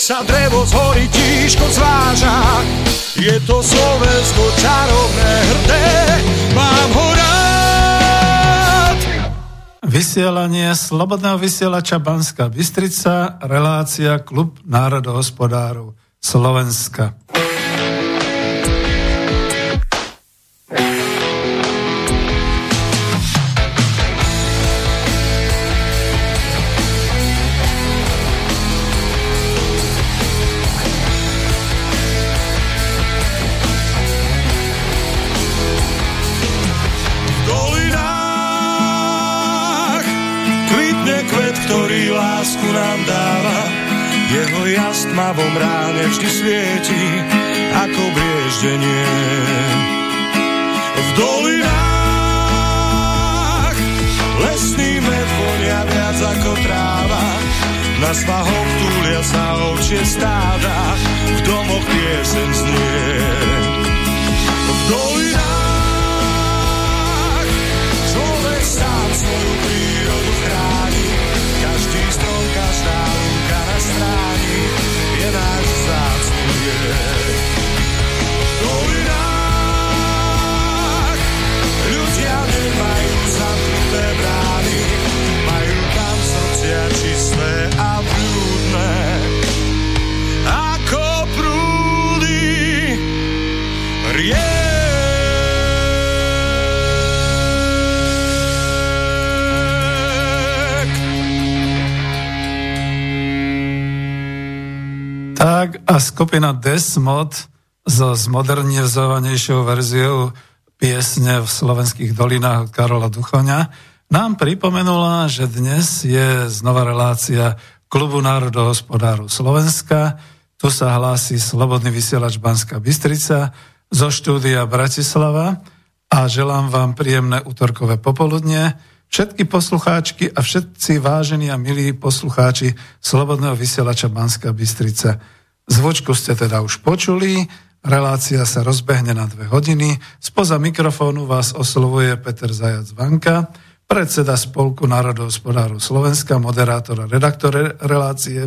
sa drevo z hory tížko zváža, je to Slovensko čarovné, hrdé, mám ho rád. Vysielanie Slobodného vysielača Banská Bystrica, relácia Klub národohospodárov Slovenska. Vždy svieti ako brieždenie. V dolinách lesný med vonia viac ako tráva, na svahoch túlia sa ovčie stáda, v domoch piesen znie. Yeah. Tak a skupina Desmod so zmodernizovanejšou verziou piesne v slovenských dolinách od Karola Duchoňa nám pripomenula, že dnes je znova relácia Klubu národohospodárov Slovenska. Tu sa hlási Slobodný vysielač Banská Bystrica zo štúdia Bratislava a želám vám príjemné útorkové popoludne. Všetky poslucháčky a všetci vážení a milí poslucháči Slobodného vysielača Banská Bystrica. Zvučku ste teda už počuli, relácia sa rozbehne na dve hodiny. Spoza mikrofónu vás oslovuje Peter Zajac Vanka, predseda Spolku národohospodárov Slovenska, moderátor a redaktor relácie,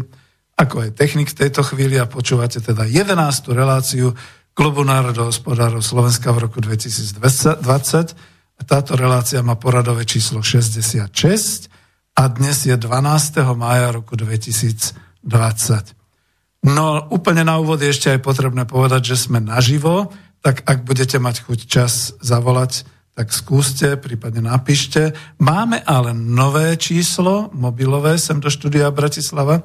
ako aj technik v tejto chvíli a počúvate teda 11. reláciu Klubu národohospodárov Slovenska v roku 2020 táto relácia má poradové číslo 66 a dnes je 12. mája roku 2020. No úplne na úvod je ešte aj potrebné povedať, že sme naživo, tak ak budete mať chuť čas zavolať, tak skúste, prípadne napíšte. Máme ale nové číslo, mobilové, sem do štúdia Bratislava.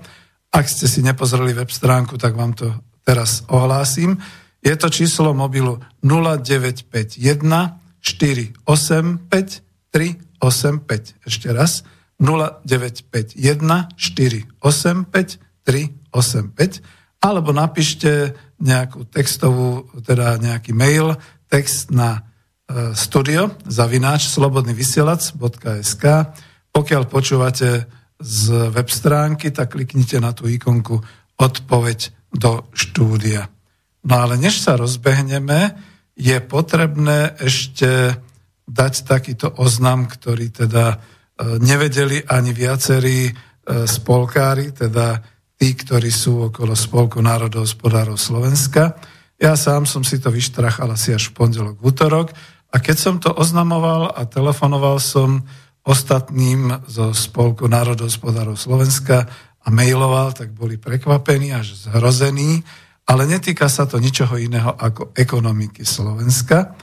Ak ste si nepozreli web stránku, tak vám to teraz ohlásim. Je to číslo mobilu 0951 4, 8, 5, 3, 8, 5. Ešte raz. 0, 9, 5, 1, 4, 8, 5, 3, 8, 5. Alebo napíšte nejakú textovú, teda nejaký mail, text na e, studio zavináč slobodnyvysielac.sk Pokiaľ počúvate z web stránky, tak kliknite na tú ikonku odpoveď do štúdia. No ale než sa rozbehneme, je potrebné ešte dať takýto oznam, ktorý teda e, nevedeli ani viacerí e, spolkári, teda tí, ktorí sú okolo Spolku národohospodárov Slovenska. Ja sám som si to vyštrachal asi až v pondelok, v útorok a keď som to oznamoval a telefonoval som ostatným zo Spolku národohospodárov Slovenska a mailoval, tak boli prekvapení až zhrození, ale netýka sa to ničoho iného ako ekonomiky Slovenska.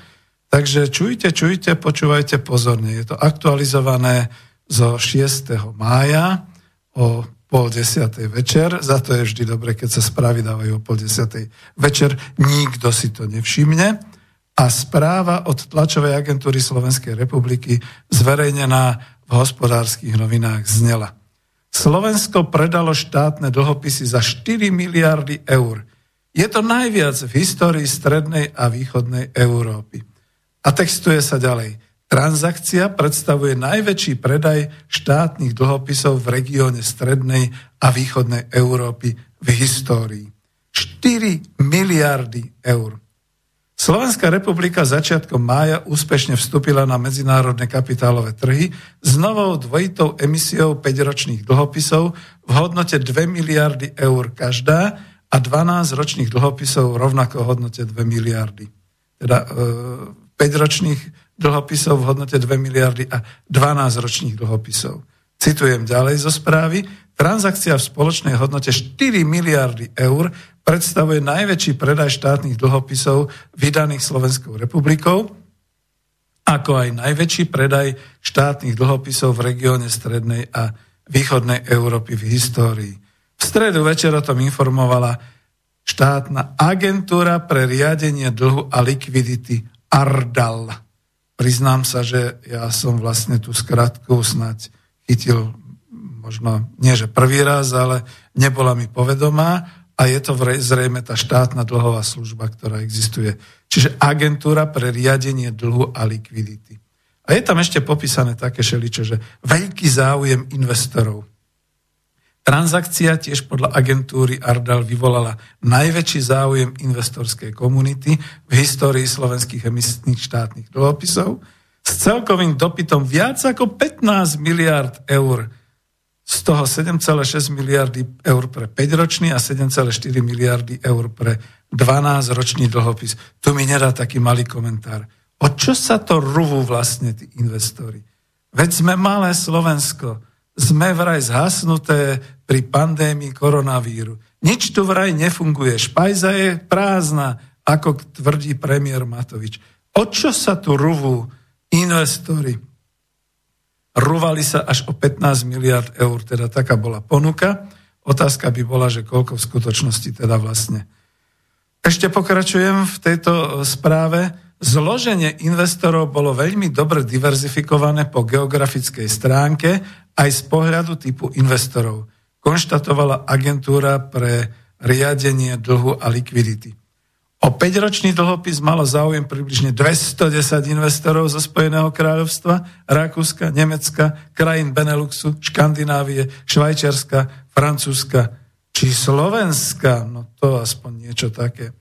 Takže čujte, čujte, počúvajte pozorne. Je to aktualizované zo 6. mája o pol desiatej večer. Za to je vždy dobre, keď sa správy dávajú o pol desiatej večer. Nikto si to nevšimne. A správa od tlačovej agentúry Slovenskej republiky zverejnená v hospodárskych novinách znela. Slovensko predalo štátne dlhopisy za 4 miliardy eur. Je to najviac v histórii strednej a východnej Európy. A textuje sa ďalej. Transakcia predstavuje najväčší predaj štátnych dlhopisov v regióne strednej a východnej Európy v histórii. 4 miliardy eur. Slovenská republika začiatkom mája úspešne vstúpila na medzinárodné kapitálové trhy s novou dvojitou emisiou 5-ročných dlhopisov v hodnote 2 miliardy eur každá a 12 ročných dlhopisov rovnako v hodnote 2 miliardy. Teda e, 5-ročných dlhopisov v hodnote 2 miliardy a 12 ročných dlhopisov. Citujem ďalej zo správy. Transakcia v spoločnej hodnote 4 miliardy eur predstavuje najväčší predaj štátnych dlhopisov vydaných Slovenskou republikou, ako aj najväčší predaj štátnych dlhopisov v regióne Strednej a Východnej Európy v histórii. Stredu večer o tom informovala štátna agentúra pre riadenie dlhu a likvidity ARDAL. Priznám sa, že ja som vlastne tú skratku snať chytil možno nie, že prvý raz, ale nebola mi povedomá a je to zrejme tá štátna dlhová služba, ktorá existuje. Čiže agentúra pre riadenie dlhu a likvidity. A je tam ešte popísané také šeličo, že veľký záujem investorov. Transakcia tiež podľa agentúry Ardal vyvolala najväčší záujem investorskej komunity v histórii slovenských emisných štátnych dlhopisov s celkovým dopytom viac ako 15 miliard eur. Z toho 7,6 miliardy eur pre 5-ročný a 7,4 miliardy eur pre 12-ročný dlhopis. Tu mi nedá taký malý komentár. O čo sa to ruvú vlastne tí investori? Veď sme malé Slovensko sme vraj zhasnuté pri pandémii koronavíru. Nič tu vraj nefunguje. Špajza je prázdna, ako tvrdí premiér Matovič. O čo sa tu ruvú investori? Ruvali sa až o 15 miliard eur, teda taká bola ponuka. Otázka by bola, že koľko v skutočnosti teda vlastne. Ešte pokračujem v tejto správe. Zloženie investorov bolo veľmi dobre diverzifikované po geografickej stránke aj z pohľadu typu investorov, konštatovala agentúra pre riadenie dlhu a likvidity. O 5-ročný dlhopis malo záujem približne 210 investorov zo Spojeného kráľovstva, Rakúska, Nemecka, krajín Beneluxu, Škandinávie, Švajčiarska, Francúzska či Slovenska. No to aspoň niečo také.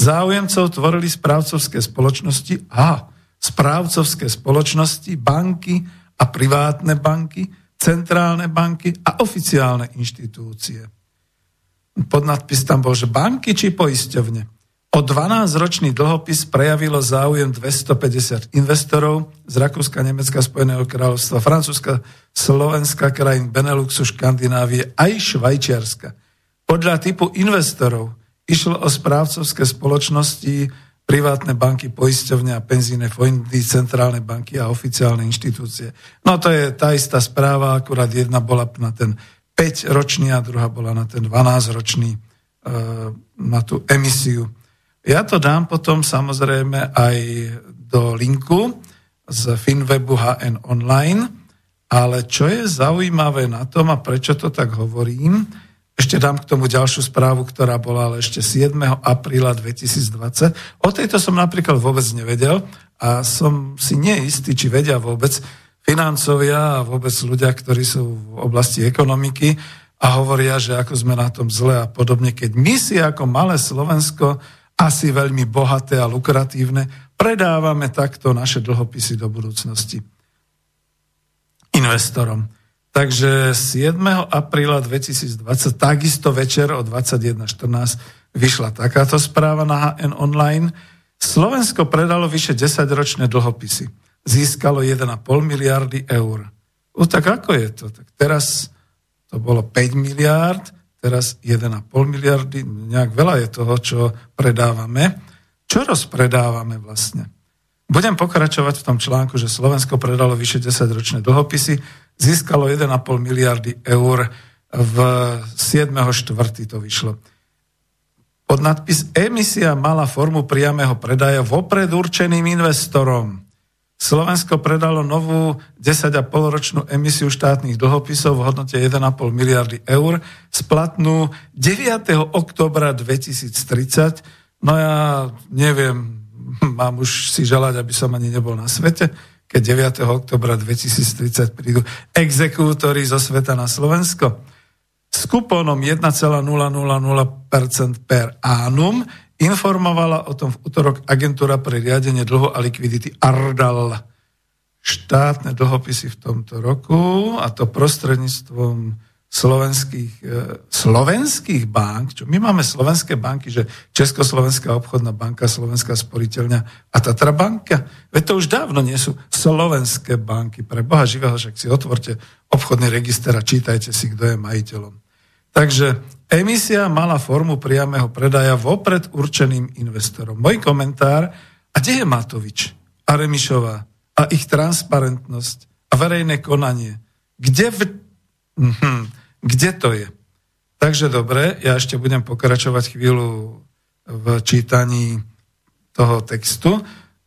Záujemcov tvorili správcovské spoločnosti a správcovské spoločnosti, banky a privátne banky, centrálne banky a oficiálne inštitúcie. Podnadpis tam bol, že banky či poisťovne. O 12-ročný dlhopis prejavilo záujem 250 investorov z Rakúska, Nemecka, Spojeného kráľovstva, Francúzska, Slovenska, krajín Beneluxu, Škandinávie aj Švajčiarska. Podľa typu investorov išlo o správcovské spoločnosti, privátne banky, poisťovne a penzíne fondy, centrálne banky a oficiálne inštitúcie. No to je tá istá správa, akurát jedna bola na ten 5-ročný a druhá bola na ten 12-ročný, e, na tú emisiu. Ja to dám potom samozrejme aj do linku z Finwebu HN Online, ale čo je zaujímavé na tom a prečo to tak hovorím, ešte dám k tomu ďalšiu správu, ktorá bola ale ešte 7. apríla 2020. O tejto som napríklad vôbec nevedel a som si neistý, či vedia vôbec financovia a vôbec ľudia, ktorí sú v oblasti ekonomiky a hovoria, že ako sme na tom zle a podobne, keď my si ako malé Slovensko, asi veľmi bohaté a lukratívne, predávame takto naše dlhopisy do budúcnosti investorom. Takže 7. apríla 2020, takisto večer o 21.14 vyšla takáto správa na HN Online. Slovensko predalo vyše 10-ročné dlhopisy. Získalo 1,5 miliardy eur. U, tak ako je to? Tak teraz to bolo 5 miliard, teraz 1,5 miliardy, nejak veľa je toho, čo predávame. Čo rozpredávame vlastne? Budem pokračovať v tom článku, že Slovensko predalo vyše 10-ročné dlhopisy, získalo 1,5 miliardy eur v 7.4. to vyšlo. Pod nadpis Emisia mala formu priamého predaja vopred určeným investorom. Slovensko predalo novú 10,5 ročnú emisiu štátnych dlhopisov v hodnote 1,5 miliardy eur splatnú 9. oktobra 2030. No ja neviem, mám už si želať, aby som ani nebol na svete, keď 9. oktobra 2030 prídu exekútory zo sveta na Slovensko s kupónom 1,000% per annum informovala o tom v útorok agentúra pre riadenie dlho a likvidity Ardal. Štátne dlhopisy v tomto roku a to prostredníctvom slovenských, e, slovenských bank, čo my máme slovenské banky, že Československá obchodná banka, Slovenská sporiteľňa a Tatra banka. Veď to už dávno nie sú slovenské banky. Pre Boha živého, však si otvorte obchodný register a čítajte si, kto je majiteľom. Takže emisia mala formu priamého predaja vopred určeným investorom. Môj komentár, a kde je Matovič a Remišová a ich transparentnosť a verejné konanie? Kde v... Mhm kde to je? Takže dobre, ja ešte budem pokračovať chvíľu v čítaní toho textu.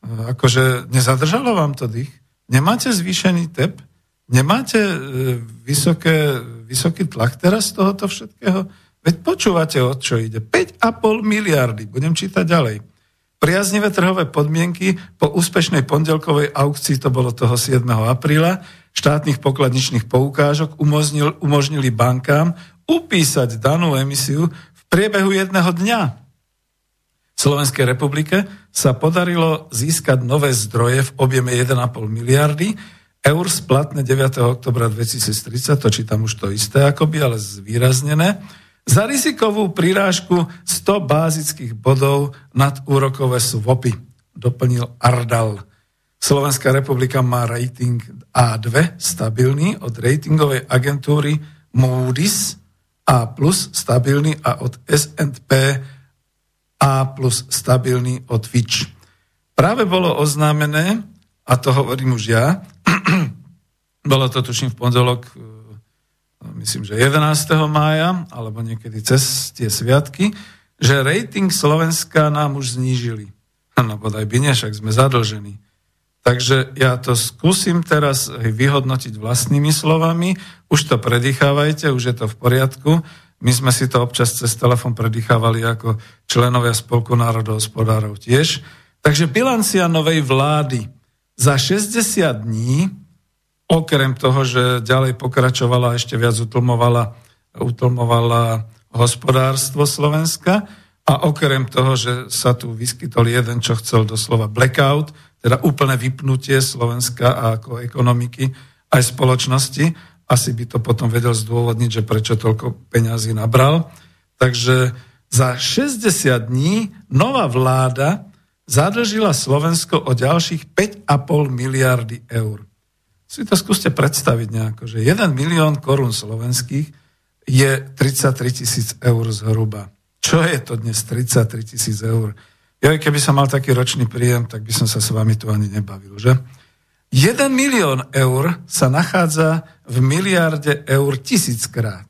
Akože nezadržalo vám to dých? Nemáte zvýšený tep? Nemáte e, vysoké, vysoký tlak teraz z tohoto všetkého? Veď počúvate, o čo ide. 5,5 miliardy. Budem čítať ďalej. Priaznivé trhové podmienky po úspešnej pondelkovej aukcii, to bolo toho 7. apríla, štátnych pokladničných poukážok umožnil, umožnili bankám upísať danú emisiu v priebehu jedného dňa. V Slovenskej republike sa podarilo získať nové zdroje v objeme 1,5 miliardy eur splatné 9. oktobra 2030, to čítam už to isté akoby, ale zvýraznené, za rizikovú prirážku 100 bázických bodov nad úrokové swapy, doplnil Ardal. Slovenská republika má rating A2 stabilný od ratingovej agentúry Moody's A plus stabilný a od S&P A plus stabilný od Fitch. Práve bolo oznámené, a to hovorím už ja, bolo to tuším v pondelok, e, myslím, že 11. mája, alebo niekedy cez tie sviatky, že rating Slovenska nám už znížili. No bodaj by nie, však sme zadlžení. Takže ja to skúsim teraz vyhodnotiť vlastnými slovami. Už to predýchávajte, už je to v poriadku. My sme si to občas cez telefon predýchávali ako členovia Spolku národohospodárov tiež. Takže bilancia novej vlády za 60 dní, okrem toho, že ďalej pokračovala, ešte viac utlmovala, utlmovala hospodárstvo Slovenska a okrem toho, že sa tu vyskytol jeden, čo chcel doslova blackout, teda úplné vypnutie Slovenska a ako ekonomiky aj spoločnosti. Asi by to potom vedel zdôvodniť, že prečo toľko peňazí nabral. Takže za 60 dní nová vláda zadlžila Slovensko o ďalších 5,5 miliardy eur. Si to skúste predstaviť nejako, že 1 milión korún slovenských je 33 tisíc eur zhruba. Čo je to dnes 33 tisíc eur? Ja keby som mal taký ročný príjem, tak by som sa s vami tu ani nebavil, že? 1 milión eur sa nachádza v miliarde eur tisíckrát.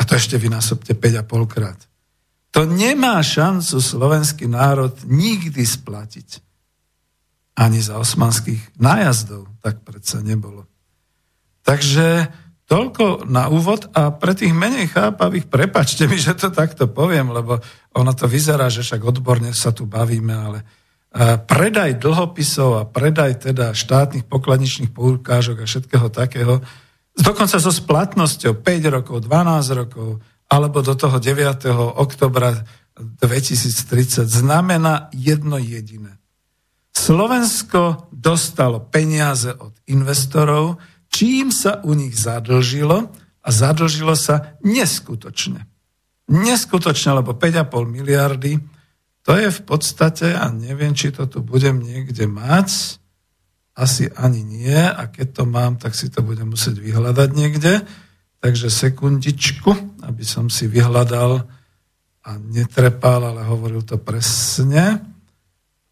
A to ešte vynásobte 5,5 krát. To nemá šancu slovenský národ nikdy splatiť. Ani za osmanských nájazdov. Tak predsa nebolo. Takže Toľko na úvod a pre tých menej chápavých, prepačte mi, že to takto poviem, lebo ono to vyzerá, že však odborne sa tu bavíme, ale e, predaj dlhopisov a predaj teda štátnych pokladničných poukážok a všetkého takého, dokonca so splatnosťou 5 rokov, 12 rokov, alebo do toho 9. oktobra 2030 znamená jedno jediné. Slovensko dostalo peniaze od investorov, čím sa u nich zadlžilo a zadlžilo sa neskutočne. Neskutočne, lebo 5,5 miliardy To je v podstate, a neviem, či to tu budem niekde mať, asi ani nie, a keď to mám, tak si to budem musieť vyhľadať niekde. Takže sekundičku, aby som si vyhľadal a netrepal, ale hovoril to presne.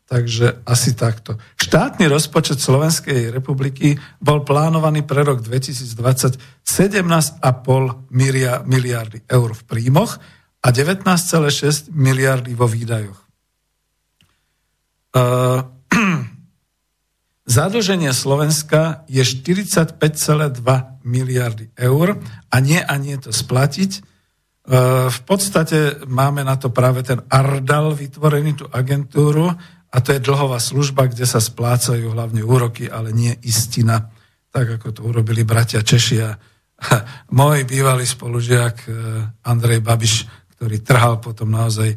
Takže asi takto. Štátny rozpočet Slovenskej republiky bol plánovaný pre rok 2020 17,5 miliardy eur v príjmoch a 19,6 miliardy vo výdajoch. Uh, Zadlženie Slovenska je 45,2 miliardy eur a nie a nie to splatiť. Uh, v podstate máme na to práve ten Ardal vytvorený, tú agentúru, a to je dlhová služba, kde sa splácajú hlavne úroky, ale nie istina, tak ako to urobili bratia Češi a môj bývalý spolužiak e, Andrej Babiš, ktorý trhal potom naozaj e,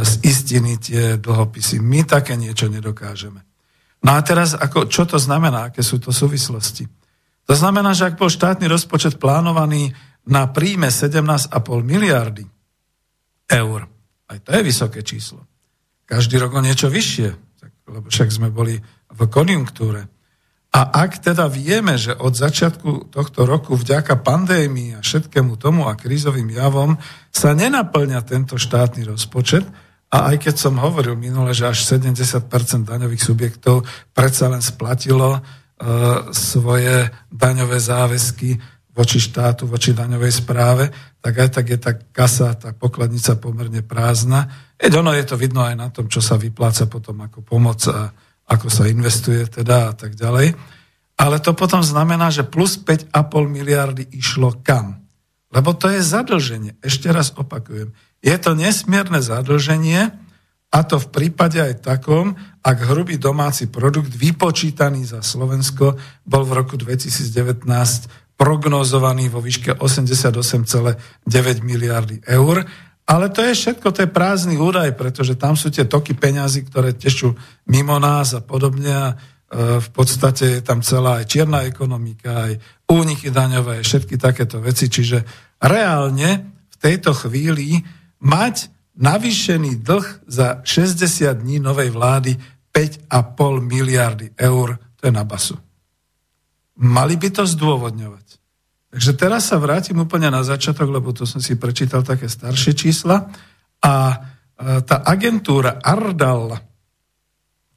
z istiny tie dlhopisy. My také niečo nedokážeme. No a teraz, ako, čo to znamená, aké sú to súvislosti? To znamená, že ak bol štátny rozpočet plánovaný na príjme 17,5 miliardy eur, aj to je vysoké číslo, každý rok o niečo vyššie, lebo však sme boli v konjunktúre. A ak teda vieme, že od začiatku tohto roku vďaka pandémii a všetkému tomu a krízovým javom sa nenaplňa tento štátny rozpočet, a aj keď som hovoril minule, že až 70% daňových subjektov predsa len splatilo e, svoje daňové záväzky voči štátu, voči daňovej správe, tak aj tak je tá kasa, tá pokladnica pomerne prázdna. Veď ono je to vidno aj na tom, čo sa vypláca potom ako pomoc a ako sa investuje teda a tak ďalej. Ale to potom znamená, že plus 5,5 miliardy išlo kam? Lebo to je zadlženie. Ešte raz opakujem. Je to nesmierne zadlženie a to v prípade aj takom, ak hrubý domáci produkt vypočítaný za Slovensko bol v roku 2019 prognozovaný vo výške 88,9 miliardy eur. Ale to je všetko, to je prázdny údaj, pretože tam sú tie toky peňazí, ktoré tešú mimo nás a podobne. A e, v podstate je tam celá aj čierna ekonomika, aj úniky daňové, všetky takéto veci. Čiže reálne v tejto chvíli mať navýšený dlh za 60 dní novej vlády 5,5 miliardy eur, to je na basu. Mali by to zdôvodňovať. Takže teraz sa vrátim úplne na začiatok, lebo tu som si prečítal také staršie čísla. A e, tá agentúra Ardal,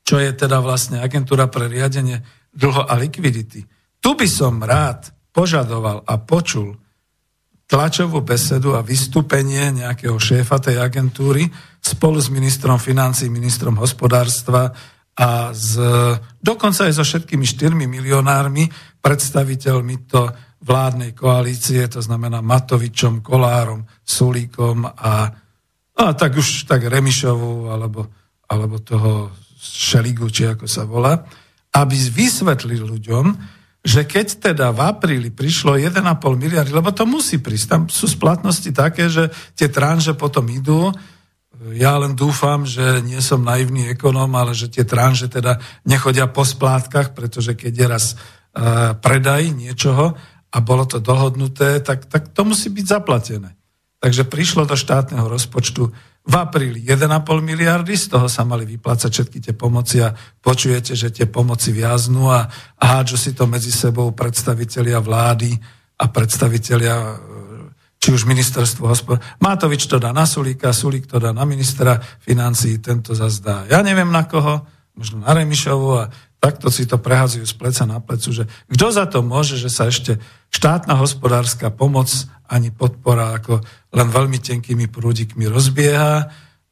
čo je teda vlastne agentúra pre riadenie dlho a likvidity, tu by som rád požadoval a počul tlačovú besedu a vystúpenie nejakého šéfa tej agentúry spolu s ministrom financí, ministrom hospodárstva a z, dokonca aj so všetkými štyrmi milionármi, predstaviteľmi to vládnej koalície, to znamená Matovičom, Kolárom, Sulíkom a, a tak už tak Remišovu alebo, alebo toho Šeligu, či ako sa volá, aby vysvetlil ľuďom, že keď teda v apríli prišlo 1,5 miliardy, lebo to musí prísť, tam sú splatnosti také, že tie tranže potom idú, ja len dúfam, že nie som naivný ekonóm, ale že tie tranže teda nechodia po splátkach, pretože keď je raz uh, predaj niečoho a bolo to dohodnuté, tak, tak to musí byť zaplatené. Takže prišlo do štátneho rozpočtu v apríli 1,5 miliardy, z toho sa mali vyplácať všetky tie pomoci a počujete, že tie pomoci viaznú a, a hádžu si to medzi sebou predstavitelia vlády a predstavitelia či už ministerstvo hospod... Mátovič to dá na Sulíka, Sulík to dá na ministra financí, tento zazdá. Ja neviem na koho, možno na Remišovu a takto si to prehádzajú z pleca na plecu, že kto za to môže, že sa ešte štátna hospodárska pomoc ani podpora ako len veľmi tenkými prúdikmi rozbieha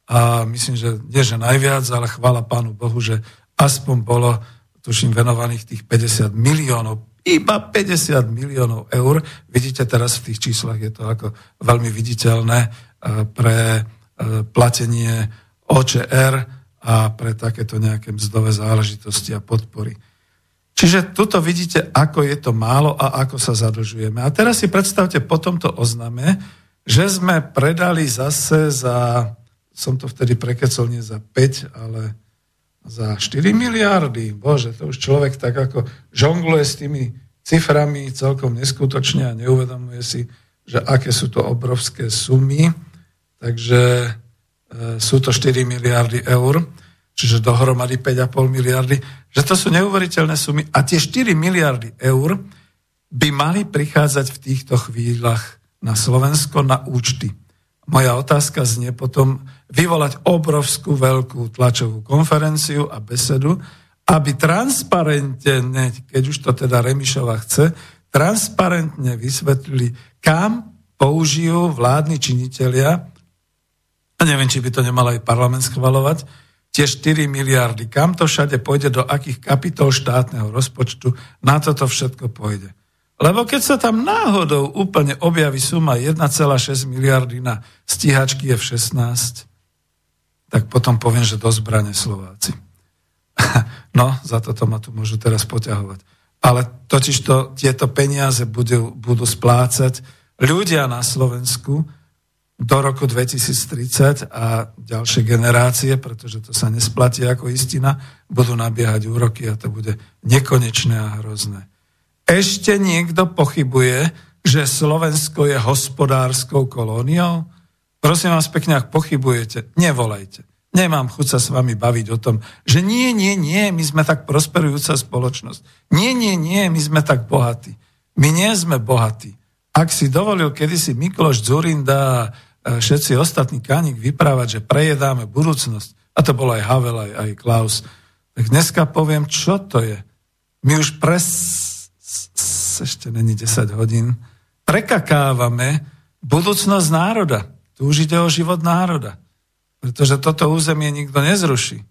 a myslím, že nie že najviac, ale chvála pánu Bohu, že aspoň bolo tuším venovaných tých 50 miliónov iba 50 miliónov eur. Vidíte teraz v tých číslach, je to ako veľmi viditeľné e, pre e, platenie OČR a pre takéto nejaké mzdové záležitosti a podpory. Čiže tuto vidíte, ako je to málo a ako sa zadlžujeme. A teraz si predstavte po tomto ozname, že sme predali zase za, som to vtedy prekecol nie za 5, ale za 4 miliardy. Bože, to už človek tak ako žongluje s tými ciframi celkom neskutočne a neuvedomuje si, že aké sú to obrovské sumy. Takže sú to 4 miliardy eur, čiže dohromady 5,5 miliardy, že to sú neuveriteľné sumy a tie 4 miliardy eur by mali prichádzať v týchto chvíľach na Slovensko na účty. Moja otázka znie potom vyvolať obrovskú veľkú tlačovú konferenciu a besedu, aby transparentne, keď už to teda Remišova chce, transparentne vysvetlili, kam použijú vládni činitelia, a neviem, či by to nemal aj parlament schvalovať, tie 4 miliardy, kam to všade pôjde, do akých kapitol štátneho rozpočtu, na toto všetko pôjde. Lebo keď sa tam náhodou úplne objaví suma 1,6 miliardy na stíhačky F-16, tak potom poviem, že do zbrane Slováci. no, za toto ma tu môžu teraz poťahovať. Ale totiž to, tieto peniaze budú, budú splácať ľudia na Slovensku do roku 2030 a ďalšie generácie, pretože to sa nesplatí ako istina, budú nabiehať úroky a to bude nekonečné a hrozné. Ešte niekto pochybuje, že Slovensko je hospodárskou kolóniou? Prosím vás pekne, ak pochybujete, nevolajte. Nemám chuť sa s vami baviť o tom, že nie, nie, nie, my sme tak prosperujúca spoločnosť. Nie, nie, nie, my sme tak bohatí. My nie sme bohatí. Ak si dovolil kedysi Mikloš Zurinda všetci ostatní kaník vyprávať, že prejedáme budúcnosť, a to bol aj Havel, aj, aj Klaus, tak dneska poviem, čo to je. My už pres ešte není 10 hodín, prekakávame budúcnosť národa. Tu už ide o život národa. Pretože toto územie nikto nezruší.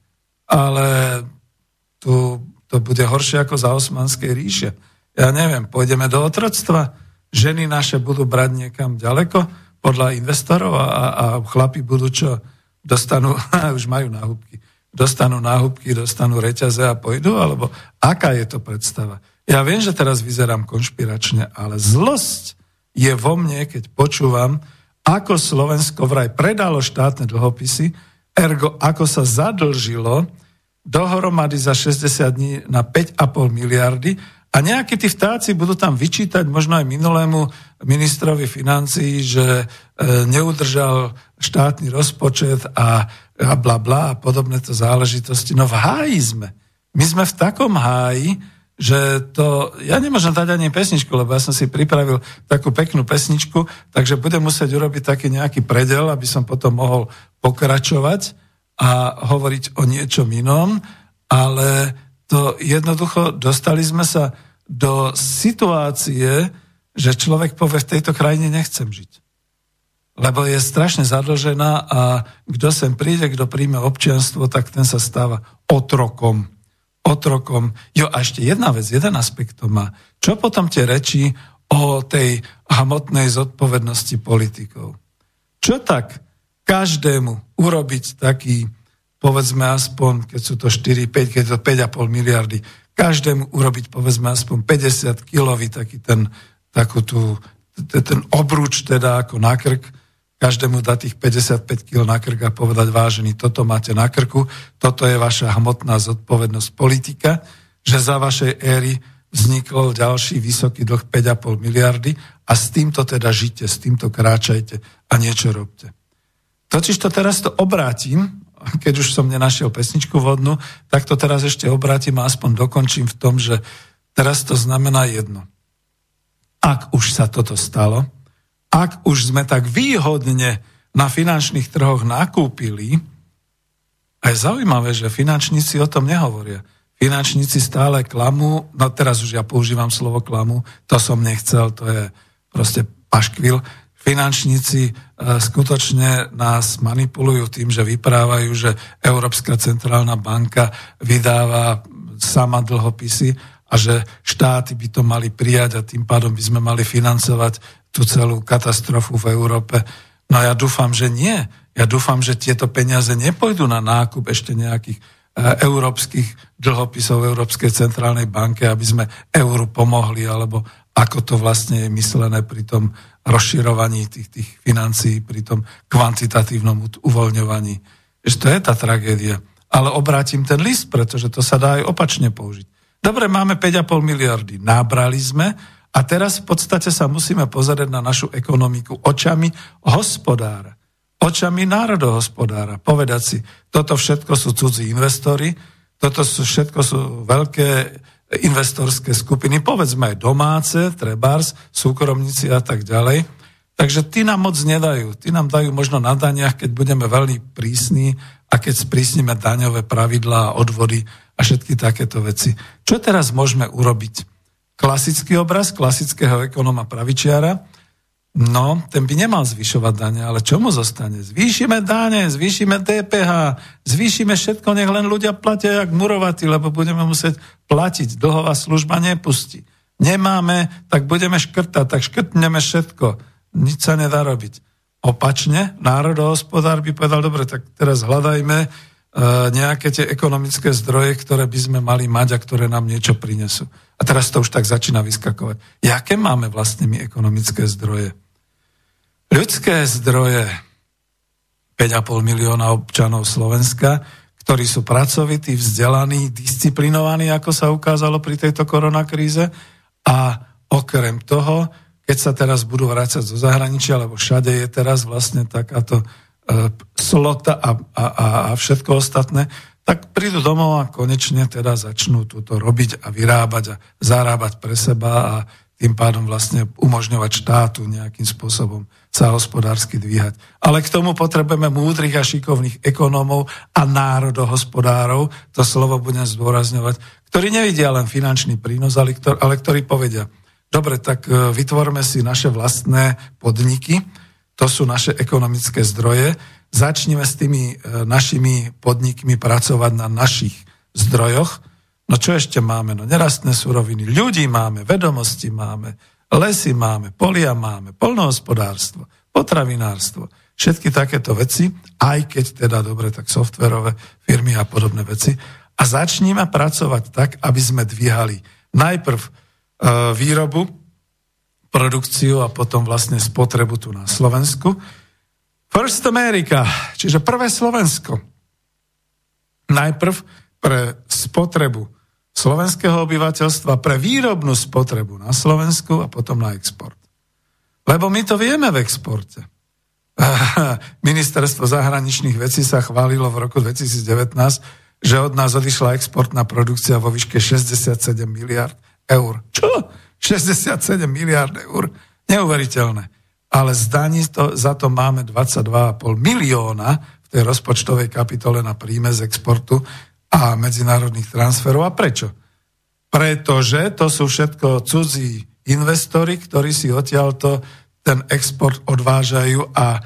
Ale tu to bude horšie ako za Osmanskej ríše. Ja neviem, pôjdeme do otroctva, ženy naše budú brať niekam ďaleko podľa investorov a, a chlapi budú čo? Dostanú, už majú náhubky, dostanú náhubky, dostanú reťaze a pôjdu, alebo aká je to predstava? Ja viem, že teraz vyzerám konšpiračne, ale zlosť je vo mne, keď počúvam, ako Slovensko vraj predalo štátne dlhopisy, ergo ako sa zadlžilo dohromady za 60 dní na 5,5 miliardy a nejakí tí vtáci budú tam vyčítať možno aj minulému ministrovi financií, že e, neudržal štátny rozpočet a, bla bla a podobné to záležitosti. No v háji sme. My sme v takom háji, že to, ja nemôžem dať ani pesničku, lebo ja som si pripravil takú peknú pesničku, takže budem musieť urobiť taký nejaký predel, aby som potom mohol pokračovať a hovoriť o niečom inom, ale to jednoducho dostali sme sa do situácie, že človek povie, v tejto krajine nechcem žiť. Lebo je strašne zadlžená a kto sem príde, kto príjme občianstvo, tak ten sa stáva otrokom otrokom. Jo, a ešte jedna vec, jeden aspekt to má. Čo potom tie reči o tej hmotnej zodpovednosti politikov? Čo tak každému urobiť taký, povedzme aspoň, keď sú to 4, 5, keď to 5,5 miliardy, každému urobiť povedzme aspoň 50 kilový taký ten, takú tú, ten obruč teda ako na krk, každému dať tých 55 kg na krk a povedať, vážený, toto máte na krku, toto je vaša hmotná zodpovednosť politika, že za vašej éry vznikol ďalší vysoký dlh 5,5 miliardy a s týmto teda žite, s týmto kráčajte a niečo robte. Totiž to teraz to obrátim, keď už som nenašiel pesničku vodnú, tak to teraz ešte obrátim a aspoň dokončím v tom, že teraz to znamená jedno. Ak už sa toto stalo, ak už sme tak výhodne na finančných trhoch nakúpili, a je zaujímavé, že finančníci o tom nehovoria. Finančníci stále klamú, no teraz už ja používam slovo klamu, to som nechcel, to je proste paškvil. Finančníci e, skutočne nás manipulujú tým, že vyprávajú, že Európska centrálna banka vydáva sama dlhopisy a že štáty by to mali prijať a tým pádom by sme mali financovať tú celú katastrofu v Európe. No ja dúfam, že nie. Ja dúfam, že tieto peniaze nepôjdu na nákup ešte nejakých e, európskych dlhopisov Európskej centrálnej banke, aby sme euru pomohli, alebo ako to vlastne je myslené pri tom rozširovaní tých, tých financií, pri tom kvantitatívnom uvoľňovaní. Že to je tá tragédia. Ale obrátim ten list, pretože to sa dá aj opačne použiť. Dobre, máme 5,5 miliardy. Nábrali sme, a teraz v podstate sa musíme pozerať na našu ekonomiku očami hospodára. očami národohospodára. Povedať si, toto všetko sú cudzí investori, toto sú, všetko sú veľké investorské skupiny, povedzme aj domáce, trebárs, súkromníci a tak ďalej. Takže tí nám moc nedajú. Tí nám dajú možno na daniach, keď budeme veľmi prísni a keď sprísnime daňové pravidlá a odvody a všetky takéto veci. Čo teraz môžeme urobiť? Klasický obraz klasického ekonóma pravičiara, No, ten by nemal zvyšovať dane, ale čo mu zostane? Zvýšime dane, zvýšime DPH, zvýšime všetko, nech len ľudia platia jak murovatí, lebo budeme musieť platiť. Dlhová služba nepustí. Nemáme, tak budeme škrtať, tak škrtneme všetko. Nič sa nedá robiť. Opačne, národohospodár by povedal, dobre, tak teraz hľadajme nejaké tie ekonomické zdroje, ktoré by sme mali mať a ktoré nám niečo prinesú. A teraz to už tak začína vyskakovať. Jaké máme vlastne my ekonomické zdroje? ľudské zdroje 5,5 milióna občanov Slovenska, ktorí sú pracovití, vzdelaní, disciplinovaní, ako sa ukázalo pri tejto koronakríze. A okrem toho, keď sa teraz budú vrácať zo zahraničia, lebo všade je teraz vlastne takáto e, slota a, a, a všetko ostatné, tak prídu domov a konečne teda začnú túto robiť a vyrábať a zarábať pre seba a tým pádom vlastne umožňovať štátu nejakým spôsobom sa hospodársky dvíhať. Ale k tomu potrebujeme múdrych a šikovných ekonómov a národohospodárov, to slovo budem zdôrazňovať, ktorí nevidia len finančný prínos, ale, ktor- ale ktorí povedia, dobre, tak e, vytvorme si naše vlastné podniky, to sú naše ekonomické zdroje, začneme s tými e, našimi podnikmi pracovať na našich zdrojoch, No čo ešte máme? No nerastné suroviny. Ľudí máme, vedomosti máme, lesy máme, polia máme, polnohospodárstvo, potravinárstvo. Všetky takéto veci, aj keď teda dobre, tak softverové firmy a podobné veci. A začníme pracovať tak, aby sme dvíhali najprv e, výrobu, produkciu a potom vlastne spotrebu tu na Slovensku. First America, čiže prvé Slovensko. Najprv pre spotrebu slovenského obyvateľstva pre výrobnú spotrebu na Slovensku a potom na export. Lebo my to vieme v exporte. Ministerstvo zahraničných vecí sa chválilo v roku 2019, že od nás odišla exportná produkcia vo výške 67 miliard eur. Čo? 67 miliard eur? Neuveriteľné. Ale zdaní to, za to máme 22,5 milióna v tej rozpočtovej kapitole na príjme z exportu, a medzinárodných transferov. A prečo? Pretože to sú všetko cudzí investori, ktorí si odtiaľto ten export odvážajú a e,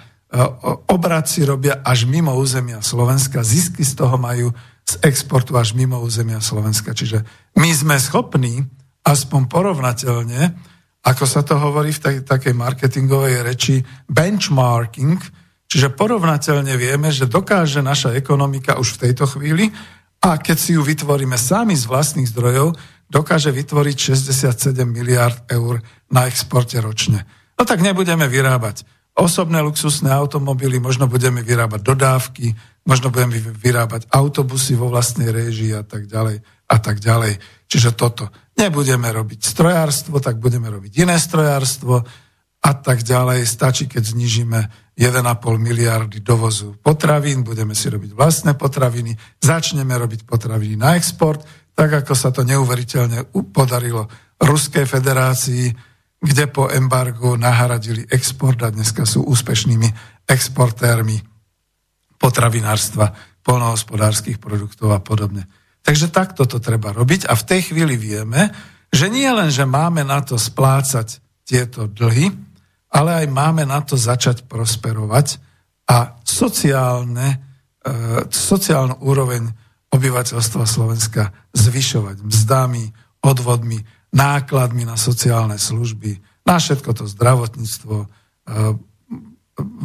obrad si robia až mimo územia Slovenska. Zisky z toho majú z exportu až mimo územia Slovenska. Čiže my sme schopní aspoň porovnateľne, ako sa to hovorí v tej, takej marketingovej reči, benchmarking, čiže porovnateľne vieme, že dokáže naša ekonomika už v tejto chvíli a keď si ju vytvoríme sami z vlastných zdrojov, dokáže vytvoriť 67 miliard eur na exporte ročne. No tak nebudeme vyrábať osobné luxusné automobily, možno budeme vyrábať dodávky, možno budeme vyrábať autobusy vo vlastnej réžii a tak ďalej a tak ďalej. Čiže toto. Nebudeme robiť strojárstvo, tak budeme robiť iné strojárstvo a tak ďalej. Stačí, keď znižíme 1,5 miliardy dovozu potravín, budeme si robiť vlastné potraviny, začneme robiť potraviny na export, tak ako sa to neuveriteľne podarilo Ruskej federácii, kde po embargu nahradili export a dneska sú úspešnými exportérmi potravinárstva, polnohospodárskych produktov a podobne. Takže takto to treba robiť a v tej chvíli vieme, že nie len, že máme na to splácať tieto dlhy, ale aj máme na to začať prosperovať a sociálne, e, sociálnu úroveň obyvateľstva Slovenska zvyšovať mzdami, odvodmi, nákladmi na sociálne služby, na všetko to zdravotníctvo, e,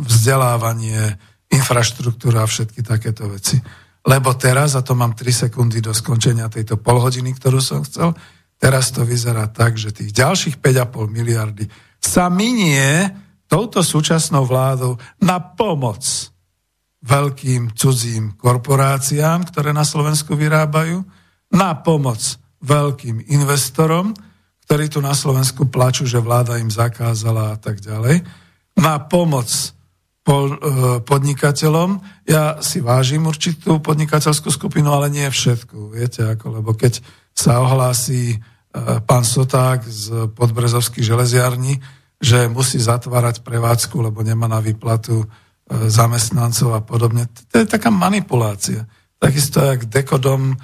vzdelávanie, infraštruktúra a všetky takéto veci. Lebo teraz, a to mám 3 sekundy do skončenia tejto polhodiny, ktorú som chcel, teraz to vyzerá tak, že tých ďalších 5,5 miliardy sa minie touto súčasnou vládou na pomoc veľkým cudzím korporáciám, ktoré na Slovensku vyrábajú, na pomoc veľkým investorom, ktorí tu na Slovensku plačú, že vláda im zakázala a tak ďalej, na pomoc podnikateľom. Ja si vážim určitú podnikateľskú skupinu, ale nie všetku. Viete, ako, lebo keď sa ohlási e, pán Soták z podbrezovských železiarní, že musí zatvárať prevádzku, lebo nemá na výplatu e, zamestnancov a podobne. To je taká manipulácia. Takisto, jak Dekodom e,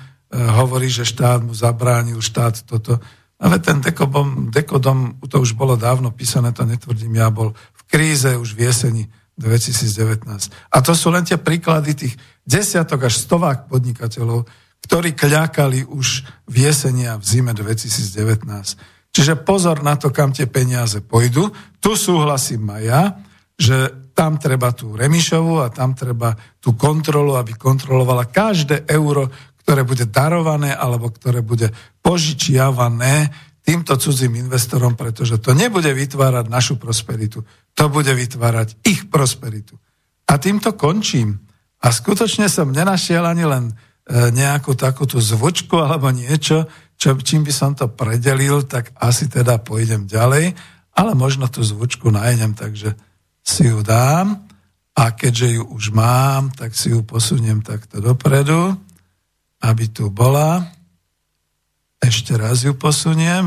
hovorí, že štát mu zabránil, štát toto. Ale ten Dekodom, Dekodom, to už bolo dávno písané, to netvrdím ja, bol v kríze už v jeseni 2019. A to sú len tie príklady tých desiatok až stovák podnikateľov, ktorí kľakali už v jeseni v zime 2019. Čiže pozor na to, kam tie peniaze pôjdu. Tu súhlasím aj ja, že tam treba tú Remišovu a tam treba tú kontrolu, aby kontrolovala každé euro, ktoré bude darované alebo ktoré bude požičiavané týmto cudzím investorom, pretože to nebude vytvárať našu prosperitu, to bude vytvárať ich prosperitu. A týmto končím. A skutočne som nenašiel ani len e, nejakú takúto zvučku alebo niečo, čo, čím by som to predelil, tak asi teda pôjdem ďalej, ale možno tú zvučku nájdem, takže si ju dám a keďže ju už mám, tak si ju posuniem takto dopredu, aby tu bola. Ešte raz ju posuniem,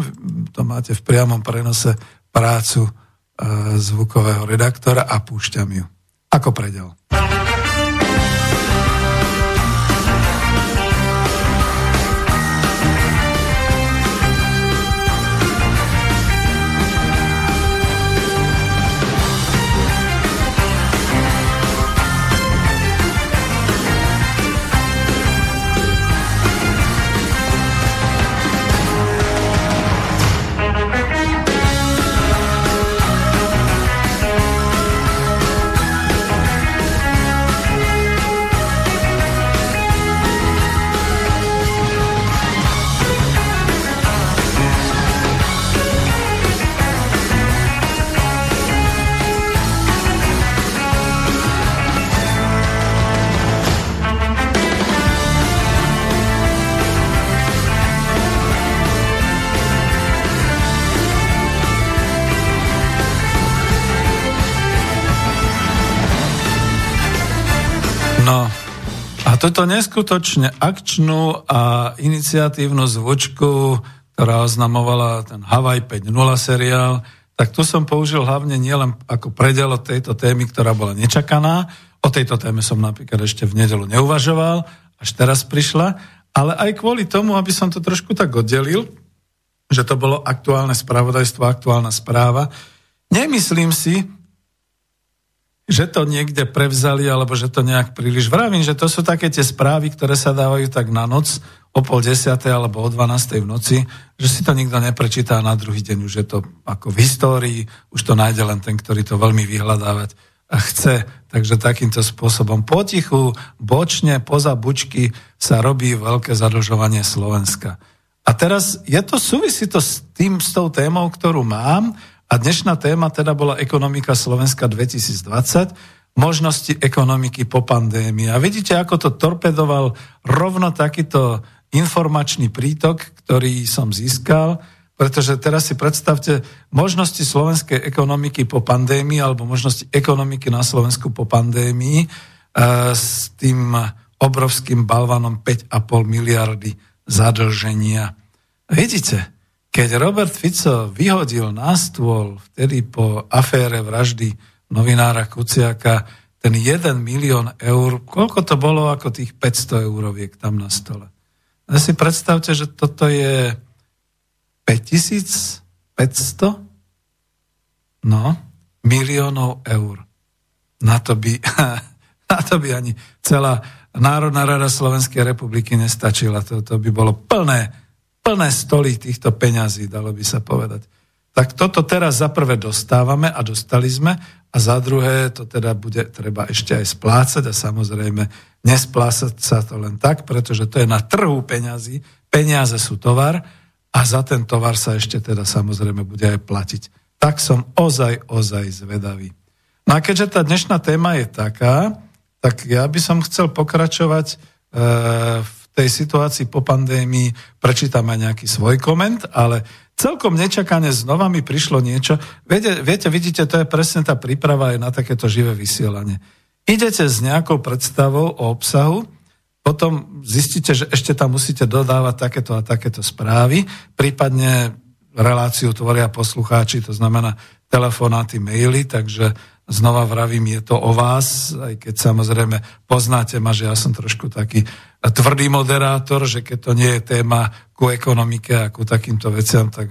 to máte v priamom prenose prácu e, zvukového redaktora a púšťam ju. Ako predel. Túto neskutočne akčnú a iniciatívnu zvučku, ktorá oznamovala ten Hawaii 5.0 seriál, tak tu som použil hlavne nielen ako predel tejto témy, ktorá bola nečakaná, o tejto téme som napríklad ešte v nedelu neuvažoval, až teraz prišla, ale aj kvôli tomu, aby som to trošku tak oddelil, že to bolo aktuálne spravodajstvo, aktuálna správa. Nemyslím si, že to niekde prevzali, alebo že to nejak príliš vravím, že to sú také tie správy, ktoré sa dávajú tak na noc, o pol desiatej alebo o dvanástej v noci, že si to nikto neprečíta a na druhý deň už je to ako v histórii, už to nájde len ten, ktorý to veľmi vyhľadávať chce. Takže takýmto spôsobom potichu, bočne, poza bučky sa robí veľké zadlžovanie Slovenska. A teraz je to, súvisí to s tým, s tou témou, ktorú mám, a dnešná téma teda bola ekonomika Slovenska 2020, možnosti ekonomiky po pandémii. A vidíte, ako to torpedoval rovno takýto informačný prítok, ktorý som získal, pretože teraz si predstavte možnosti slovenskej ekonomiky po pandémii alebo možnosti ekonomiky na Slovensku po pandémii e, s tým obrovským balvanom 5,5 miliardy zadlženia. Vidíte, keď Robert Fico vyhodil na stôl vtedy po afére vraždy novinára Kuciaka ten 1 milión eur, koľko to bolo ako tých 500 euroviek tam na stole. A si predstavte, že toto je 5500 no, miliónov eur. Na to by, na to by ani celá Národná rada Slovenskej republiky nestačila. To, to by bolo plné plné stoly týchto peňazí, dalo by sa povedať. Tak toto teraz za prvé dostávame a dostali sme a za druhé to teda bude treba ešte aj splácať a samozrejme nesplácať sa to len tak, pretože to je na trhu peňazí, peniaze sú tovar a za ten tovar sa ešte teda samozrejme bude aj platiť. Tak som ozaj, ozaj zvedavý. No a keďže tá dnešná téma je taká, tak ja by som chcel pokračovať e, v tej situácii po pandémii prečítam aj nejaký svoj koment, ale celkom nečakane znova mi prišlo niečo. Viete, viete, vidíte, to je presne tá príprava aj na takéto živé vysielanie. Idete s nejakou predstavou o obsahu, potom zistíte, že ešte tam musíte dodávať takéto a takéto správy, prípadne reláciu tvoria poslucháči, to znamená telefonáty, maily, takže znova vravím, je to o vás, aj keď samozrejme poznáte ma, že ja som trošku taký tvrdý moderátor, že keď to nie je téma ku ekonomike a ku takýmto veciam, tak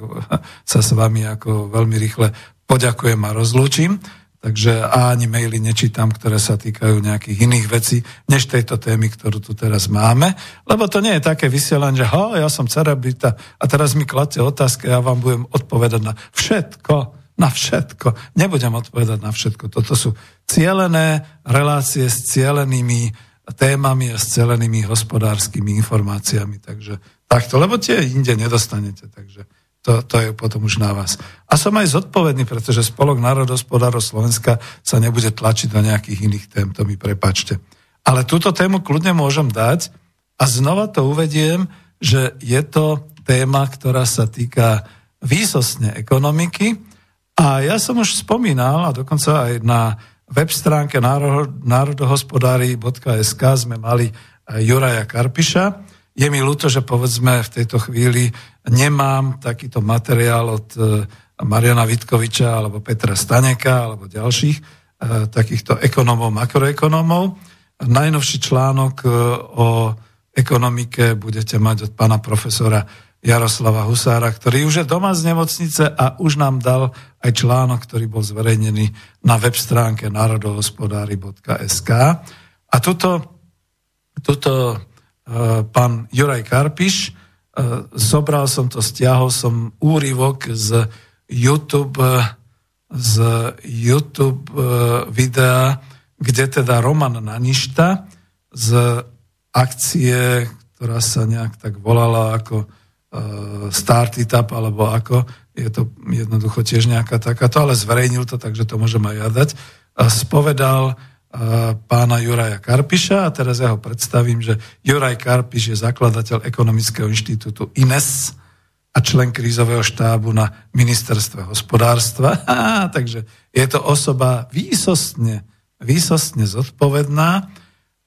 sa s vami ako veľmi rýchle poďakujem a rozlúčim. Takže a ani maily nečítam, ktoré sa týkajú nejakých iných vecí, než tejto témy, ktorú tu teraz máme. Lebo to nie je také vysielanie, že ho, ja som cerebrita a teraz mi kladte otázky a ja vám budem odpovedať na všetko na všetko. Nebudem odpovedať na všetko. Toto sú cielené relácie s cielenými témami a s celenými hospodárskymi informáciami. Takže takto, lebo tie inde nedostanete. Takže to, to je potom už na vás. A som aj zodpovedný, pretože Spolok národospodárov Slovenska sa nebude tlačiť do nejakých iných tém, to mi prepačte. Ale túto tému kľudne môžem dať a znova to uvediem, že je to téma, ktorá sa týka výsostne ekonomiky, a ja som už spomínal, a dokonca aj na web stránke národohospodári.sk sme mali Juraja Karpiša. Je mi ľúto, že povedzme v tejto chvíli nemám takýto materiál od e, Mariana Vitkoviča alebo Petra Staneka alebo ďalších e, takýchto ekonomov, makroekonomov. Najnovší článok e, o ekonomike budete mať od pána profesora Jaroslava Husára, ktorý už je doma z nemocnice a už nám dal aj článok, ktorý bol zverejnený na web stránke národohospodári.sk. A tuto, tuto uh, pán Juraj Karpiš, uh, zobral som to, stiahol som úryvok z YouTube, z YouTube uh, videa, kde teda Roman Naništa z akcie, ktorá sa nejak tak volala ako Start It Up, alebo ako, je to jednoducho tiež nejaká takáto, ale zverejnil to, takže to môžem aj ja dať. A spovedal eh, pána Juraja Karpiša a teraz ja ho predstavím, že Juraj Karpiš je zakladateľ Ekonomického inštitútu INES a člen krízového štábu na ministerstve hospodárstva. takže je to osoba výsostne, výsostne zodpovedná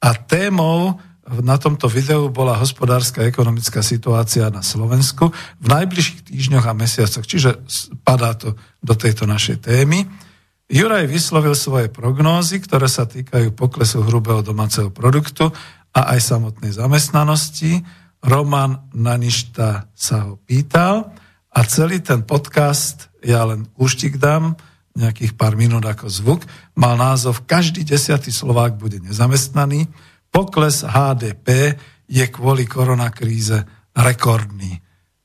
a témou na tomto videu bola hospodárska a ekonomická situácia na Slovensku v najbližších týždňoch a mesiacoch, čiže padá to do tejto našej témy. Juraj vyslovil svoje prognózy, ktoré sa týkajú poklesu hrubého domáceho produktu a aj samotnej zamestnanosti. Roman Naništa sa ho pýtal a celý ten podcast, ja len úštik dám, nejakých pár minút ako zvuk, mal názov Každý desiatý Slovák bude nezamestnaný pokles HDP je kvôli koronakríze rekordný.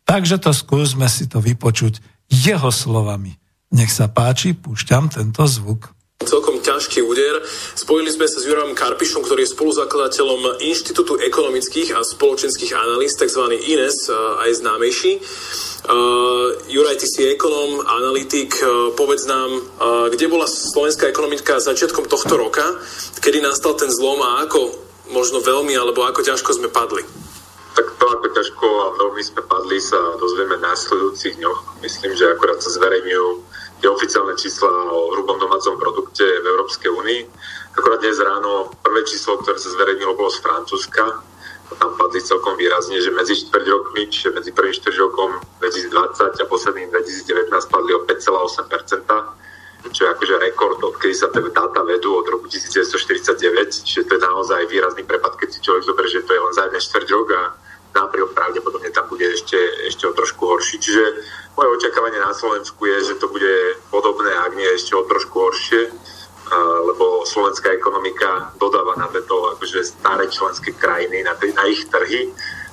Takže to skúsme si to vypočuť jeho slovami. Nech sa páči, púšťam tento zvuk celkom ťažký úder. Spojili sme sa s Jurajom Karpišom, ktorý je spoluzakladateľom Inštitútu ekonomických a spoločenských analýz, tzv. INES, aj známejší. Uh, Juraj, ty si ekonom, analytik, uh, povedz nám, uh, kde bola slovenská ekonomika začiatkom tohto roka, kedy nastal ten zlom a ako možno veľmi, alebo ako ťažko sme padli? Tak to, ako ťažko a veľmi sme padli, sa dozvieme v následujúcich dňoch. Myslím, že akorát sa zverejňujú tie oficiálne čísla o hrubom domácom produkte v Európskej únii. Akorát dnes ráno prvé číslo, ktoré sa zverejnilo, bolo z Francúzska. A tam padli celkom výrazne, že medzi 4 rokmi, čiže medzi prvým 4 rokom 2020 a posledným 2019 padli o 5,8 čo je akože rekord, odkedy sa tie dáta vedú od roku 1949, čiže to je naozaj výrazný prepad, keď si človek zoberie, že to je len za jeden štvrť rok a na apríl pravdepodobne tam bude ešte, ešte o trošku horší. Čiže moje očakávanie na Slovensku je, že to bude podobné, ak nie ešte o trošku horšie, lebo slovenská ekonomika dodáva na tieto akože staré členské krajiny, na, na ich trhy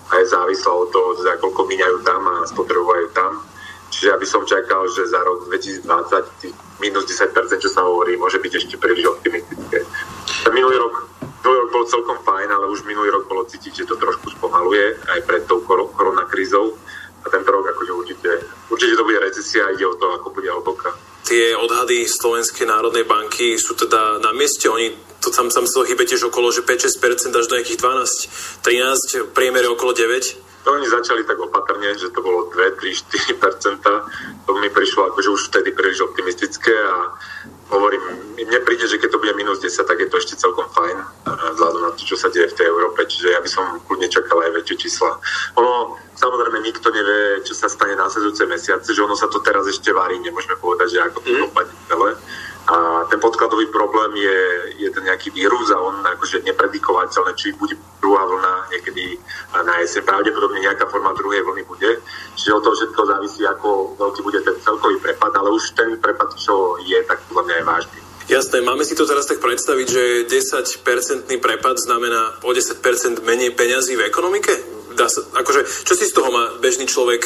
a je závislá od toho, za koľko míňajú tam a spotrebujú tam. Čiže ja by som čakal, že za rok 2020 tých minus 10%, čo sa hovorí, môže byť ešte príliš optimistické. Minulý rok, minulý rok bol celkom fajn, ale už minulý rok bolo cítiť, že to trošku spomaluje aj pred tou koronakrízou. A tento rok akože určite, určite to bude recesia a ide o to, ako bude hlboká. Tie odhady Slovenskej národnej banky sú teda na mieste. Oni to tam, tam sa hýbe tiež okolo, že 5-6% až do nejakých 12-13, v priemere okolo 9 To oni začali tak opatrne, že to bolo 2, 3, 4% To mi prišlo akože už vtedy príliš optimistické a hovorím, mne príde, že keď to bude minus 10, tak je to ešte celkom fajn, vzhľadom na to, čo sa deje v tej Európe, čiže ja by som kľudne čakal aj väčšie čísla. Ono, samozrejme, nikto nevie, čo sa stane následujúce mesiace, že ono sa to teraz ešte varí, nemôžeme povedať, že ako to mm. dopadne celé. A ten podkladový problém je, je ten nejaký vírus a on akože nepredikovateľný, či bude druhá vlna niekedy na jeseň. Pravdepodobne nejaká forma druhej vlny bude. Čiže od toho všetko závisí, ako veľký bude ten celkový prepad, ale už ten prepad, čo je, tak podľa mňa je vážny. Jasné, máme si to teraz tak predstaviť, že 10-percentný prepad znamená o 10% menej peňazí v ekonomike? Dá sa, akože, čo si z toho má bežný človek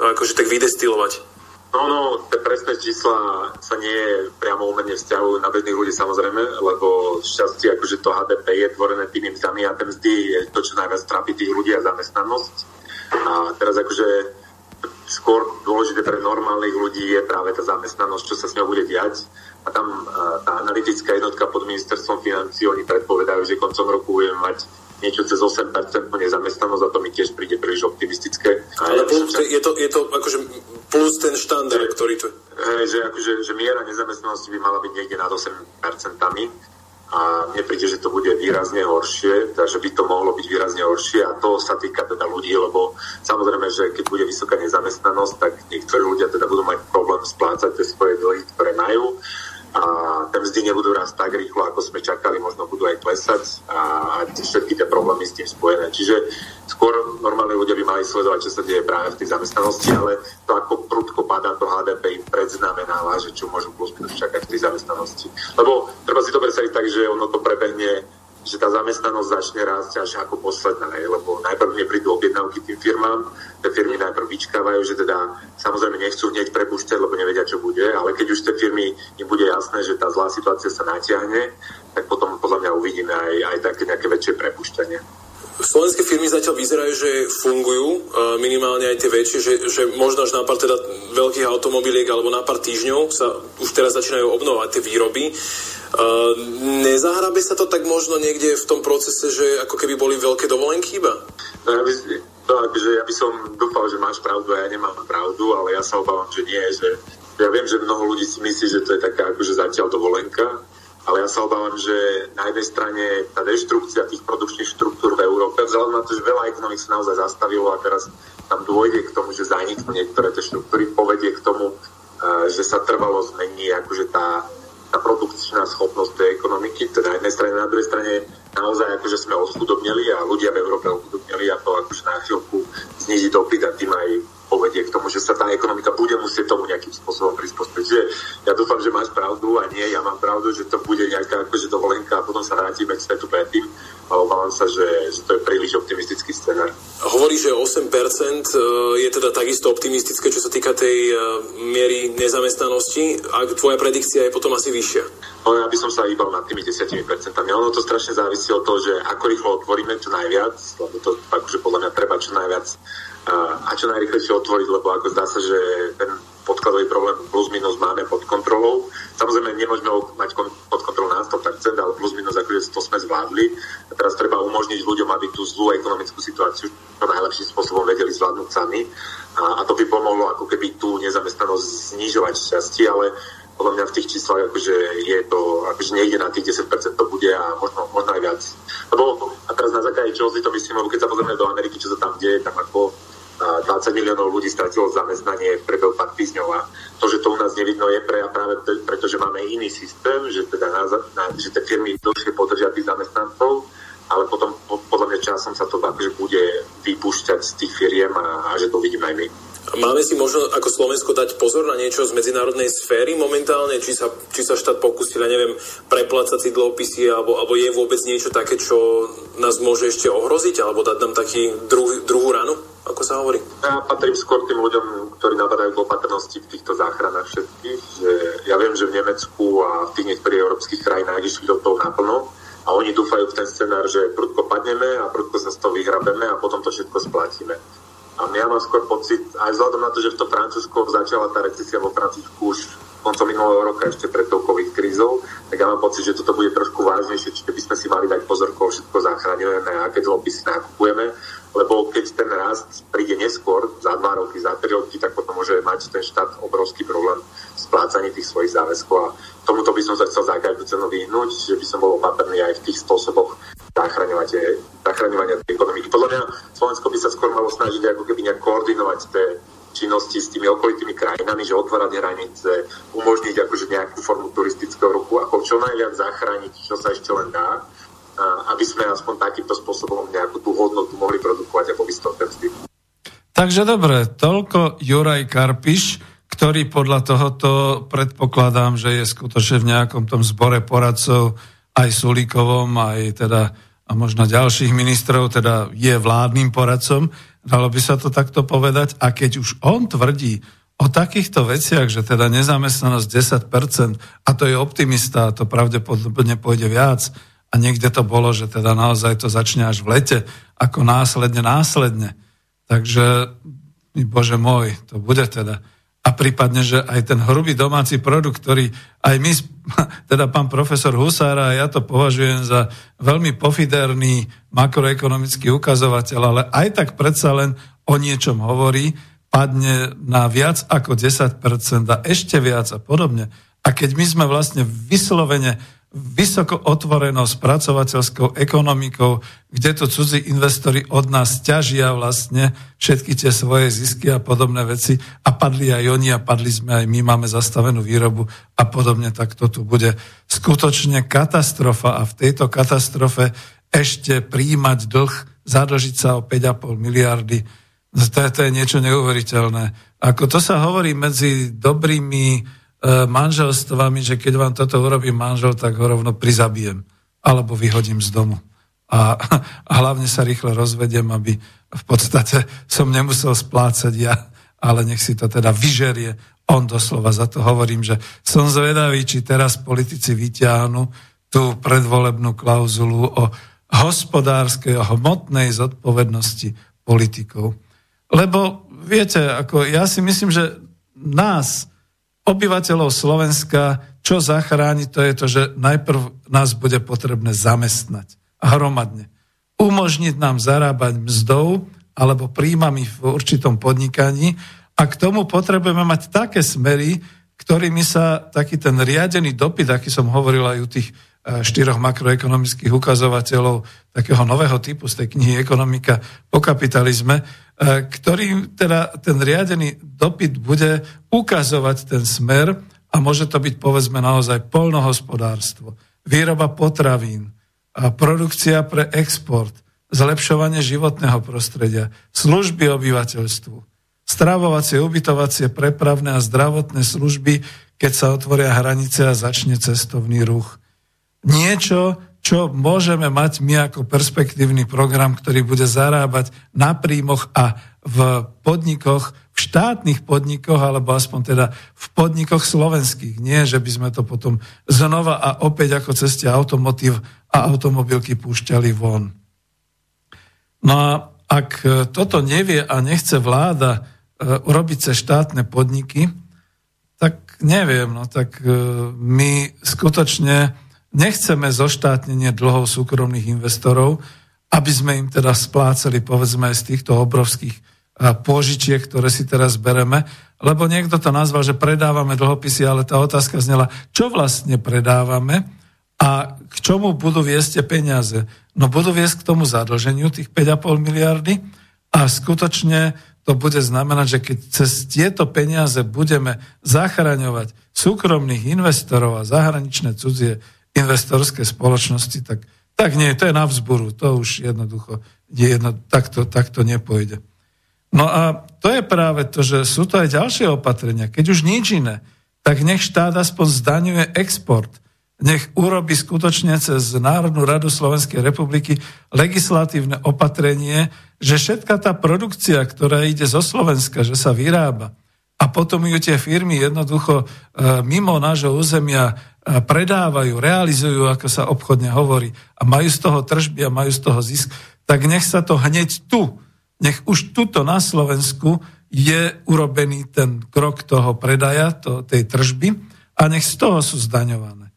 akože tak vydestilovať? No, tie presné čísla sa nie priamo umerne vzťahujú na bežných ľudí samozrejme, lebo šťastie akože to HDP je tvorené tými mzdami a ten mzdy je to, čo najviac trápi tých ľudí a zamestnanosť. A teraz akože skôr dôležité pre normálnych ľudí je práve tá zamestnanosť, čo sa s ňou bude diať. A tam tá analytická jednotka pod ministerstvom financí, oni predpovedajú, že koncom roku budeme mať niečo cez 8% nezamestnanosť a to mi tiež príde príliš optimistické. Ale je, to, je to akože plus ten štandard, že, ktorý tu... Že, akože, že miera nezamestnanosti by mala byť niekde nad 8% a mne príde, že to bude výrazne horšie, takže by to mohlo byť výrazne horšie a to sa týka teda ľudí, lebo samozrejme, že keď bude vysoká nezamestnanosť, tak niektorí ľudia teda budú mať problém splácať tie svoje dlhy, ktoré majú a tie mzdy nebudú raz tak rýchlo, ako sme čakali, možno budú aj klesať a všetky tie problémy s tým spojené. Čiže skôr normálne ľudia by mali sledovať, čo sa deje práve v tej zamestnanosti, ale to, ako prudko padá to HDP, im predznamenáva, že čo môžu plus minus čakať v tej zamestnanosti. Lebo treba si to predstaviť tak, že ono to prebehne že tá zamestnanosť začne rásť až ako posledná, lebo najprv neprídu objednávky tým firmám, tie firmy najprv vyčkávajú, že teda samozrejme nechcú hneď prepúšťať, lebo nevedia, čo bude, ale keď už tie firmy im bude jasné, že tá zlá situácia sa natiahne, tak potom podľa mňa uvidíme aj, aj také nejaké väčšie prepušťanie. Slovenské firmy zatiaľ vyzerajú, že fungujú, minimálne aj tie väčšie, že, že možno až na pár teda veľkých automobiliek alebo na pár týždňov sa už teraz začínajú obnovať tie výroby. Uh, nezahrabe sa to tak možno niekde v tom procese, že ako keby boli veľké dovolenky iba? No, to, akože ja by som dúfal, že máš pravdu a ja nemám pravdu, ale ja sa obávam, že nie, že ja viem, že mnoho ľudí si myslí, že to je taká akože zatiaľ dovolenka, ale ja sa obávam, že na jednej strane tá deštrukcia tých produkčných štruktúr v Európe, vzhľadom na to, že veľa ekonomik sa naozaj zastavilo a teraz tam dôjde k tomu, že zaniknú niektoré tie štruktúry, povedie k tomu, eh, že sa trvalo zmení akože tá tá produkčná schopnosť tej ekonomiky, teda na jednej strane, na druhej strane naozaj akože sme odchudobneli a ľudia v Európe odchudobneli a to akože na chvíľku zniží dopyt a tým aj povedie k tomu, že sa tá ekonomika bude musieť tomu nejakým spôsobom prispôsobiť. Čiže ja dúfam, že máš pravdu a nie, ja mám pravdu, že to bude nejaká akože dovolenka a potom sa vrátime k svetu predtým a obávam sa, že, že to je príliš optimistický scenár. Hovorí, že 8% e, je teda takisto optimistické, čo sa týka tej e, miery nezamestnanosti a tvoja predikcia je potom asi vyššia. No ja by som sa hýbal nad tými 10%. Ono to strašne závisí od toho, že ako rýchlo otvoríme čo najviac, lebo to akože podľa mňa treba čo najviac a čo najrychlejšie otvoriť, lebo ako zdá sa, že ten podkladový problém plus minus máme pod kontrolou. Samozrejme, nemôžeme ho mať pod kontrolou na 100%, ale plus minus akože to sme zvládli. A teraz treba umožniť ľuďom, aby tú zlú ekonomickú situáciu čo najlepším spôsobom vedeli zvládnuť sami. A, a to by pomohlo ako keby tú nezamestnanosť znižovať šťastie, ale podľa mňa v tých číslach akože je to, akože nejde na tých 10% to bude a možno, možno aj viac. Lebo a teraz na základe čoho si to myslím, lebo keď sa pozrieme do Ameriky, čo sa tam deje, tam ako 20 miliónov ľudí stratilo zamestnanie v priebehu pár týždňov a to, že to u nás nevidno je pre, práve preto, že máme iný systém, že, teda na, na, že tie firmy dlhšie podržia tých zamestnancov, ale potom podľa mňa časom sa to akože bude vypúšťať z tých firiem a, a že to vidíme aj my. Máme si možno ako Slovensko dať pozor na niečo z medzinárodnej sféry momentálne? Či sa, či sa štát pokusil, ja neviem, preplácať si dlhopisy, alebo, alebo je vôbec niečo také, čo nás môže ešte ohroziť, alebo dať nám taký druh, druhú ranu? Ako sa hovorí? Ja patrím skôr tým ľuďom, ktorí napadajú k opatrnosti v týchto záchranách všetkých. Že ja viem, že v Nemecku a v tých niektorých európskych krajinách išli do toho naplno a oni dúfajú v ten scenár, že prudko padneme a prudko sa z toho vyhrabeme a potom to všetko splatíme. A ja mám skôr pocit, aj vzhľadom na to, že v to Francúzsko začala tá recesia vo Francúzsku už koncom minulého roka ešte pred tou COVID krízou, tak ja mám pocit, že toto bude trošku vážnejšie, čiže by sme si mali dať pozor, koho všetko zachraňujeme a aké dlhopisy nakupujeme, lebo keď ten rast príde neskôr, za dva roky, za tri roky, tak potom môže mať ten štát obrovský problém v splácaní tých svojich záväzkov a tomuto by som sa chcel za každú cenu vyhnúť, že by som bol opatrný aj v tých spôsoboch zachraňovania tej ekonomiky. Podľa mňa Slovensko by sa skôr malo snažiť ako keby nejak koordinovať tie činnosti s tými okolitými krajinami, že otvárať hranice, umožniť akože nejakú formu turistického ruchu, ako čo najviac zachrániť, čo sa ešte len dá, aby sme aspoň takýmto spôsobom nejakú tú hodnotu mohli produkovať ako vystopenství. Takže dobre, toľko Juraj Karpiš, ktorý podľa tohoto predpokladám, že je skutočne v nejakom tom zbore poradcov aj Sulíkovom, aj teda a možno ďalších ministrov, teda je vládnym poradcom, dalo by sa to takto povedať. A keď už on tvrdí o takýchto veciach, že teda nezamestnanosť 10%, a to je optimista, a to pravdepodobne pôjde viac, a niekde to bolo, že teda naozaj to začne až v lete, ako následne, následne. Takže, bože môj, to bude teda a prípadne, že aj ten hrubý domáci produkt, ktorý aj my, teda pán profesor Husára, ja to považujem za veľmi pofiderný makroekonomický ukazovateľ, ale aj tak predsa len o niečom hovorí, padne na viac ako 10% a ešte viac a podobne. A keď my sme vlastne vyslovene vysoko otvorenou spracovateľskou ekonomikou, kde to cudzí investori od nás ťažia vlastne všetky tie svoje zisky a podobné veci a padli aj oni a padli sme aj my, máme zastavenú výrobu a podobne, tak to tu bude skutočne katastrofa a v tejto katastrofe ešte príjmať dlh, zadlžiť sa o 5,5 miliardy, to to je niečo neuveriteľné. Ako to sa hovorí medzi dobrými manželstvami, že keď vám toto urobí manžel, tak ho rovno prizabijem alebo vyhodím z domu. A, a hlavne sa rýchle rozvediem, aby v podstate som nemusel splácať ja, ale nech si to teda vyžerie on doslova. Za to hovorím, že som zvedavý, či teraz politici vyťahnu tú predvolebnú klauzulu o hospodárskej a hmotnej zodpovednosti politikov. Lebo viete, ako ja si myslím, že nás obyvateľov Slovenska, čo zachráni, to je to, že najprv nás bude potrebné zamestnať hromadne. Umožniť nám zarábať mzdou alebo príjmami v určitom podnikaní a k tomu potrebujeme mať také smery, ktorými sa taký ten riadený dopyt, aký som hovoril aj u tých štyroch makroekonomických ukazovateľov takého nového typu z tej knihy Ekonomika po kapitalizme, E, ktorý teda ten riadený dopyt bude ukazovať ten smer a môže to byť povedzme naozaj polnohospodárstvo, výroba potravín, produkcia pre export, zlepšovanie životného prostredia, služby obyvateľstvu, stravovacie, ubytovacie, prepravné a zdravotné služby, keď sa otvoria hranice a začne cestovný ruch. Niečo, čo môžeme mať my ako perspektívny program, ktorý bude zarábať na príjmoch a v podnikoch, v štátnych podnikoch, alebo aspoň teda v podnikoch slovenských. Nie, že by sme to potom znova a opäť ako ceste automotív a automobilky púšťali von. No a ak toto nevie a nechce vláda e, urobiť sa štátne podniky, tak neviem, no tak e, my skutočne nechceme zoštátnenie dlhov súkromných investorov, aby sme im teda splácali povedzme z týchto obrovských pôžičiek, ktoré si teraz bereme, lebo niekto to nazval, že predávame dlhopisy, ale tá otázka znela, čo vlastne predávame a k čomu budú viesť tie peniaze. No budú viesť k tomu zadlženiu tých 5,5 miliardy a skutočne to bude znamenať, že keď cez tieto peniaze budeme zachraňovať súkromných investorov a zahraničné cudzie investorské spoločnosti, tak, tak nie, to je na vzboru, to už jednoducho je jedno, takto, takto nepôjde. No a to je práve to, že sú to aj ďalšie opatrenia. Keď už nič iné, tak nech štát aspoň zdaňuje export. Nech urobi skutočne cez Národnú radu Slovenskej republiky legislatívne opatrenie, že všetka tá produkcia, ktorá ide zo Slovenska, že sa vyrába, a potom ju tie firmy jednoducho e, mimo nášho územia predávajú, realizujú, ako sa obchodne hovorí, a majú z toho tržby a majú z toho zisk, tak nech sa to hneď tu, nech už tuto na Slovensku je urobený ten krok toho predaja, to, tej tržby a nech z toho sú zdaňované.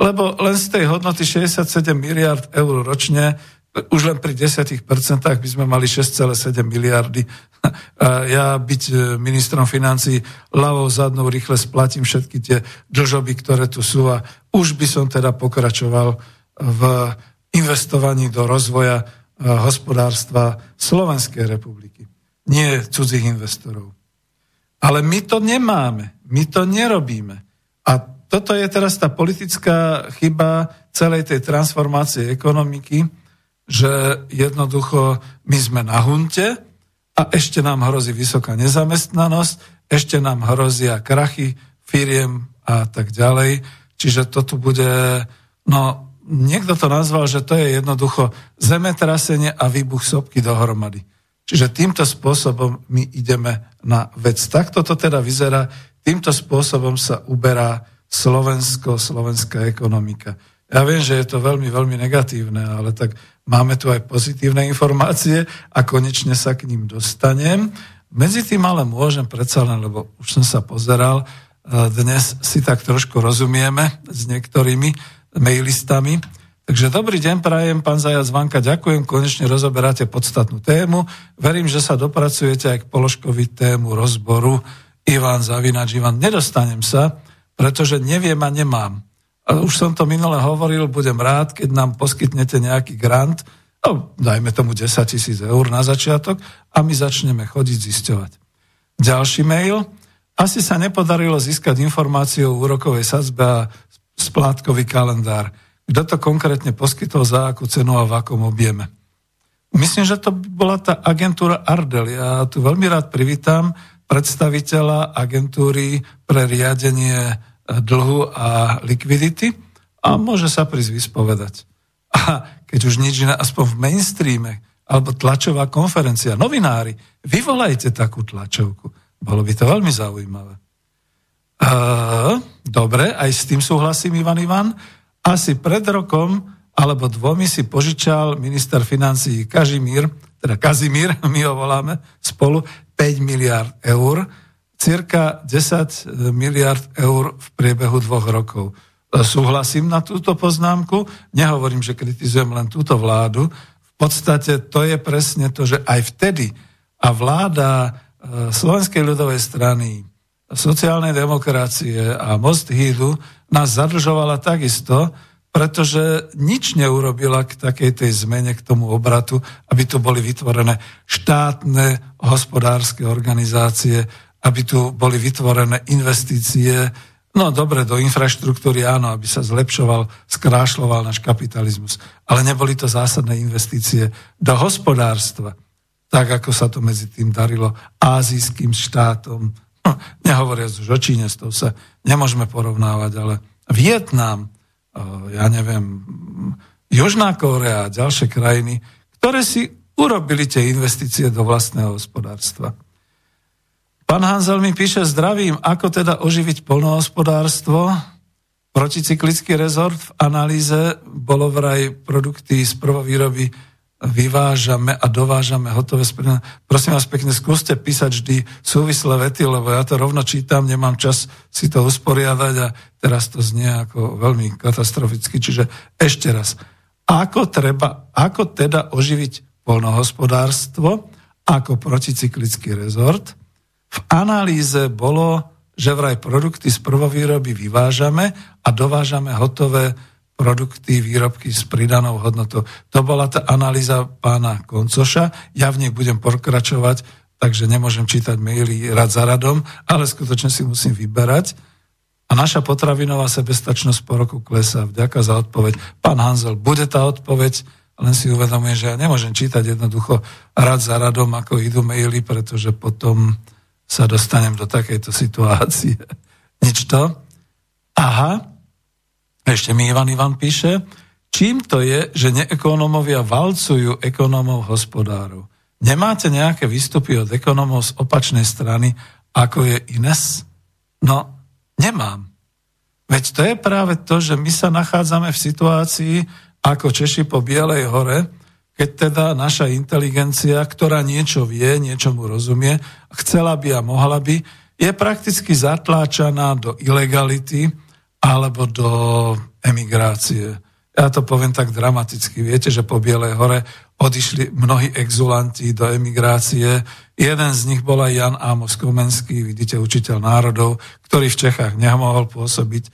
Lebo len z tej hodnoty 67 miliard eur ročne už len pri 10% by sme mali 6,7 miliardy. Ja byť e, ministrom financí ľavou zadnou rýchle splatím všetky tie dlžoby, ktoré tu sú a už by som teda pokračoval v investovaní do rozvoja e, hospodárstva Slovenskej republiky. Nie cudzích investorov. Ale my to nemáme. My to nerobíme. A toto je teraz tá politická chyba celej tej transformácie ekonomiky, že jednoducho my sme na hunte a ešte nám hrozí vysoká nezamestnanosť, ešte nám hrozia krachy firiem a tak ďalej. Čiže to tu bude, no niekto to nazval, že to je jednoducho zemetrasenie a výbuch sopky dohromady. Čiže týmto spôsobom my ideme na vec. Takto to teda vyzerá, týmto spôsobom sa uberá Slovensko, slovenská ekonomika. Ja viem, že je to veľmi, veľmi negatívne, ale tak máme tu aj pozitívne informácie a konečne sa k ním dostanem. Medzi tým ale môžem predsa len, lebo už som sa pozeral, e, dnes si tak trošku rozumieme s niektorými mailistami. Takže dobrý deň, prajem, pán Zajac Vanka, ďakujem, konečne rozoberáte podstatnú tému. Verím, že sa dopracujete aj k položkovi tému rozboru Ivan Zavinač. Ivan, nedostanem sa, pretože neviem a nemám už som to minule hovoril, budem rád, keď nám poskytnete nejaký grant, no, dajme tomu 10 tisíc eur na začiatok a my začneme chodiť zisťovať. Ďalší mail. Asi sa nepodarilo získať informáciu o úrokovej sadzbe a splátkový kalendár. Kto to konkrétne poskytol, za akú cenu a v akom objeme? Myslím, že to bola tá agentúra Ardel. Ja tu veľmi rád privítam predstaviteľa agentúry pre riadenie dlhu a likvidity a môže sa prísť vyspovedať. A keď už nič iné, aspoň v mainstreame, alebo tlačová konferencia, novinári, vyvolajte takú tlačovku. Bolo by to veľmi zaujímavé. Uh, dobre, aj s tým súhlasím, Ivan Ivan. Asi pred rokom alebo dvomi si požičal minister financí Kažimír, teda Kazimír, my ho voláme spolu, 5 miliard eur cirka 10 miliard eur v priebehu dvoch rokov. Súhlasím na túto poznámku, nehovorím, že kritizujem len túto vládu. V podstate to je presne to, že aj vtedy a vláda e, Slovenskej ľudovej strany, sociálnej demokracie a Most Hídu nás zadlžovala takisto, pretože nič neurobila k takej tej zmene, k tomu obratu, aby tu boli vytvorené štátne hospodárske organizácie, aby tu boli vytvorené investície, no dobre, do infraštruktúry áno, aby sa zlepšoval, skrášloval náš kapitalizmus. Ale neboli to zásadné investície do hospodárstva, tak ako sa to medzi tým darilo azijským štátom. No, nehovoriac už o Číne, s tou sa nemôžeme porovnávať, ale Vietnam, ja neviem, Južná Kórea a ďalšie krajiny, ktoré si urobili tie investície do vlastného hospodárstva. Pán Hanzel mi píše, zdravím, ako teda oživiť polnohospodárstvo? Proticyklický rezort v analýze bolo vraj produkty z prvovýroby vyvážame a dovážame hotové sprina. Prosím vás pekne, skúste písať vždy súvislé vety, lebo ja to rovno čítam, nemám čas si to usporiadať a teraz to znie ako veľmi katastroficky. Čiže ešte raz, ako, treba, ako teda oživiť polnohospodárstvo ako proticyklický rezort – v analýze bolo, že vraj produkty z prvovýroby vyvážame a dovážame hotové produkty, výrobky s pridanou hodnotou. To bola tá analýza pána Koncoša. Ja v nej budem pokračovať, takže nemôžem čítať maily rad za radom, ale skutočne si musím vyberať. A naša potravinová sebestačnosť po roku klesá. Vďaka za odpoveď. Pán Hanzel, bude tá odpoveď, len si uvedomujem, že ja nemôžem čítať jednoducho rad za radom, ako idú maily, pretože potom sa dostanem do takejto situácie. Nič to? Aha, ešte mi Ivan Ivan píše, čím to je, že neekonómovia valcujú ekonómov hospodárov? Nemáte nejaké výstupy od ekonómov z opačnej strany, ako je Ines? No, nemám. Veď to je práve to, že my sa nachádzame v situácii ako Češi po Bielej hore, keď teda naša inteligencia, ktorá niečo vie, niečomu rozumie, chcela by a mohla by, je prakticky zatláčaná do ilegality alebo do emigrácie. Ja to poviem tak dramaticky. Viete, že po Bielej hore odišli mnohí exulanti do emigrácie. Jeden z nich bol Jan Amos Komenský, vidíte, učiteľ národov, ktorý v Čechách nemohol pôsobiť,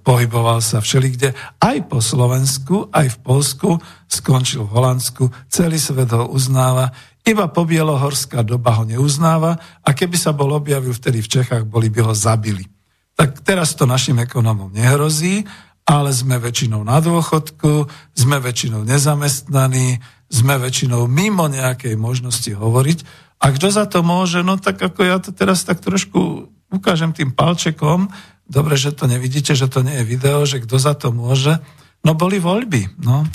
pohyboval sa všelikde, aj po Slovensku, aj v Polsku, skončil v Holandsku, celý svet ho uznáva, iba po Bielohorská doba ho neuznáva a keby sa bol objavil vtedy v Čechách, boli by ho zabili. Tak teraz to našim ekonomom nehrozí, ale sme väčšinou na dôchodku, sme väčšinou nezamestnaní, sme väčšinou mimo nejakej možnosti hovoriť. A kto za to môže, no tak ako ja to teraz tak trošku ukážem tým palčekom, dobre, že to nevidíte, že to nie je video, že kto za to môže, no boli voľby, no.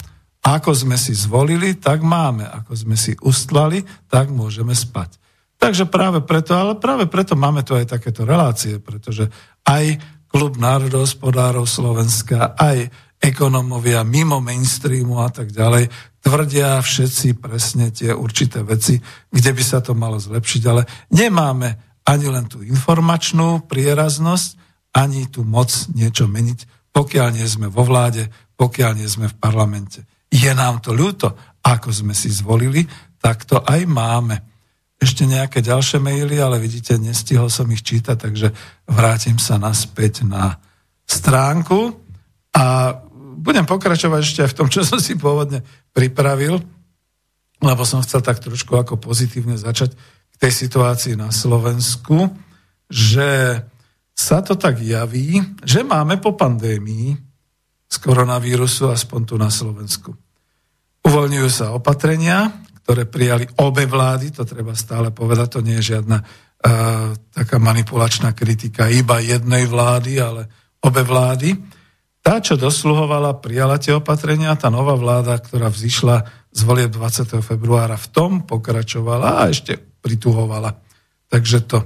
Ako sme si zvolili, tak máme. Ako sme si ustlali, tak môžeme spať. Takže práve preto, ale práve preto máme tu aj takéto relácie, pretože aj Klub národohospodárov Slovenska, aj ekonomovia mimo mainstreamu a tak ďalej, tvrdia všetci presne tie určité veci, kde by sa to malo zlepšiť, ale nemáme ani len tú informačnú prieraznosť, ani tú moc niečo meniť, pokiaľ nie sme vo vláde, pokiaľ nie sme v parlamente. Je nám to ľúto, ako sme si zvolili, tak to aj máme. Ešte nejaké ďalšie maily, ale vidíte, nestihol som ich čítať, takže vrátim sa naspäť na stránku a budem pokračovať ešte aj v tom, čo som si pôvodne pripravil, lebo som chcel tak trošku ako pozitívne začať k tej situácii na Slovensku, že sa to tak javí, že máme po pandémii z koronavírusu, aspoň tu na Slovensku. Uvoľňujú sa opatrenia, ktoré prijali obe vlády, to treba stále povedať, to nie je žiadna uh, taká manipulačná kritika iba jednej vlády, ale obe vlády. Tá, čo dosluhovala, prijala tie opatrenia, tá nová vláda, ktorá vzýšla z volie 20. februára, v tom pokračovala a ešte prituhovala. Takže to.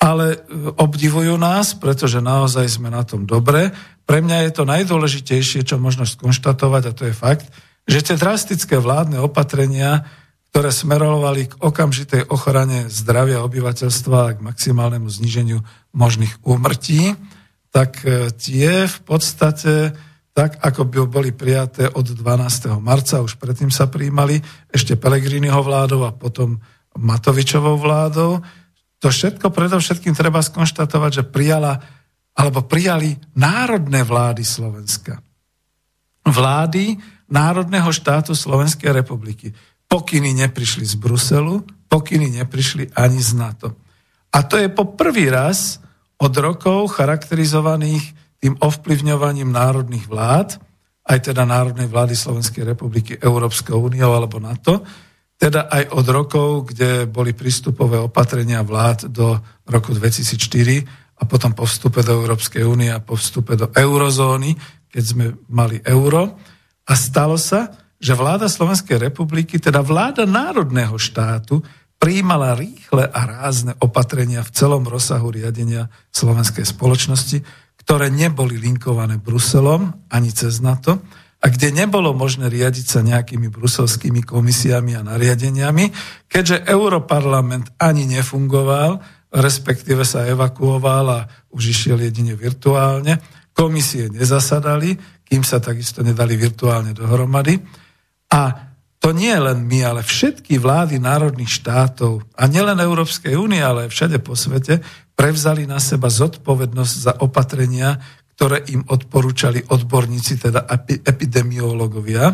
Ale e, obdivujú nás, pretože naozaj sme na tom dobre. Pre mňa je to najdôležitejšie, čo možno skonštatovať, a to je fakt, že tie drastické vládne opatrenia, ktoré smerovali k okamžitej ochrane zdravia obyvateľstva a k maximálnemu zníženiu možných úmrtí, tak e, tie v podstate, tak ako by boli prijaté od 12. marca, už predtým sa príjmali, ešte Pelegriniho vládou a potom Matovičovou vládou, to všetko predovšetkým treba skonštatovať, že prijala alebo prijali národné vlády Slovenska. Vlády národného štátu Slovenskej republiky. Pokyny neprišli z Bruselu, pokyny neprišli ani z NATO. A to je po prvý raz, od rokov charakterizovaných tým ovplyvňovaním národných vlád, aj teda Národnej vlády Slovenskej republiky, Európskou úniou alebo NATO, teda aj od rokov, kde boli prístupové opatrenia vlád do roku 2004 a potom po vstupe do Európskej únie a po vstupe do eurozóny, keď sme mali euro. A stalo sa, že vláda Slovenskej republiky, teda vláda národného štátu, prijímala rýchle a rázne opatrenia v celom rozsahu riadenia slovenskej spoločnosti, ktoré neboli linkované Bruselom ani cez NATO a kde nebolo možné riadiť sa nejakými bruselskými komisiami a nariadeniami, keďže Europarlament ani nefungoval, respektíve sa evakuoval a už išiel jedine virtuálne, komisie nezasadali, kým sa takisto nedali virtuálne dohromady. A to nie len my, ale všetky vlády národných štátov a nielen Európskej únie, ale všade po svete prevzali na seba zodpovednosť za opatrenia, ktoré im odporúčali odborníci, teda epidemiológovia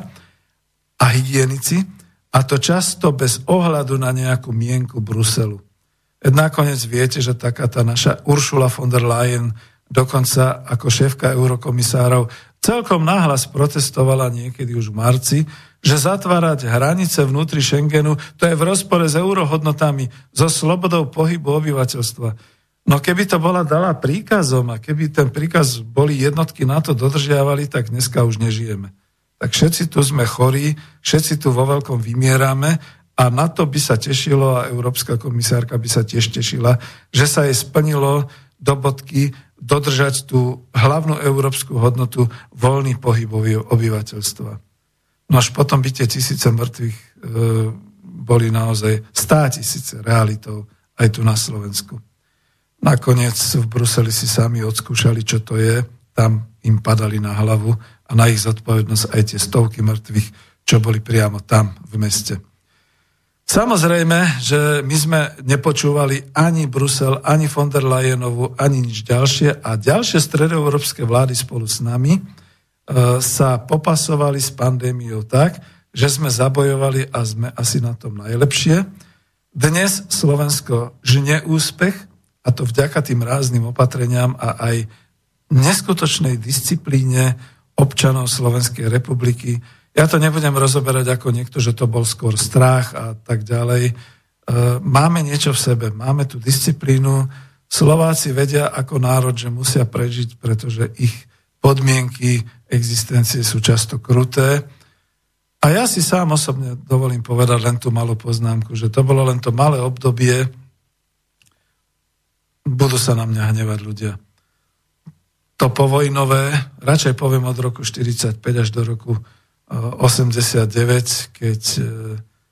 a hygienici, a to často bez ohľadu na nejakú mienku Bruselu. Nakoniec viete, že taká tá naša Uršula von der Leyen dokonca ako šéfka eurokomisárov celkom náhlas protestovala niekedy už v marci, že zatvárať hranice vnútri Schengenu, to je v rozpore s eurohodnotami, so slobodou pohybu obyvateľstva. No keby to bola dala príkazom a keby ten príkaz boli jednotky na to dodržiavali, tak dneska už nežijeme. Tak všetci tu sme chorí, všetci tu vo veľkom vymierame a na to by sa tešilo a Európska komisárka by sa tiež tešila, že sa jej splnilo do bodky dodržať tú hlavnú európsku hodnotu voľných pohybov obyvateľstva. No až potom by tie tisíce mŕtvych e, boli naozaj stá tisíce realitou aj tu na Slovensku. Nakoniec v Bruseli si sami odskúšali, čo to je. Tam im padali na hlavu a na ich zodpovednosť aj tie stovky mŕtvych, čo boli priamo tam v meste. Samozrejme, že my sme nepočúvali ani Brusel, ani von der Leyenovu, ani nič ďalšie a ďalšie stredoeurópske vlády spolu s nami e, sa popasovali s pandémiou tak, že sme zabojovali a sme asi na tom najlepšie. Dnes Slovensko žne úspech a to vďaka tým rázným opatreniam a aj neskutočnej disciplíne občanov Slovenskej republiky, ja to nebudem rozoberať ako niekto, že to bol skôr strach a tak ďalej. E, máme niečo v sebe, máme tú disciplínu. Slováci vedia ako národ, že musia prežiť, pretože ich podmienky existencie sú často kruté. A ja si sám osobne dovolím povedať len tú malú poznámku, že to bolo len to malé obdobie, budú sa na mňa hnevať ľudia. To povojnové, radšej poviem od roku 45 až do roku 89, keď e,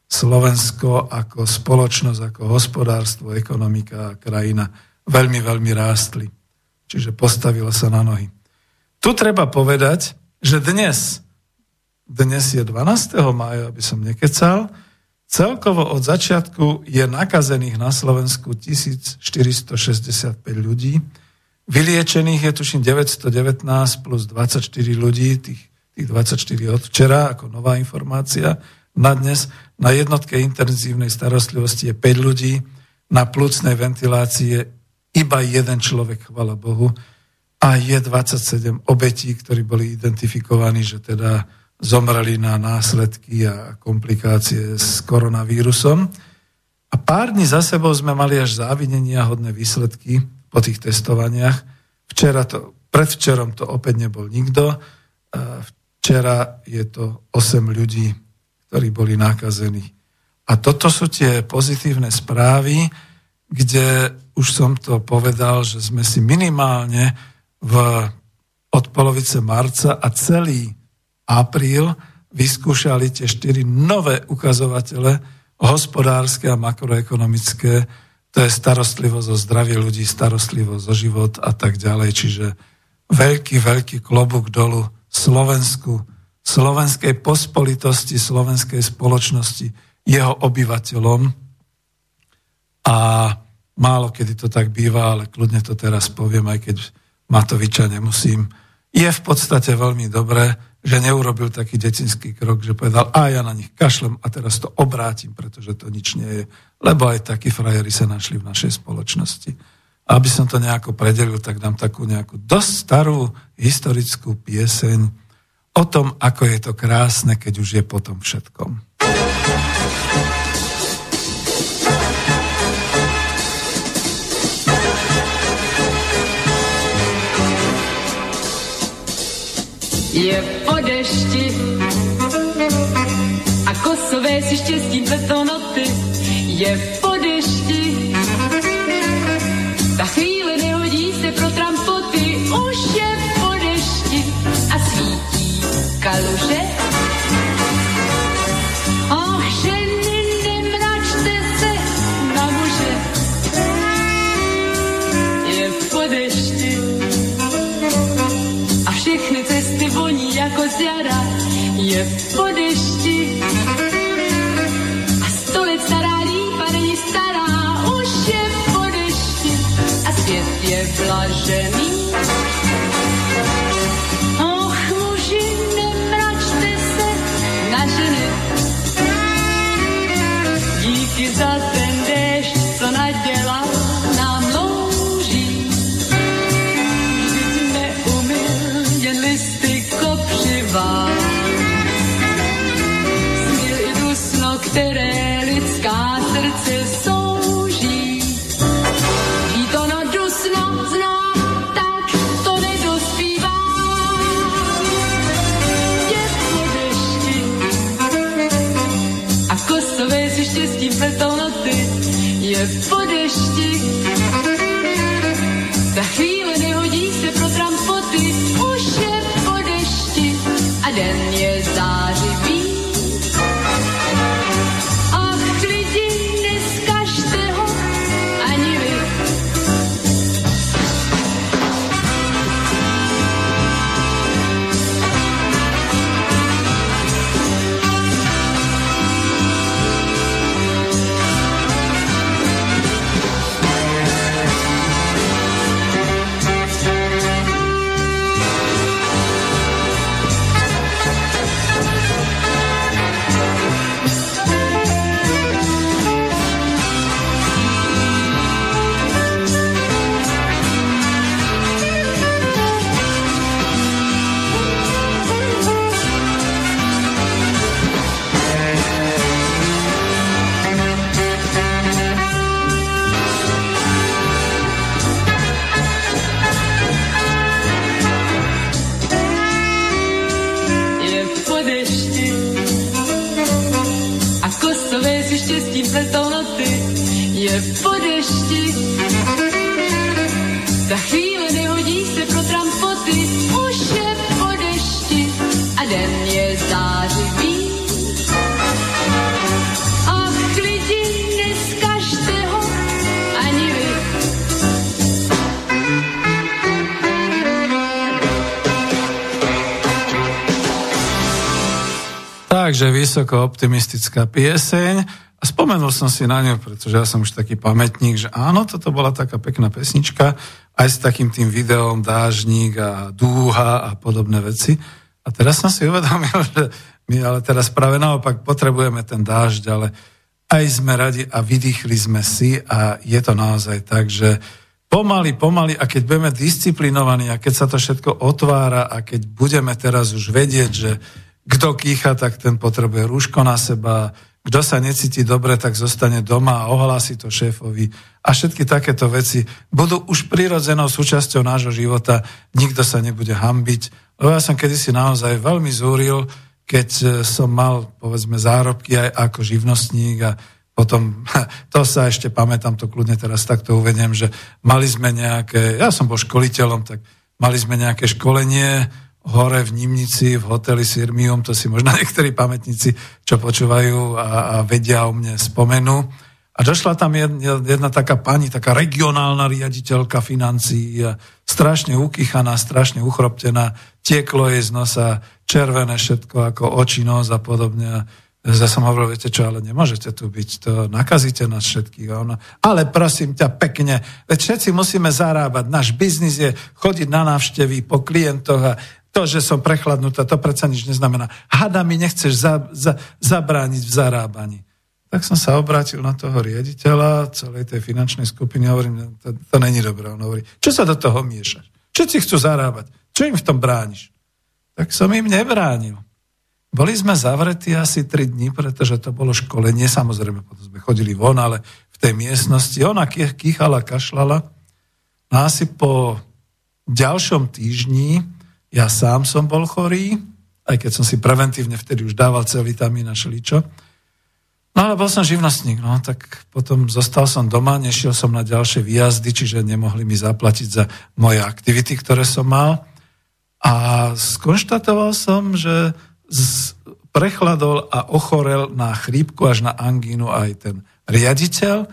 Slovensko ako spoločnosť, ako hospodárstvo, ekonomika a krajina veľmi, veľmi rástli. Čiže postavila sa na nohy. Tu treba povedať, že dnes, dnes je 12. mája, aby som nekecal, celkovo od začiatku je nakazených na Slovensku 1465 ľudí, vyliečených je tuším 919 plus 24 ľudí, tých tých 24 od včera, ako nová informácia. Na dnes na jednotke intenzívnej starostlivosti je 5 ľudí, na plúcnej ventilácii je iba jeden človek, chvala Bohu, a je 27 obetí, ktorí boli identifikovaní, že teda zomreli na následky a komplikácie s koronavírusom. A pár dní za sebou sme mali až závinenia hodné výsledky po tých testovaniach. Včera to, predvčerom to opäť nebol nikto. Včera je to 8 ľudí, ktorí boli nakazení. A toto sú tie pozitívne správy, kde už som to povedal, že sme si minimálne v, od polovice marca a celý apríl vyskúšali tie štyri nové ukazovatele hospodárske a makroekonomické, to je starostlivosť o zdravie ľudí, starostlivosť o život a tak ďalej. Čiže veľký, veľký klobúk dolu Slovensku, slovenskej pospolitosti, slovenskej spoločnosti, jeho obyvateľom. A málo kedy to tak býva, ale kľudne to teraz poviem, aj keď Matoviča nemusím. Je v podstate veľmi dobré, že neurobil taký decinský krok, že povedal, a ja na nich kašlem a teraz to obrátim, pretože to nič nie je. Lebo aj takí frajeri sa našli v našej spoločnosti. Aby som to nejako predelil, tak dám takú nejakú dosť starú historickú pieseň o tom, ako je to krásne, keď už je potom všetkom. Je po dešti a kosové si štěstím betonoty. Je po dešti ta chvíle nehodí se pro trampoty, už je po dešti a svítí kaluže. Je po dešti a sto let stará lípa není stará, už je svět je blažený. Je Takže vysoko optimistická pieseň. A spomenul som si na ňu, pretože ja som už taký pamätník, že áno, toto bola taká pekná pesnička, aj s takým tým videom dážnik a dúha a podobné veci. A teraz som si uvedomil, že my ale teraz práve naopak potrebujeme ten dážď, ale aj sme radi a vydýchli sme si a je to naozaj tak, že pomaly, pomaly a keď budeme disciplinovaní a keď sa to všetko otvára a keď budeme teraz už vedieť, že kto kýcha, tak ten potrebuje rúško na seba, kto sa necíti dobre, tak zostane doma a ohlási to šéfovi. A všetky takéto veci budú už prirodzenou súčasťou nášho života. Nikto sa nebude hambiť. Lebo ja som kedysi naozaj veľmi zúril, keď e, som mal, povedzme, zárobky aj ako živnostník a potom, to sa ešte pamätám, to kľudne teraz takto uvediem, že mali sme nejaké, ja som bol školiteľom, tak mali sme nejaké školenie, hore v Nimnici, v hoteli Sirmium, to si možno niektorí pamätníci, čo počúvajú a, a vedia o mne spomenú. A došla tam jedna, jedna taká pani, taká regionálna riaditeľka financií, strašne ukýchaná, strašne uchroptená, tieklo jej z nosa, červené všetko, ako oči, nos a podobne. Ja som hovoril, viete čo, ale nemôžete tu byť, to nakazíte nás všetkých. Ona, ale prosím ťa pekne, veď všetci musíme zarábať, náš biznis je chodiť na návštevy po klientoch a to, že som prechladnutá, to predsa nič neznamená. Hada mi nechceš za, za, zabrániť v zarábaní. Tak som sa obrátil na toho riaditeľa celej tej finančnej skupiny a hovorím, to, to není dobré. On hovorí, čo sa do toho miešaš? Všetci chcú zarábať. Čo im v tom brániš? Tak som im nebránil. Boli sme zavretí asi 3 dní, pretože to bolo školenie, samozrejme, potom sme chodili von, ale v tej miestnosti. Ona kýchala, kašlala. No asi po ďalšom týždni ja sám som bol chorý, aj keď som si preventívne vtedy už dával C-vitamín a šeličo. No ale bol som živnostník, no tak potom zostal som doma, nešiel som na ďalšie výjazdy, čiže nemohli mi zaplatiť za moje aktivity, ktoré som mal. A skonštatoval som, že prechladol a ochorel na chrípku až na angínu aj ten riaditeľ.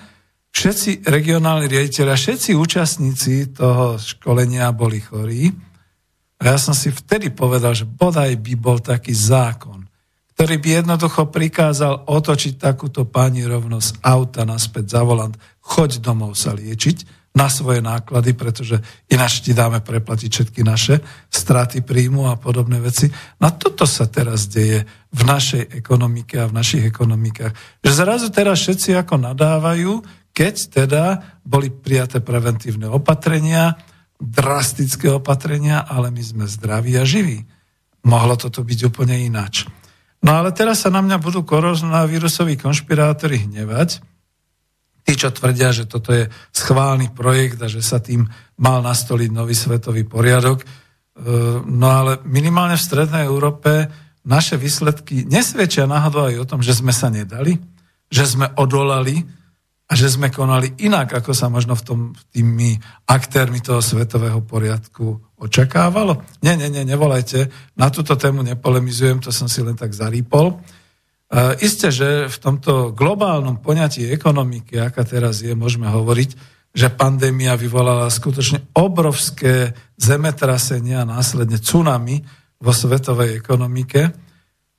Všetci regionálni riaditeľia, všetci účastníci toho školenia boli chorí. A ja som si vtedy povedal, že bodaj by bol taký zákon, ktorý by jednoducho prikázal otočiť takúto pani rovno z auta naspäť za volant, choď domov sa liečiť na svoje náklady, pretože ináč ti dáme preplatiť všetky naše straty príjmu a podobné veci. No a toto sa teraz deje v našej ekonomike a v našich ekonomikách. Že zrazu teraz všetci ako nadávajú, keď teda boli prijaté preventívne opatrenia, drastické opatrenia, ale my sme zdraví a živí. Mohlo toto byť úplne ináč. No ale teraz sa na mňa budú koronavírusoví konšpirátori hnevať, tí, čo tvrdia, že toto je schválny projekt a že sa tým mal nastoliť nový svetový poriadok. E, no ale minimálne v Strednej Európe naše výsledky nesvedčia náhodou aj o tom, že sme sa nedali, že sme odolali, a že sme konali inak, ako sa možno v tom, tými aktérmi toho svetového poriadku očakávalo. Nie, nie, nie, nevolajte. Na túto tému nepolemizujem, to som si len tak zarýpol. E, isté, že v tomto globálnom poňatí ekonomiky, aká teraz je, môžeme hovoriť, že pandémia vyvolala skutočne obrovské zemetrasenia a následne tsunami vo svetovej ekonomike.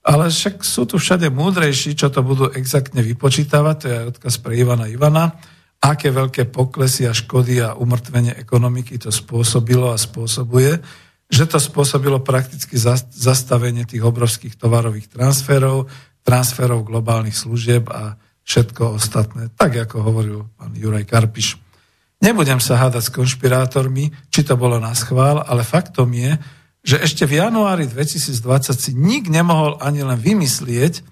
Ale však sú tu všade múdrejší, čo to budú exaktne vypočítavať, to je aj odkaz pre Ivana Ivana, aké veľké poklesy a škody a umrtvenie ekonomiky to spôsobilo a spôsobuje, že to spôsobilo prakticky zastavenie tých obrovských tovarových transferov, transferov globálnych služieb a všetko ostatné, tak ako hovoril pán Juraj Karpiš. Nebudem sa hádať s konšpirátormi, či to bolo na schvál, ale faktom je, že ešte v januári 2020 si nik nemohol ani len vymyslieť,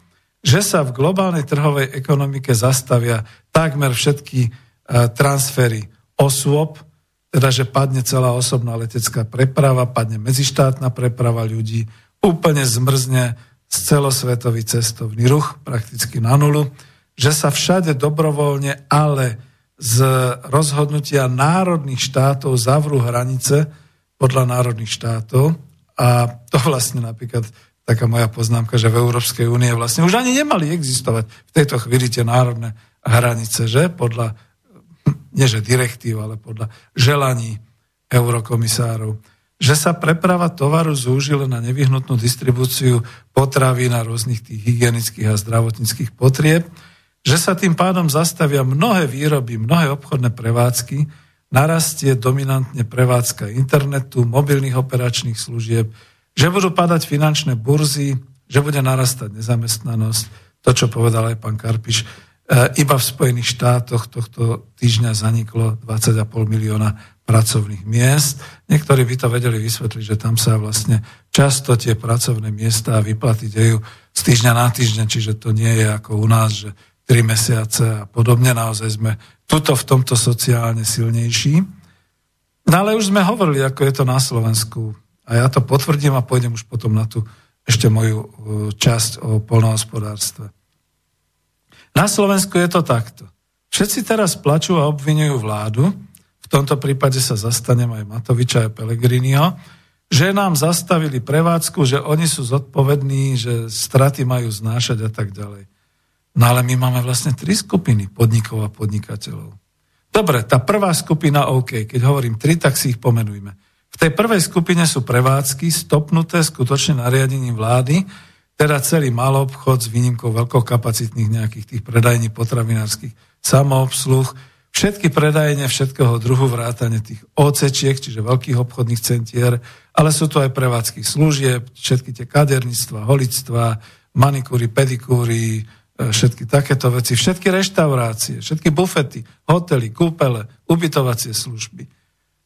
že sa v globálnej trhovej ekonomike zastavia takmer všetky e, transfery osôb, teda že padne celá osobná letecká preprava, padne medzištátna preprava ľudí, úplne zmrzne celosvetový cestovný ruch prakticky na nulu, že sa všade dobrovoľne, ale z rozhodnutia národných štátov zavrú hranice, podľa národných štátov. A to vlastne napríklad taká moja poznámka, že v Európskej únie vlastne už ani nemali existovať v tejto chvíli tie národné hranice, že podľa, nie že direktív, ale podľa želaní eurokomisárov. že sa preprava tovaru zúžila na nevyhnutnú distribúciu potravy na rôznych tých hygienických a zdravotníckých potrieb, že sa tým pádom zastavia mnohé výroby, mnohé obchodné prevádzky, narastie dominantne prevádzka internetu, mobilných operačných služieb, že budú padať finančné burzy, že bude narastať nezamestnanosť, to, čo povedal aj pán Karpiš, E, iba v Spojených štátoch tohto týždňa zaniklo 20,5 milióna pracovných miest. Niektorí by to vedeli vysvetliť, že tam sa vlastne často tie pracovné miesta a vyplaty dejú z týždňa na týždeň, čiže to nie je ako u nás, že 3 mesiace a podobne. Naozaj sme tuto v tomto sociálne silnejší. No ale už sme hovorili, ako je to na Slovensku. A ja to potvrdím a pôjdem už potom na tú ešte moju e, časť o polnohospodárstve. Na Slovensku je to takto. Všetci teraz plačú a obvinujú vládu, v tomto prípade sa zastanem aj Matoviča a Pelegriniho, že nám zastavili prevádzku, že oni sú zodpovední, že straty majú znášať a tak ďalej. No ale my máme vlastne tri skupiny podnikov a podnikateľov. Dobre, tá prvá skupina OK, keď hovorím tri, tak si ich pomenujme. V tej prvej skupine sú prevádzky stopnuté skutočne nariadením vlády, teda celý malý obchod s výnimkou veľkokapacitných nejakých tých predajní potravinárskych samoobsluh, všetky predajne všetkého druhu vrátane tých OCčiek, čiže veľkých obchodných centier, ale sú tu aj prevádzky služieb, všetky tie kaderníctva, holictva, manikúry, pedikúry, všetky takéto veci, všetky reštaurácie, všetky bufety, hotely, kúpele, ubytovacie služby.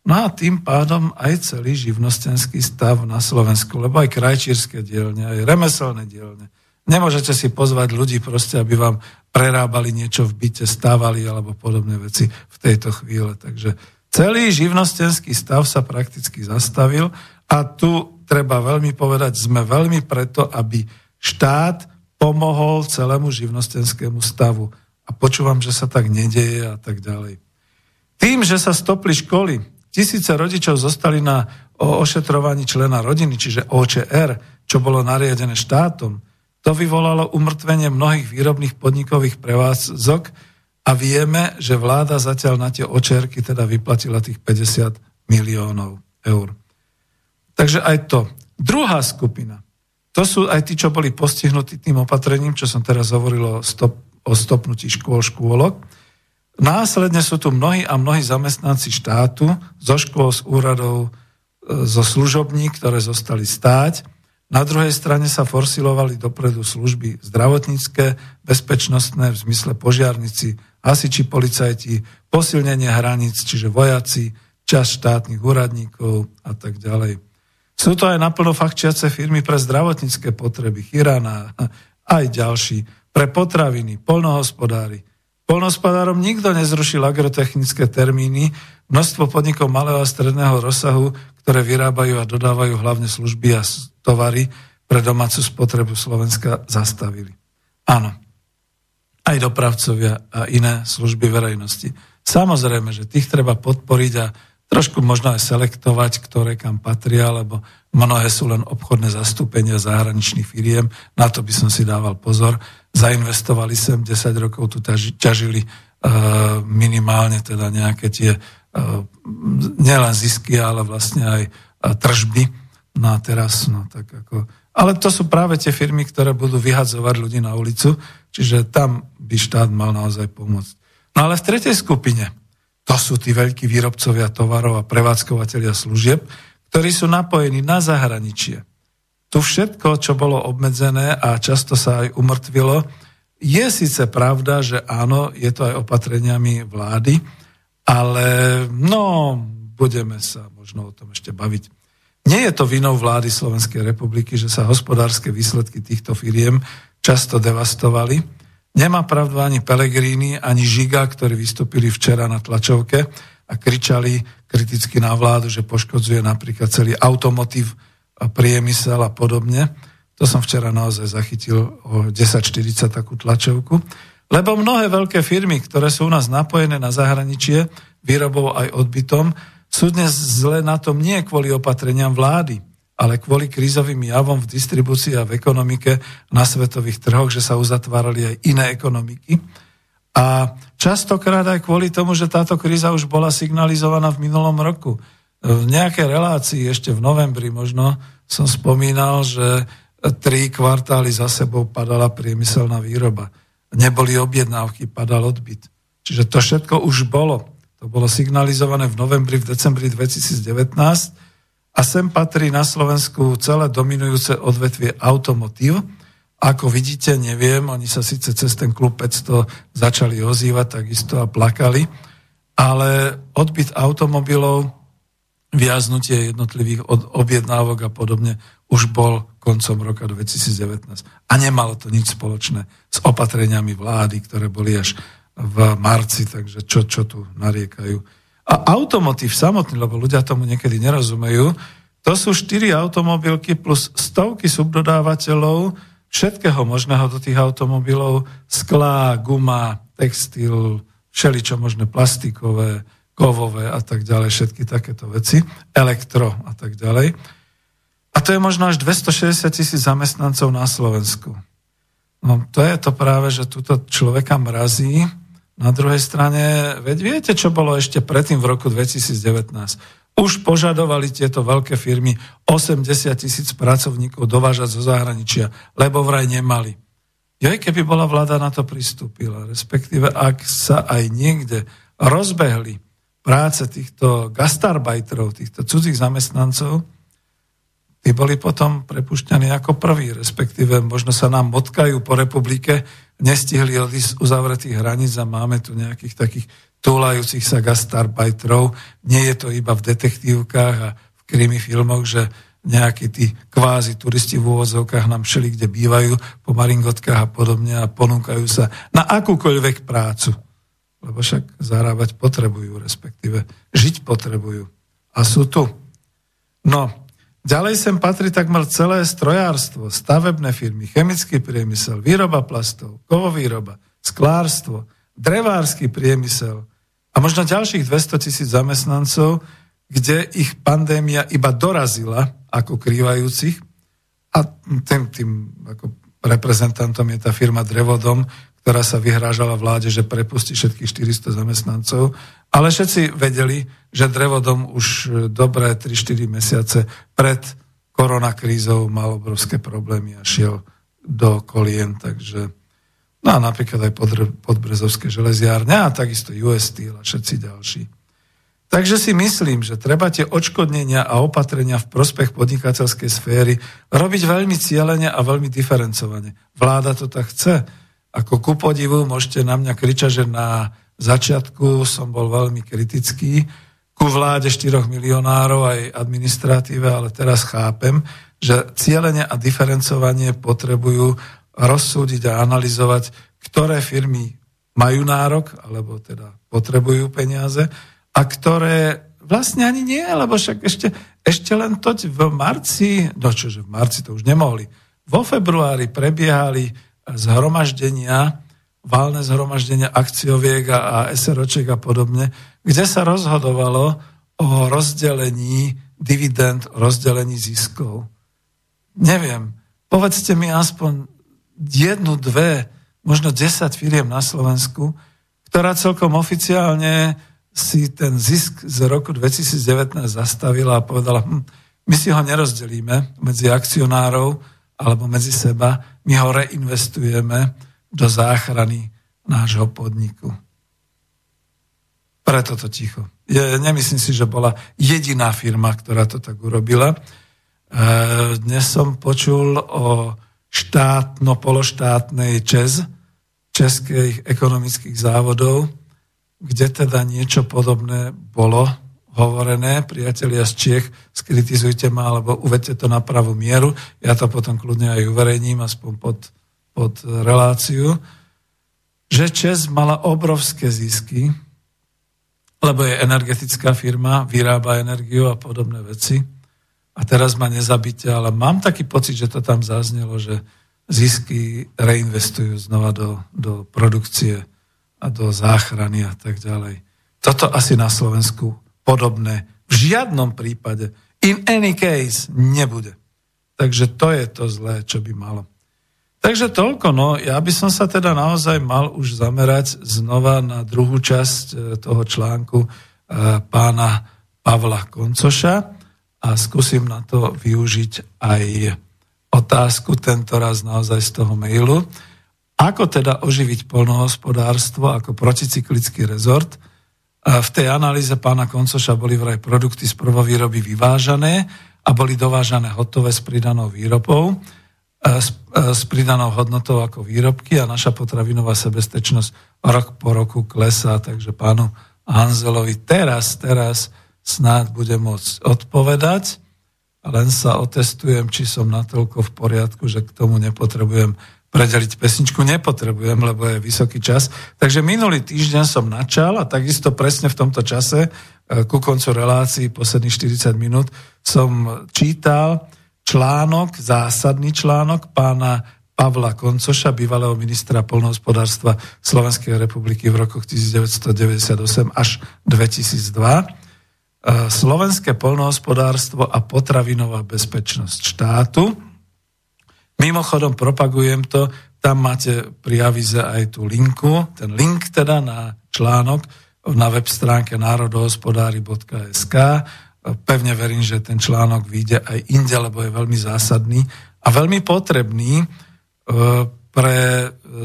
No a tým pádom aj celý živnostenský stav na Slovensku, lebo aj krajčírske dielne, aj remeselné dielne. Nemôžete si pozvať ľudí proste, aby vám prerábali niečo v byte, stávali alebo podobné veci v tejto chvíle. Takže celý živnostenský stav sa prakticky zastavil a tu treba veľmi povedať, sme veľmi preto, aby štát pomohol celému živnostenskému stavu. A počúvam, že sa tak nedeje a tak ďalej. Tým, že sa stopli školy, Tisíce rodičov zostali na ošetrovaní člena rodiny, čiže OČR, čo bolo nariadené štátom. To vyvolalo umrtvenie mnohých výrobných podnikových prevádzok a vieme, že vláda zatiaľ na tie očerky teda vyplatila tých 50 miliónov eur. Takže aj to. Druhá skupina. To sú aj tí, čo boli postihnutí tým opatrením, čo som teraz hovoril o, stop, o stopnutí škôl, škôlok. Následne sú tu mnohí a mnohí zamestnanci štátu, zo škôl, z úradov, e, zo služobní, ktoré zostali stáť. Na druhej strane sa forsilovali dopredu služby zdravotnícke, bezpečnostné v zmysle požiarnici, hasiči, policajti, posilnenie hraníc, čiže vojaci, čas štátnych úradníkov a tak ďalej. Sú to aj naplno fakčiace firmy pre zdravotnícke potreby, Chirana, aj ďalší, pre potraviny, polnohospodári, Polnospodárom nikto nezrušil agrotechnické termíny, množstvo podnikov malého a stredného rozsahu, ktoré vyrábajú a dodávajú hlavne služby a tovary pre domácu spotrebu Slovenska zastavili. Áno, aj dopravcovia a iné služby verejnosti. Samozrejme, že tých treba podporiť a trošku možno aj selektovať, ktoré kam patria, lebo mnohé sú len obchodné zastúpenia zahraničných firiem. Na to by som si dával pozor zainvestovali sem 10 rokov, tu ťažili e, minimálne teda nejaké tie e, nielen zisky, ale vlastne aj e, tržby. No a teraz, no tak ako... Ale to sú práve tie firmy, ktoré budú vyhadzovať ľudí na ulicu, čiže tam by štát mal naozaj pomôcť. No ale v tretej skupine, to sú tí veľkí výrobcovia tovarov a prevádzkovateľia služieb, ktorí sú napojení na zahraničie tu všetko, čo bolo obmedzené a často sa aj umrtvilo, je síce pravda, že áno, je to aj opatreniami vlády, ale no, budeme sa možno o tom ešte baviť. Nie je to vinou vlády Slovenskej republiky, že sa hospodárske výsledky týchto firiem často devastovali. Nemá pravdu ani Pelegrini, ani Žiga, ktorí vystúpili včera na tlačovke a kričali kriticky na vládu, že poškodzuje napríklad celý automotív priemysel a podobne. To som včera naozaj zachytil o 10.40 takú tlačovku. Lebo mnohé veľké firmy, ktoré sú u nás napojené na zahraničie, výrobou aj odbytom, sú dnes zle na tom nie kvôli opatreniam vlády, ale kvôli krízovým javom v distribúcii a v ekonomike na svetových trhoch, že sa uzatvárali aj iné ekonomiky. A častokrát aj kvôli tomu, že táto kríza už bola signalizovaná v minulom roku v nejakej relácii ešte v novembri možno som spomínal, že tri kvartály za sebou padala priemyselná výroba. Neboli objednávky, padal odbyt. Čiže to všetko už bolo. To bolo signalizované v novembri, v decembri 2019 a sem patrí na Slovensku celé dominujúce odvetvie automotív. Ako vidíte, neviem, oni sa síce cez ten klub 500 začali ozývať takisto a plakali, ale odbyt automobilov, viaznutie jednotlivých objednávok a podobne už bol koncom roka 2019. A nemalo to nič spoločné s opatreniami vlády, ktoré boli až v marci, takže čo, čo tu nariekajú. A automotív samotný, lebo ľudia tomu niekedy nerozumejú, to sú štyri automobilky plus stovky subdodávateľov všetkého možného do tých automobilov, sklá, guma, textil, všeličo možné plastikové, kovové a tak ďalej, všetky takéto veci, elektro a tak ďalej. A to je možno až 260 tisíc zamestnancov na Slovensku. No to je to práve, že túto človeka mrazí. Na druhej strane, veď viete, čo bolo ešte predtým v roku 2019? Už požadovali tieto veľké firmy 80 tisíc pracovníkov dovážať zo zahraničia, lebo vraj nemali. Joj, keby bola vláda na to pristúpila, respektíve ak sa aj niekde rozbehli práce týchto gastarbajterov, týchto cudzích zamestnancov, tí boli potom prepušťaní ako prví, respektíve možno sa nám motkajú po republike, nestihli odísť z uzavretých hraníc a máme tu nejakých takých túlajúcich sa gastarbajtrov. Nie je to iba v detektívkach a v krimi filmoch, že nejakí tí kvázi turisti v úvozovkách nám všeli, kde bývajú, po maringotkách a podobne a ponúkajú sa na akúkoľvek prácu. Lebo však zarábať potrebujú, respektíve žiť potrebujú. A sú tu. No, Ďalej sem patrí takmer celé strojárstvo, stavebné firmy, chemický priemysel, výroba plastov, kovovýroba, sklárstvo, drevársky priemysel a možno ďalších 200 tisíc zamestnancov, kde ich pandémia iba dorazila ako krývajúcich a tým, tým ako reprezentantom je tá firma Drevodom, ktorá sa vyhrážala vláde, že prepustí všetkých 400 zamestnancov. Ale všetci vedeli, že Drevodom už dobré 3-4 mesiace pred koronakrízou mal obrovské problémy a šiel do kolien, takže no a napríklad aj podbrezovské železiárne a takisto US Steel a všetci ďalší. Takže si myslím, že treba tie odškodnenia a opatrenia v prospech podnikateľskej sféry robiť veľmi cieľene a veľmi diferencovane. Vláda to tak chce ako ku podivu môžete na mňa kričať, že na začiatku som bol veľmi kritický ku vláde 4 milionárov aj administratíve, ale teraz chápem, že cieľenie a diferencovanie potrebujú rozsúdiť a analyzovať, ktoré firmy majú nárok, alebo teda potrebujú peniaze a ktoré vlastne ani nie, lebo však ešte, ešte len to v marci, no čože v marci to už nemohli, vo februári prebiehali zhromaždenia, válne zhromaždenia akcioviek a, SROček a podobne, kde sa rozhodovalo o rozdelení dividend, o rozdelení ziskov. Neviem, povedzte mi aspoň jednu, dve, možno desať firiem na Slovensku, ktorá celkom oficiálne si ten zisk z roku 2019 zastavila a povedala, hm, my si ho nerozdelíme medzi akcionárov, alebo medzi seba, my ho reinvestujeme do záchrany nášho podniku. Preto to ticho. Je, nemyslím si, že bola jediná firma, ktorá to tak urobila. E, dnes som počul o štátno-pološtátnej ČES, Českých ekonomických závodov, kde teda niečo podobné bolo hovorené, priatelia z Čiech, skritizujte ma, alebo uvedte to na pravú mieru, ja to potom kľudne aj uverejním, aspoň pod, pod reláciu, že Čes mala obrovské zisky, lebo je energetická firma, vyrába energiu a podobné veci. A teraz ma nezabite, ale mám taký pocit, že to tam zaznelo, že zisky reinvestujú znova do, do produkcie a do záchrany a tak ďalej. Toto asi na Slovensku podobné v žiadnom prípade, in any case, nebude. Takže to je to zlé, čo by malo. Takže toľko, no, ja by som sa teda naozaj mal už zamerať znova na druhú časť e, toho článku e, pána Pavla Koncoša a skúsim na to využiť aj otázku, tento raz naozaj z toho mailu. Ako teda oživiť polnohospodárstvo ako proticyklický rezort? V tej analýze pána Koncoša boli vraj produkty z prvovýroby vyvážané a boli dovážané hotové s pridanou výrobou, s, s pridanou hodnotou ako výrobky a naša potravinová sebestečnosť rok po roku klesá, takže pánu Hanzelovi teraz, teraz snáď bude môcť odpovedať. Len sa otestujem, či som natoľko v poriadku, že k tomu nepotrebujem predeliť pesničku. Nepotrebujem, lebo je vysoký čas. Takže minulý týždeň som načal a takisto presne v tomto čase, e, ku koncu relácií, posledných 40 minút, som čítal článok, zásadný článok pána Pavla Koncoša, bývalého ministra polnohospodárstva Slovenskej republiky v rokoch 1998 až 2002 E, slovenské polnohospodárstvo a potravinová bezpečnosť štátu. Mimochodom propagujem to, tam máte pri avize aj tú linku, ten link teda na článok na web stránke národohospodári.sk. Pevne verím, že ten článok vyjde aj inde, lebo je veľmi zásadný a veľmi potrebný e, pre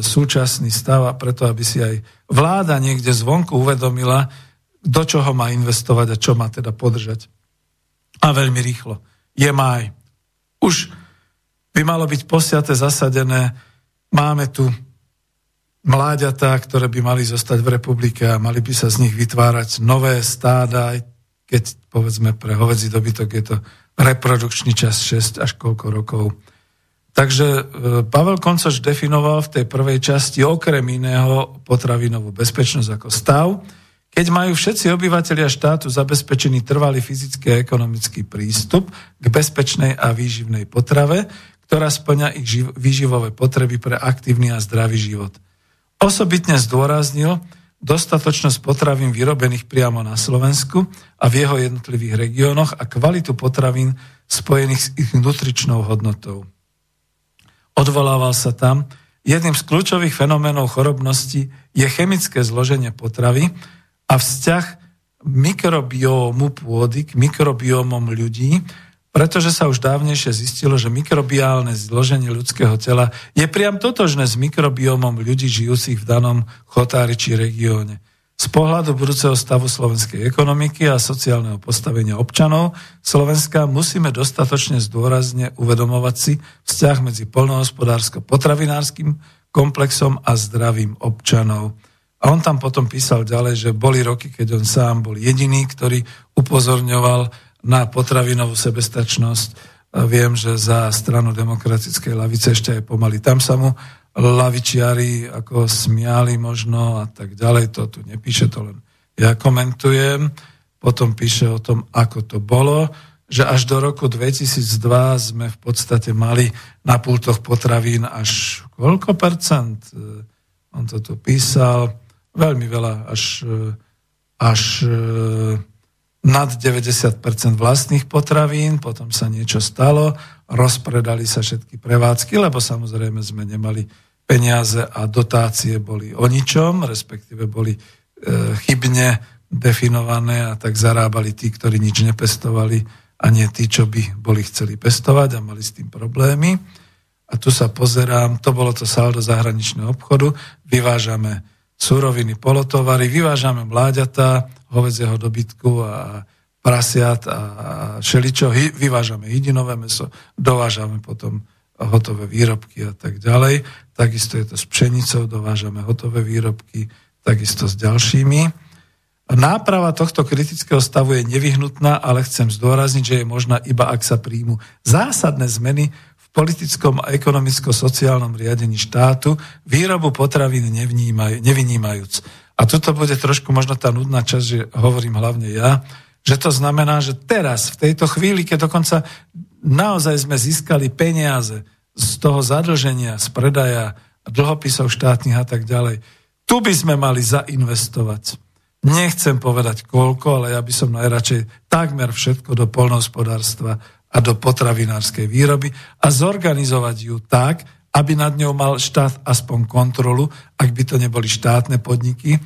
súčasný stav a preto, aby si aj vláda niekde zvonku uvedomila, do čoho má investovať a čo má teda podržať. A veľmi rýchlo. Je máj. Už by malo byť posiate zasadené. Máme tu mláďatá, ktoré by mali zostať v republike a mali by sa z nich vytvárať nové stáda, aj keď povedzme pre hovedzí dobytok je to reprodukčný čas 6 až koľko rokov. Takže e, Pavel Koncoč definoval v tej prvej časti okrem iného potravinovú bezpečnosť ako stav, keď majú všetci obyvateľia štátu zabezpečený trvalý fyzický a ekonomický prístup k bezpečnej a výživnej potrave, ktorá splňa ich živ- výživové potreby pre aktívny a zdravý život. Osobitne zdôraznil dostatočnosť potravín vyrobených priamo na Slovensku a v jeho jednotlivých regiónoch a kvalitu potravín spojených s ich nutričnou hodnotou. Odvolával sa tam, jedným z kľúčových fenoménov chorobnosti je chemické zloženie potravy, a vzťah mikrobiómu pôdy k mikrobiómom ľudí, pretože sa už dávnejšie zistilo, že mikrobiálne zloženie ľudského tela je priam totožné s mikrobiómom ľudí žijúcich v danom chotári či regióne. Z pohľadu budúceho stavu slovenskej ekonomiky a sociálneho postavenia občanov Slovenska musíme dostatočne zdôrazne uvedomovať si vzťah medzi polnohospodársko-potravinárskym komplexom a zdravím občanov. A on tam potom písal ďalej, že boli roky, keď on sám bol jediný, ktorý upozorňoval na potravinovú sebestačnosť. Viem, že za stranu demokratickej lavice ešte aj pomaly. Tam sa mu lavičiari ako smiali možno a tak ďalej. To tu nepíše, to len ja komentujem. Potom píše o tom, ako to bolo, že až do roku 2002 sme v podstate mali na pultoch potravín až koľko percent? On to tu písal veľmi veľa, až, e, až e, nad 90% vlastných potravín, potom sa niečo stalo, rozpredali sa všetky prevádzky, lebo samozrejme sme nemali peniaze a dotácie boli o ničom, respektíve boli e, chybne definované a tak zarábali tí, ktorí nič nepestovali a nie tí, čo by boli chceli pestovať a mali s tým problémy. A tu sa pozerám, to bolo to saldo zahraničného obchodu, vyvážame suroviny, polotovary, vyvážame mláďatá, hovedzieho dobytku a prasiat a šeličo, vyvážame hydinové meso, dovážame potom hotové výrobky a tak ďalej. Takisto je to s pšenicou, dovážame hotové výrobky, takisto s ďalšími. Náprava tohto kritického stavu je nevyhnutná, ale chcem zdôrazniť, že je možná iba ak sa príjmu zásadné zmeny politickom a ekonomicko-sociálnom riadení štátu výrobu potravín nevynímajúc. A toto bude trošku možno tá nudná časť, že hovorím hlavne ja, že to znamená, že teraz, v tejto chvíli, keď dokonca naozaj sme získali peniaze z toho zadlženia, z predaja dlhopisov štátnych a tak ďalej, tu by sme mali zainvestovať. Nechcem povedať koľko, ale ja by som najradšej takmer všetko do polnohospodárstva a do potravinárskej výroby a zorganizovať ju tak, aby nad ňou mal štát aspoň kontrolu, ak by to neboli štátne podniky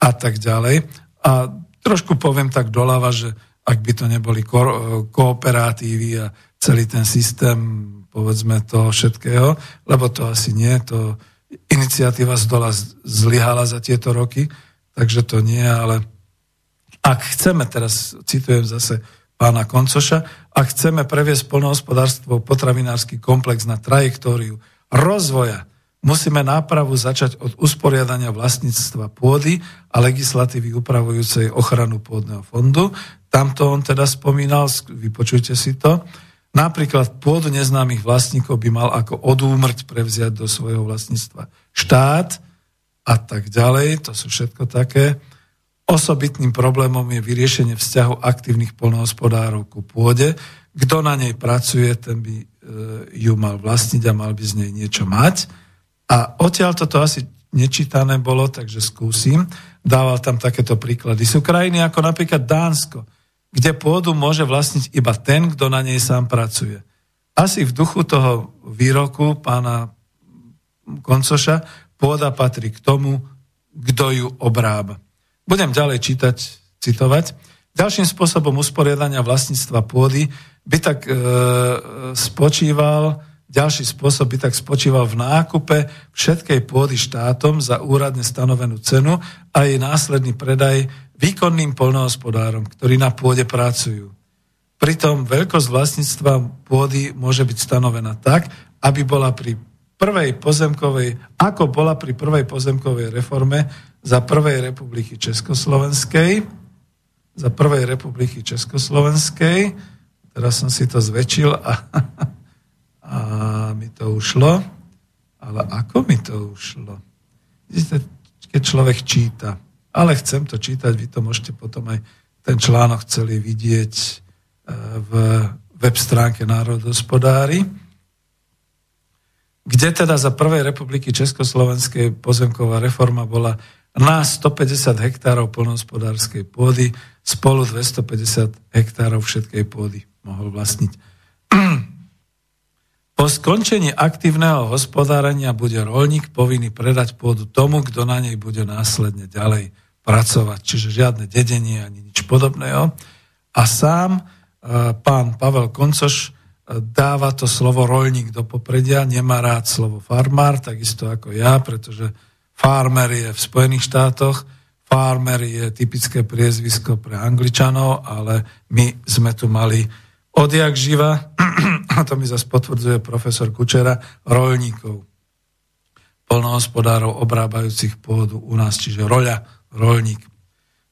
a tak ďalej. A trošku poviem tak doľava, že ak by to neboli ko- kooperatívy a celý ten systém, povedzme, toho všetkého, lebo to asi nie, to iniciatíva z dola zlyhala za tieto roky, takže to nie, ale ak chceme, teraz citujem zase pána Koncoša, ak chceme previesť polnohospodárstvo potravinársky komplex na trajektóriu rozvoja, musíme nápravu začať od usporiadania vlastníctva pôdy a legislatívy upravujúcej ochranu pôdneho fondu. Tamto on teda spomínal, vypočujte si to, Napríklad pôdu neznámych vlastníkov by mal ako odúmrť prevziať do svojho vlastníctva štát a tak ďalej. To sú všetko také. Osobitným problémom je vyriešenie vzťahu aktívnych polnohospodárov ku pôde. Kto na nej pracuje, ten by e, ju mal vlastniť a mal by z nej niečo mať. A odtiaľ toto asi nečítané bolo, takže skúsim. Dával tam takéto príklady. Sú krajiny ako napríklad Dánsko, kde pôdu môže vlastniť iba ten, kto na nej sám pracuje. Asi v duchu toho výroku pána Koncoša pôda patrí k tomu, kto ju obrába. Budem ďalej čítať, citovať. Ďalším spôsobom usporiadania vlastníctva pôdy by tak e, spočíval, ďalší spôsob by tak spočíval v nákupe všetkej pôdy štátom za úradne stanovenú cenu a jej následný predaj výkonným polnohospodárom, ktorí na pôde pracujú. Pritom veľkosť vlastníctva pôdy môže byť stanovená tak, aby bola pri prvej pozemkovej, ako bola pri prvej pozemkovej reforme za prvej republiky Československej, za prvej republiky Československej, teraz som si to zväčšil a, a mi to ušlo, ale ako mi to ušlo? Vidíte, keď človek číta. Ale chcem to čítať, vy to môžete potom aj ten článok celý vidieť e, v web stránke Národospodári, kde teda za prvej republiky Československej pozemková reforma bola na 150 hektárov polnohospodárskej pôdy spolu 250 hektárov všetkej pôdy mohol vlastniť. Po skončení aktívneho hospodárenia bude rolník povinný predať pôdu tomu, kto na nej bude následne ďalej pracovať, čiže žiadne dedenie ani nič podobného. A sám e, pán Pavel Koncoš e, dáva to slovo rolník do popredia, nemá rád slovo farmár, takisto ako ja, pretože farmer je v Spojených štátoch, farmer je typické priezvisko pre Angličanov, ale my sme tu mali odjak živa, a to mi zase potvrdzuje profesor Kučera, rolníkov, polnohospodárov obrábajúcich pôdu u nás, čiže roľa rolník.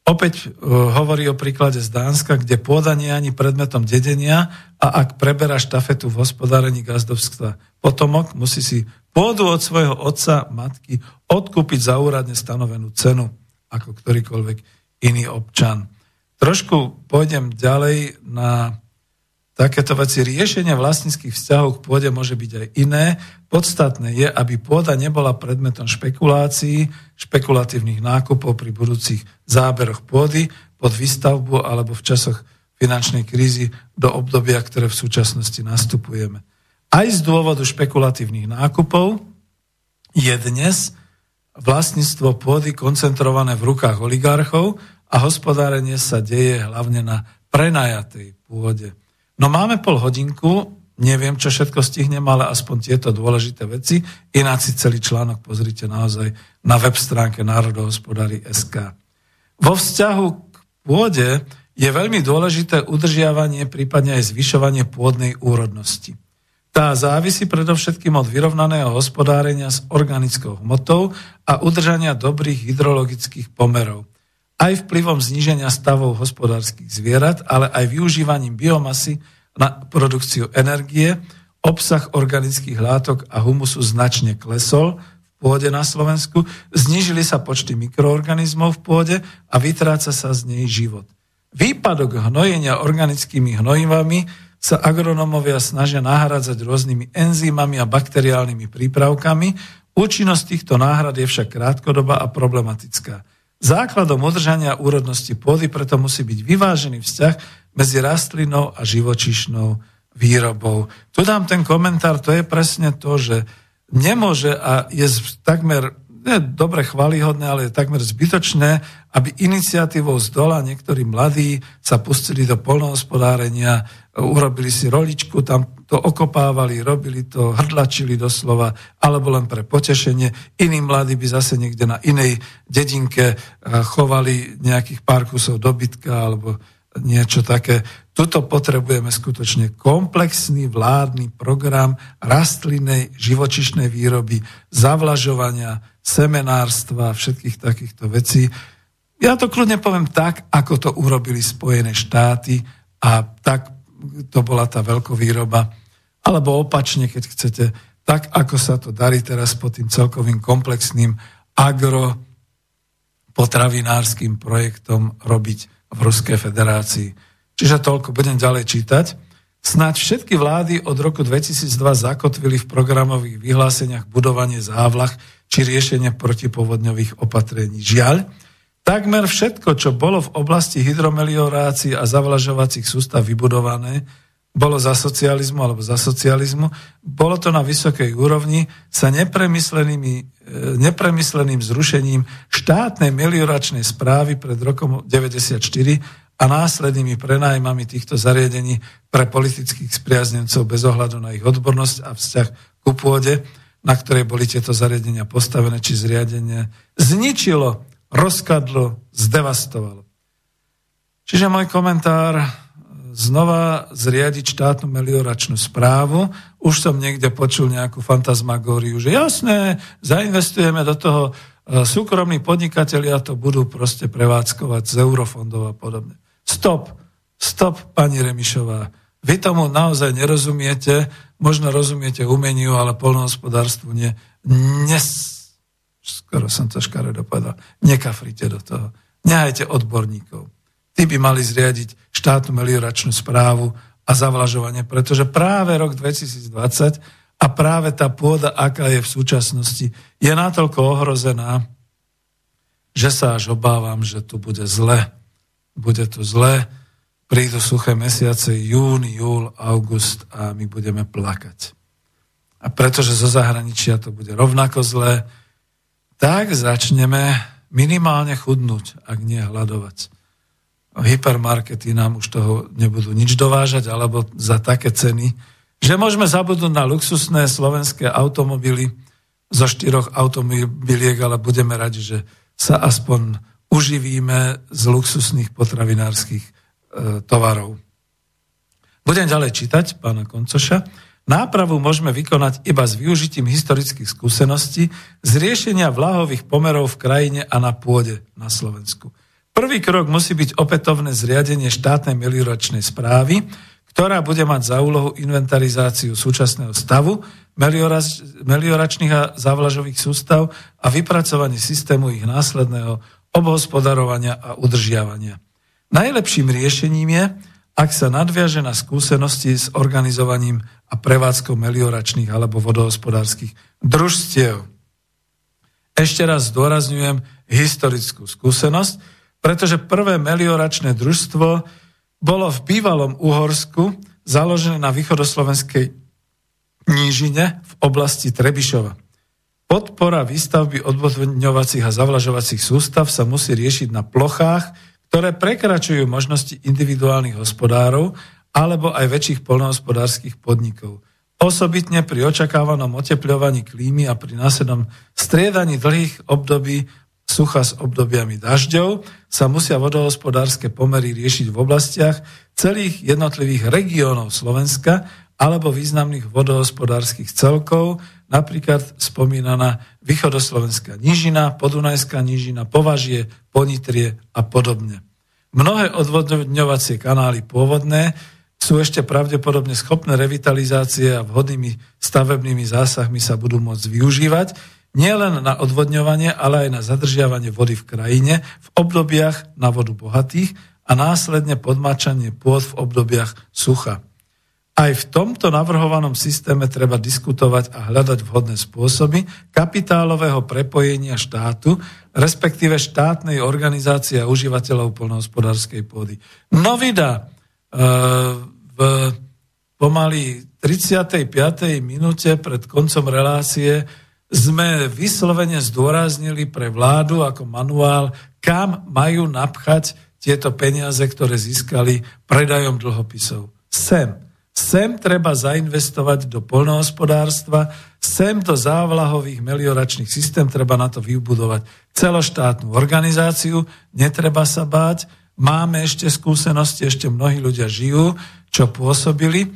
Opäť uh, hovorí o príklade z Dánska, kde pôda nie je ani predmetom dedenia a ak preberá štafetu v hospodárení gazdovstva potomok, musí si pôdu od svojho otca, matky odkúpiť za úradne stanovenú cenu, ako ktorýkoľvek iný občan. Trošku pôjdem ďalej na takéto veci. Riešenie vlastníckých vzťahov k pôde môže byť aj iné. Podstatné je, aby pôda nebola predmetom špekulácií, špekulatívnych nákupov pri budúcich záberoch pôdy pod výstavbu alebo v časoch finančnej krízy do obdobia, ktoré v súčasnosti nastupujeme. Aj z dôvodu špekulatívnych nákupov je dnes vlastníctvo pôdy koncentrované v rukách oligarchov a hospodárenie sa deje hlavne na prenajatej pôde. No máme pol hodinku, neviem, čo všetko stihnem, ale aspoň tieto dôležité veci. Ináč si celý článok pozrite naozaj na web stránke Národohospodári SK. Vo vzťahu k pôde je veľmi dôležité udržiavanie, prípadne aj zvyšovanie pôdnej úrodnosti. Tá závisí predovšetkým od vyrovnaného hospodárenia s organickou hmotou a udržania dobrých hydrologických pomerov aj vplyvom zníženia stavov hospodárskych zvierat, ale aj využívaním biomasy na produkciu energie, obsah organických látok a humusu značne klesol v pôde na Slovensku, znížili sa počty mikroorganizmov v pôde a vytráca sa z nej život. Výpadok hnojenia organickými hnojivami sa agronomovia snažia nahradzať rôznymi enzýmami a bakteriálnymi prípravkami. Účinnosť týchto náhrad je však krátkodobá a problematická. Základom udržania úrodnosti pôdy preto musí byť vyvážený vzťah medzi rastlinou a živočišnou výrobou. Tu dám ten komentár, to je presne to, že nemôže a je takmer je dobre chválihodné, ale je takmer zbytočné, aby iniciatívou z dola niektorí mladí sa pustili do polnohospodárenia, urobili si roličku, tam to okopávali, robili to, hrdlačili doslova, alebo len pre potešenie. Iní mladí by zase niekde na inej dedinke chovali nejakých pár kusov dobytka alebo niečo také. Tuto potrebujeme skutočne komplexný vládny program rastlinnej živočišnej výroby, zavlažovania, semenárstva, všetkých takýchto vecí. Ja to kľudne poviem tak, ako to urobili Spojené štáty a tak to bola tá veľkovýroba. Alebo opačne, keď chcete, tak ako sa to darí teraz pod tým celkovým komplexným agro potravinárským projektom robiť v Ruskej federácii. Čiže toľko, budem ďalej čítať. Snáď všetky vlády od roku 2002 zakotvili v programových vyhláseniach budovanie závlah či riešenie protipovodňových opatrení. Žiaľ, takmer všetko, čo bolo v oblasti hydromeliorácií a zavlažovacích sústav vybudované, bolo za socializmu alebo za socializmu, bolo to na vysokej úrovni sa e, nepremysleným zrušením štátnej melioračnej správy pred rokom 1994 a následnými prenájmami týchto zariadení pre politických spriaznencov bez ohľadu na ich odbornosť a vzťah ku pôde, na ktorej boli tieto zariadenia postavené či zriadenie, zničilo, rozkadlo, zdevastovalo. Čiže môj komentár znova zriadiť štátnu melioračnú správu. Už som niekde počul nejakú fantasmagóriu, že jasné, zainvestujeme do toho e, súkromní podnikatelia to budú proste prevádzkovať z eurofondov a podobne. Stop, stop, pani Remišová. Vy tomu naozaj nerozumiete, možno rozumiete umeniu, ale polnohospodárstvu nie. Nes, skoro som to škaredo povedal, nekafrite do toho. Nehajte odborníkov. Tí by mali zriadiť štátnu melioračnú správu a zavlažovanie, pretože práve rok 2020 a práve tá pôda, aká je v súčasnosti, je natoľko ohrozená, že sa až obávam, že tu bude zle bude to zlé, prídu suché mesiace, jún, júl, august a my budeme plakať. A pretože zo zahraničia to bude rovnako zlé, tak začneme minimálne chudnúť, ak nie hľadovať. Hypermarkety nám už toho nebudú nič dovážať, alebo za také ceny, že môžeme zabudnúť na luxusné slovenské automobily zo štyroch automobiliek, ale budeme radi, že sa aspoň uživíme z luxusných potravinárskych tovarov. Budem ďalej čítať pána Koncoša. Nápravu môžeme vykonať iba s využitím historických skúseností z riešenia vlahových pomerov v krajine a na pôde na Slovensku. Prvý krok musí byť opätovné zriadenie štátnej melioračnej správy, ktorá bude mať za úlohu inventarizáciu súčasného stavu melioračných a zavlažových sústav a vypracovanie systému ich následného obhospodarovania a udržiavania. Najlepším riešením je, ak sa nadviaže na skúsenosti s organizovaním a prevádzkou melioračných alebo vodohospodárskych družstiev. Ešte raz zdôrazňujem historickú skúsenosť, pretože prvé melioračné družstvo bolo v bývalom Uhorsku založené na východoslovenskej nížine v oblasti Trebišova. Podpora výstavby odvodňovacích a zavlažovacích sústav sa musí riešiť na plochách, ktoré prekračujú možnosti individuálnych hospodárov alebo aj väčších polnohospodárskych podnikov. Osobitne pri očakávanom otepľovaní klímy a pri následnom striedaní dlhých období sucha s obdobiami dažďov sa musia vodohospodárske pomery riešiť v oblastiach celých jednotlivých regiónov Slovenska alebo významných vodohospodárskych celkov, napríklad spomínaná východoslovenská nížina, podunajská nížina, považie, ponitrie a podobne. Mnohé odvodňovacie kanály pôvodné sú ešte pravdepodobne schopné revitalizácie a vhodnými stavebnými zásahmi sa budú môcť využívať nielen na odvodňovanie, ale aj na zadržiavanie vody v krajine v obdobiach na vodu bohatých a následne podmačanie pôd v obdobiach sucha. Aj v tomto navrhovanom systéme treba diskutovať a hľadať vhodné spôsoby kapitálového prepojenia štátu, respektíve štátnej organizácie a užívateľov polnohospodárskej pôdy. Novida e, v pomaly 35. minúte pred koncom relácie sme vyslovene zdôraznili pre vládu ako manuál, kam majú napchať tieto peniaze, ktoré získali predajom dlhopisov. Sem. Sem treba zainvestovať do polnohospodárstva, sem do závlahových melioračných systém, treba na to vybudovať celoštátnu organizáciu, netreba sa báť, máme ešte skúsenosti, ešte mnohí ľudia žijú, čo pôsobili.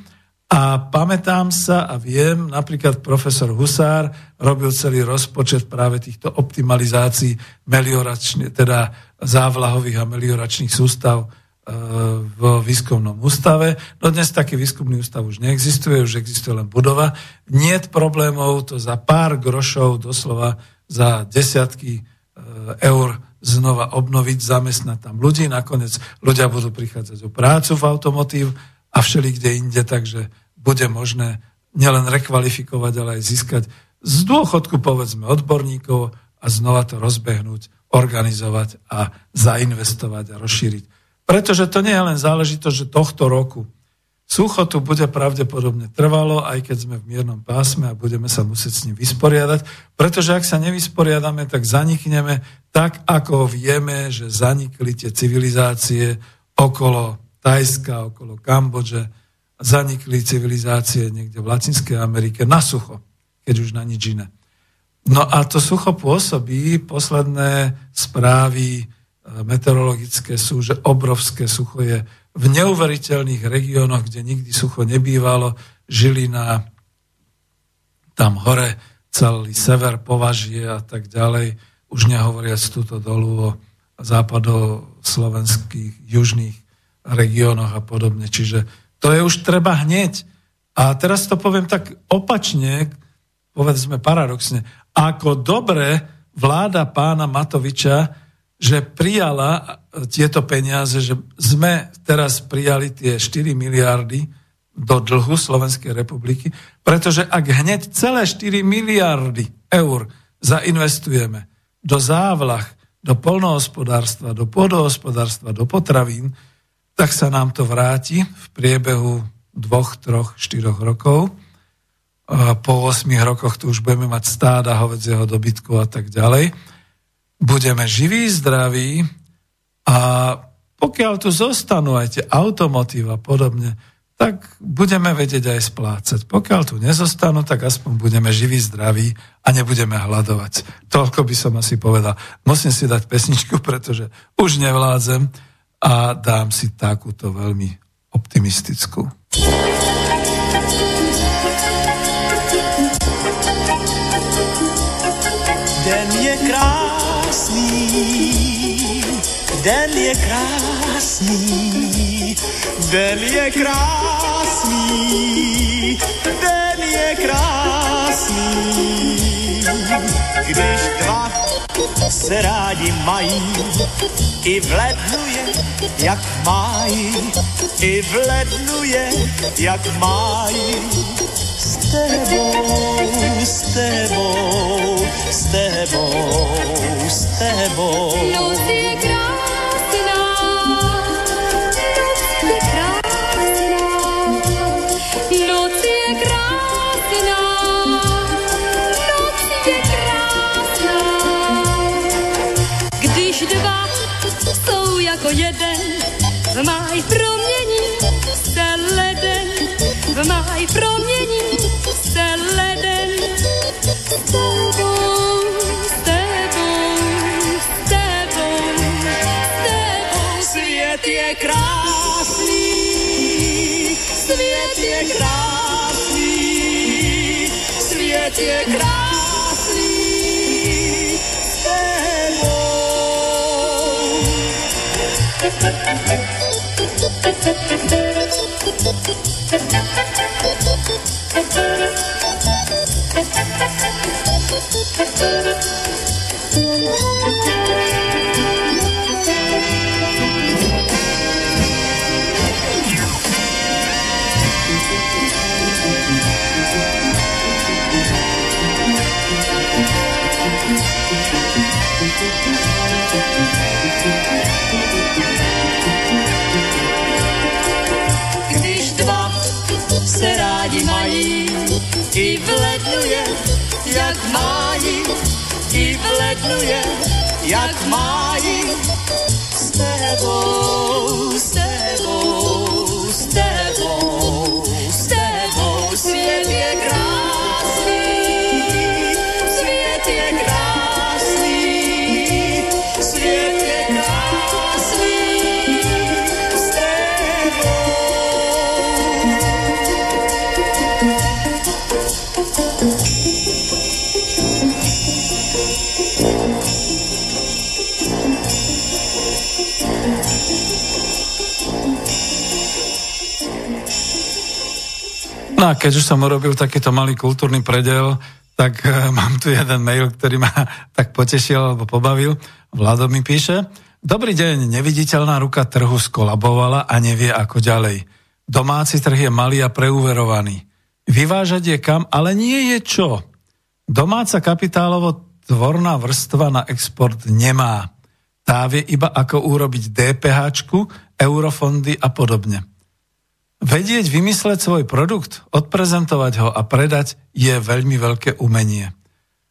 A pamätám sa a viem, napríklad profesor Husár robil celý rozpočet práve týchto optimalizácií melioračných, teda závlahových a melioračných sústav v výskumnom ústave. No dnes taký výskumný ústav už neexistuje, už existuje len budova. Nie problémov to za pár grošov, doslova za desiatky e, eur znova obnoviť, zamestnať tam ľudí. Nakoniec ľudia budú prichádzať o prácu v automotív a všeli kde inde, takže bude možné nielen rekvalifikovať, ale aj získať z dôchodku, povedzme, odborníkov a znova to rozbehnúť, organizovať a zainvestovať a rozšíriť. Pretože to nie je len záležitosť, že tohto roku. Sucho tu bude pravdepodobne trvalo, aj keď sme v miernom pásme a budeme sa musieť s ním vysporiadať, pretože ak sa nevysporiadame, tak zanikneme tak, ako vieme, že zanikli tie civilizácie okolo Tajska, okolo Kambodže, zanikli civilizácie niekde v Latinskej Amerike na sucho, keď už na nič iné. No a to sucho pôsobí, posledné správy meteorologické sú, že obrovské sucho je v neuveriteľných regiónoch, kde nikdy sucho nebývalo, žili na tam hore celý sever považie a tak ďalej, už nehovoriac túto dolu o západoslovenských južných regiónoch a podobne. Čiže to je už treba hneď. A teraz to poviem tak opačne, povedzme paradoxne, ako dobre vláda pána Matoviča, že prijala tieto peniaze, že sme teraz prijali tie 4 miliardy do dlhu Slovenskej republiky, pretože ak hneď celé 4 miliardy eur zainvestujeme do závlah, do polnohospodárstva, do pôdohospodárstva, do potravín, tak sa nám to vráti v priebehu dvoch, troch, štyroch rokov po 8 rokoch tu už budeme mať stáda hovedzieho dobytku a tak ďalej. Budeme živí, zdraví a pokiaľ tu zostanú aj tie automotív a podobne, tak budeme vedieť aj splácať. Pokiaľ tu nezostanú, tak aspoň budeme živí, zdraví a nebudeme hľadovať. Toľko by som asi povedal. Musím si dať pesničku, pretože už nevládzem a dám si takúto veľmi optimistickú. Krásný, den je krásný, den je krásný, den je krásný. Když dva se rádi mají, i v lednu je, jak mají, i v lednu je, jak mají s tebou, s tebou, s tebou. Je krásný, svět je krásný, svět je krásný. S tebou. Se rádi mají, i v lednu je jak máji, i v lednu je, jak máji, s tebou, s tebou, No a keď som urobil takýto malý kultúrny predel, tak e, mám tu jeden mail, ktorý ma tak potešil alebo pobavil. Vlado mi píše, Dobrý deň, neviditeľná ruka trhu skolabovala a nevie ako ďalej. Domáci trh je malý a preúverovaný. Vyvážať je kam, ale nie je čo. Domáca kapitálovo tvorná vrstva na export nemá. Tá vie iba ako urobiť DPH, eurofondy a podobne. Vedieť vymysleť svoj produkt, odprezentovať ho a predať je veľmi veľké umenie.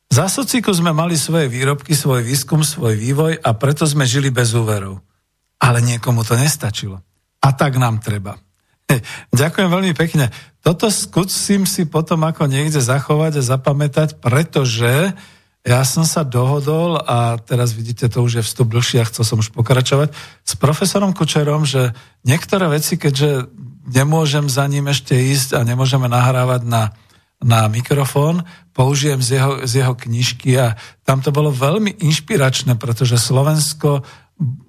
Za sociku sme mali svoje výrobky, svoj výskum, svoj vývoj a preto sme žili bez úverov. Ale niekomu to nestačilo. A tak nám treba. Hej, ďakujem veľmi pekne. Toto skúsim si potom ako niekde zachovať a zapamätať, pretože ja som sa dohodol a teraz vidíte, to už je vstup dlhší a chcel som už pokračovať s profesorom Kučerom, že niektoré veci, keďže nemôžem za ním ešte ísť a nemôžeme nahrávať na, na mikrofón, použijem z jeho, z jeho knižky a tam to bolo veľmi inšpiračné, pretože Slovensko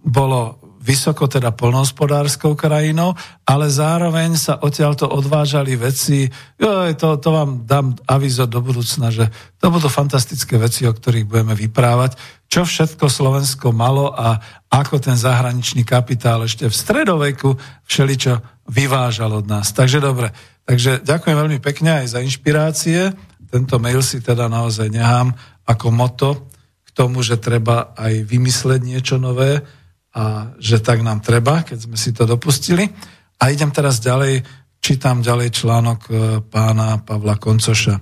bolo vysoko teda polnohospodárskou krajinou, ale zároveň sa odtiaľto odvážali veci, jo, to, to vám dám avizo do budúcna, že to budú fantastické veci, o ktorých budeme vyprávať, čo všetko Slovensko malo a ako ten zahraničný kapitál ešte v stredoveku všeličo vyvážal od nás. Takže dobre, takže ďakujem veľmi pekne aj za inšpirácie. Tento mail si teda naozaj nehám ako moto k tomu, že treba aj vymysleť niečo nové, a že tak nám treba, keď sme si to dopustili. A idem teraz ďalej, čítam ďalej článok e, pána Pavla Koncoša.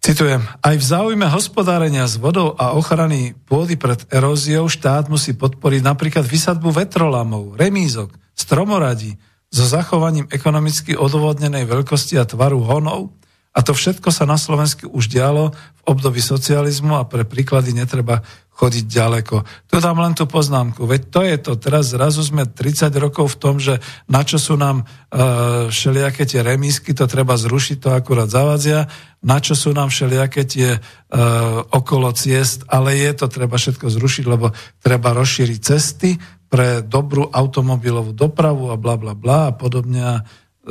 Citujem, aj v záujme hospodárenia s vodou a ochrany pôdy pred eróziou štát musí podporiť napríklad vysadbu vetrolamov, remízok, stromoradí so zachovaním ekonomicky odôvodnenej veľkosti a tvaru honov, a to všetko sa na Slovensku už dialo v období socializmu a pre príklady netreba chodiť ďaleko. Tu dám len tú poznámku, veď to je to, teraz zrazu sme 30 rokov v tom, že na čo sú nám uh, všelijaké tie remísky, to treba zrušiť, to akurát zavadzia, na čo sú nám všelijaké tie uh, okolo ciest, ale je to treba všetko zrušiť, lebo treba rozšíriť cesty pre dobrú automobilovú dopravu a bla bla bla a podobne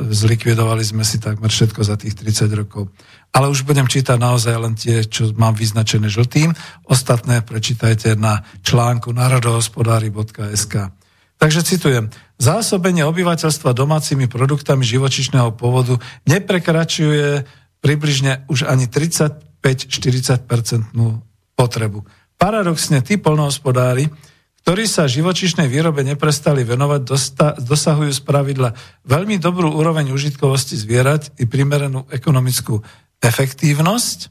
zlikvidovali sme si takmer všetko za tých 30 rokov. Ale už budem čítať naozaj len tie, čo mám vyznačené žltým. Ostatné prečítajte na článku národohospodári.sk. Takže citujem. Zásobenie obyvateľstva domácimi produktami živočišného pôvodu neprekračuje približne už ani 35-40% potrebu. Paradoxne, tí polnohospodári, ktorí sa živočišnej výrobe neprestali venovať, dosta, dosahujú z pravidla veľmi dobrú úroveň užitkovosti zvierat i primeranú ekonomickú efektívnosť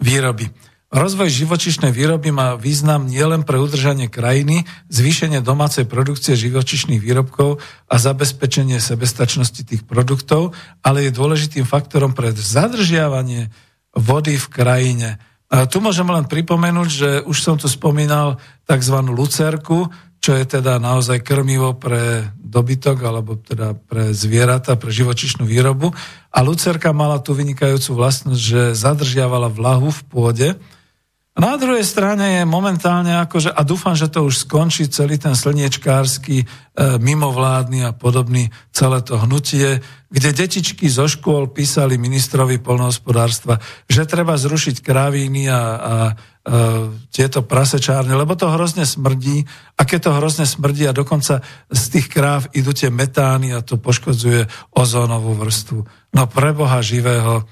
výroby. Rozvoj živočišnej výroby má význam nielen pre udržanie krajiny, zvýšenie domácej produkcie živočišných výrobkov a zabezpečenie sebestačnosti tých produktov, ale je dôležitým faktorom pre zadržiavanie vody v krajine tu môžem len pripomenúť, že už som tu spomínal tzv. lucerku, čo je teda naozaj krmivo pre dobytok alebo teda pre zvieratá, pre živočišnú výrobu. A lucerka mala tú vynikajúcu vlastnosť, že zadržiavala vlahu v pôde na druhej strane je momentálne akože, a dúfam, že to už skončí celý ten slniečkársky, e, mimovládny a podobný celé to hnutie, kde detičky zo škôl písali ministrovi polnohospodárstva, že treba zrušiť kravíny a, a e, tieto prasečárne, lebo to hrozne smrdí a keď to hrozne smrdí a dokonca z tých kráv idú tie metány a to poškodzuje ozónovú vrstvu. No preboha živého,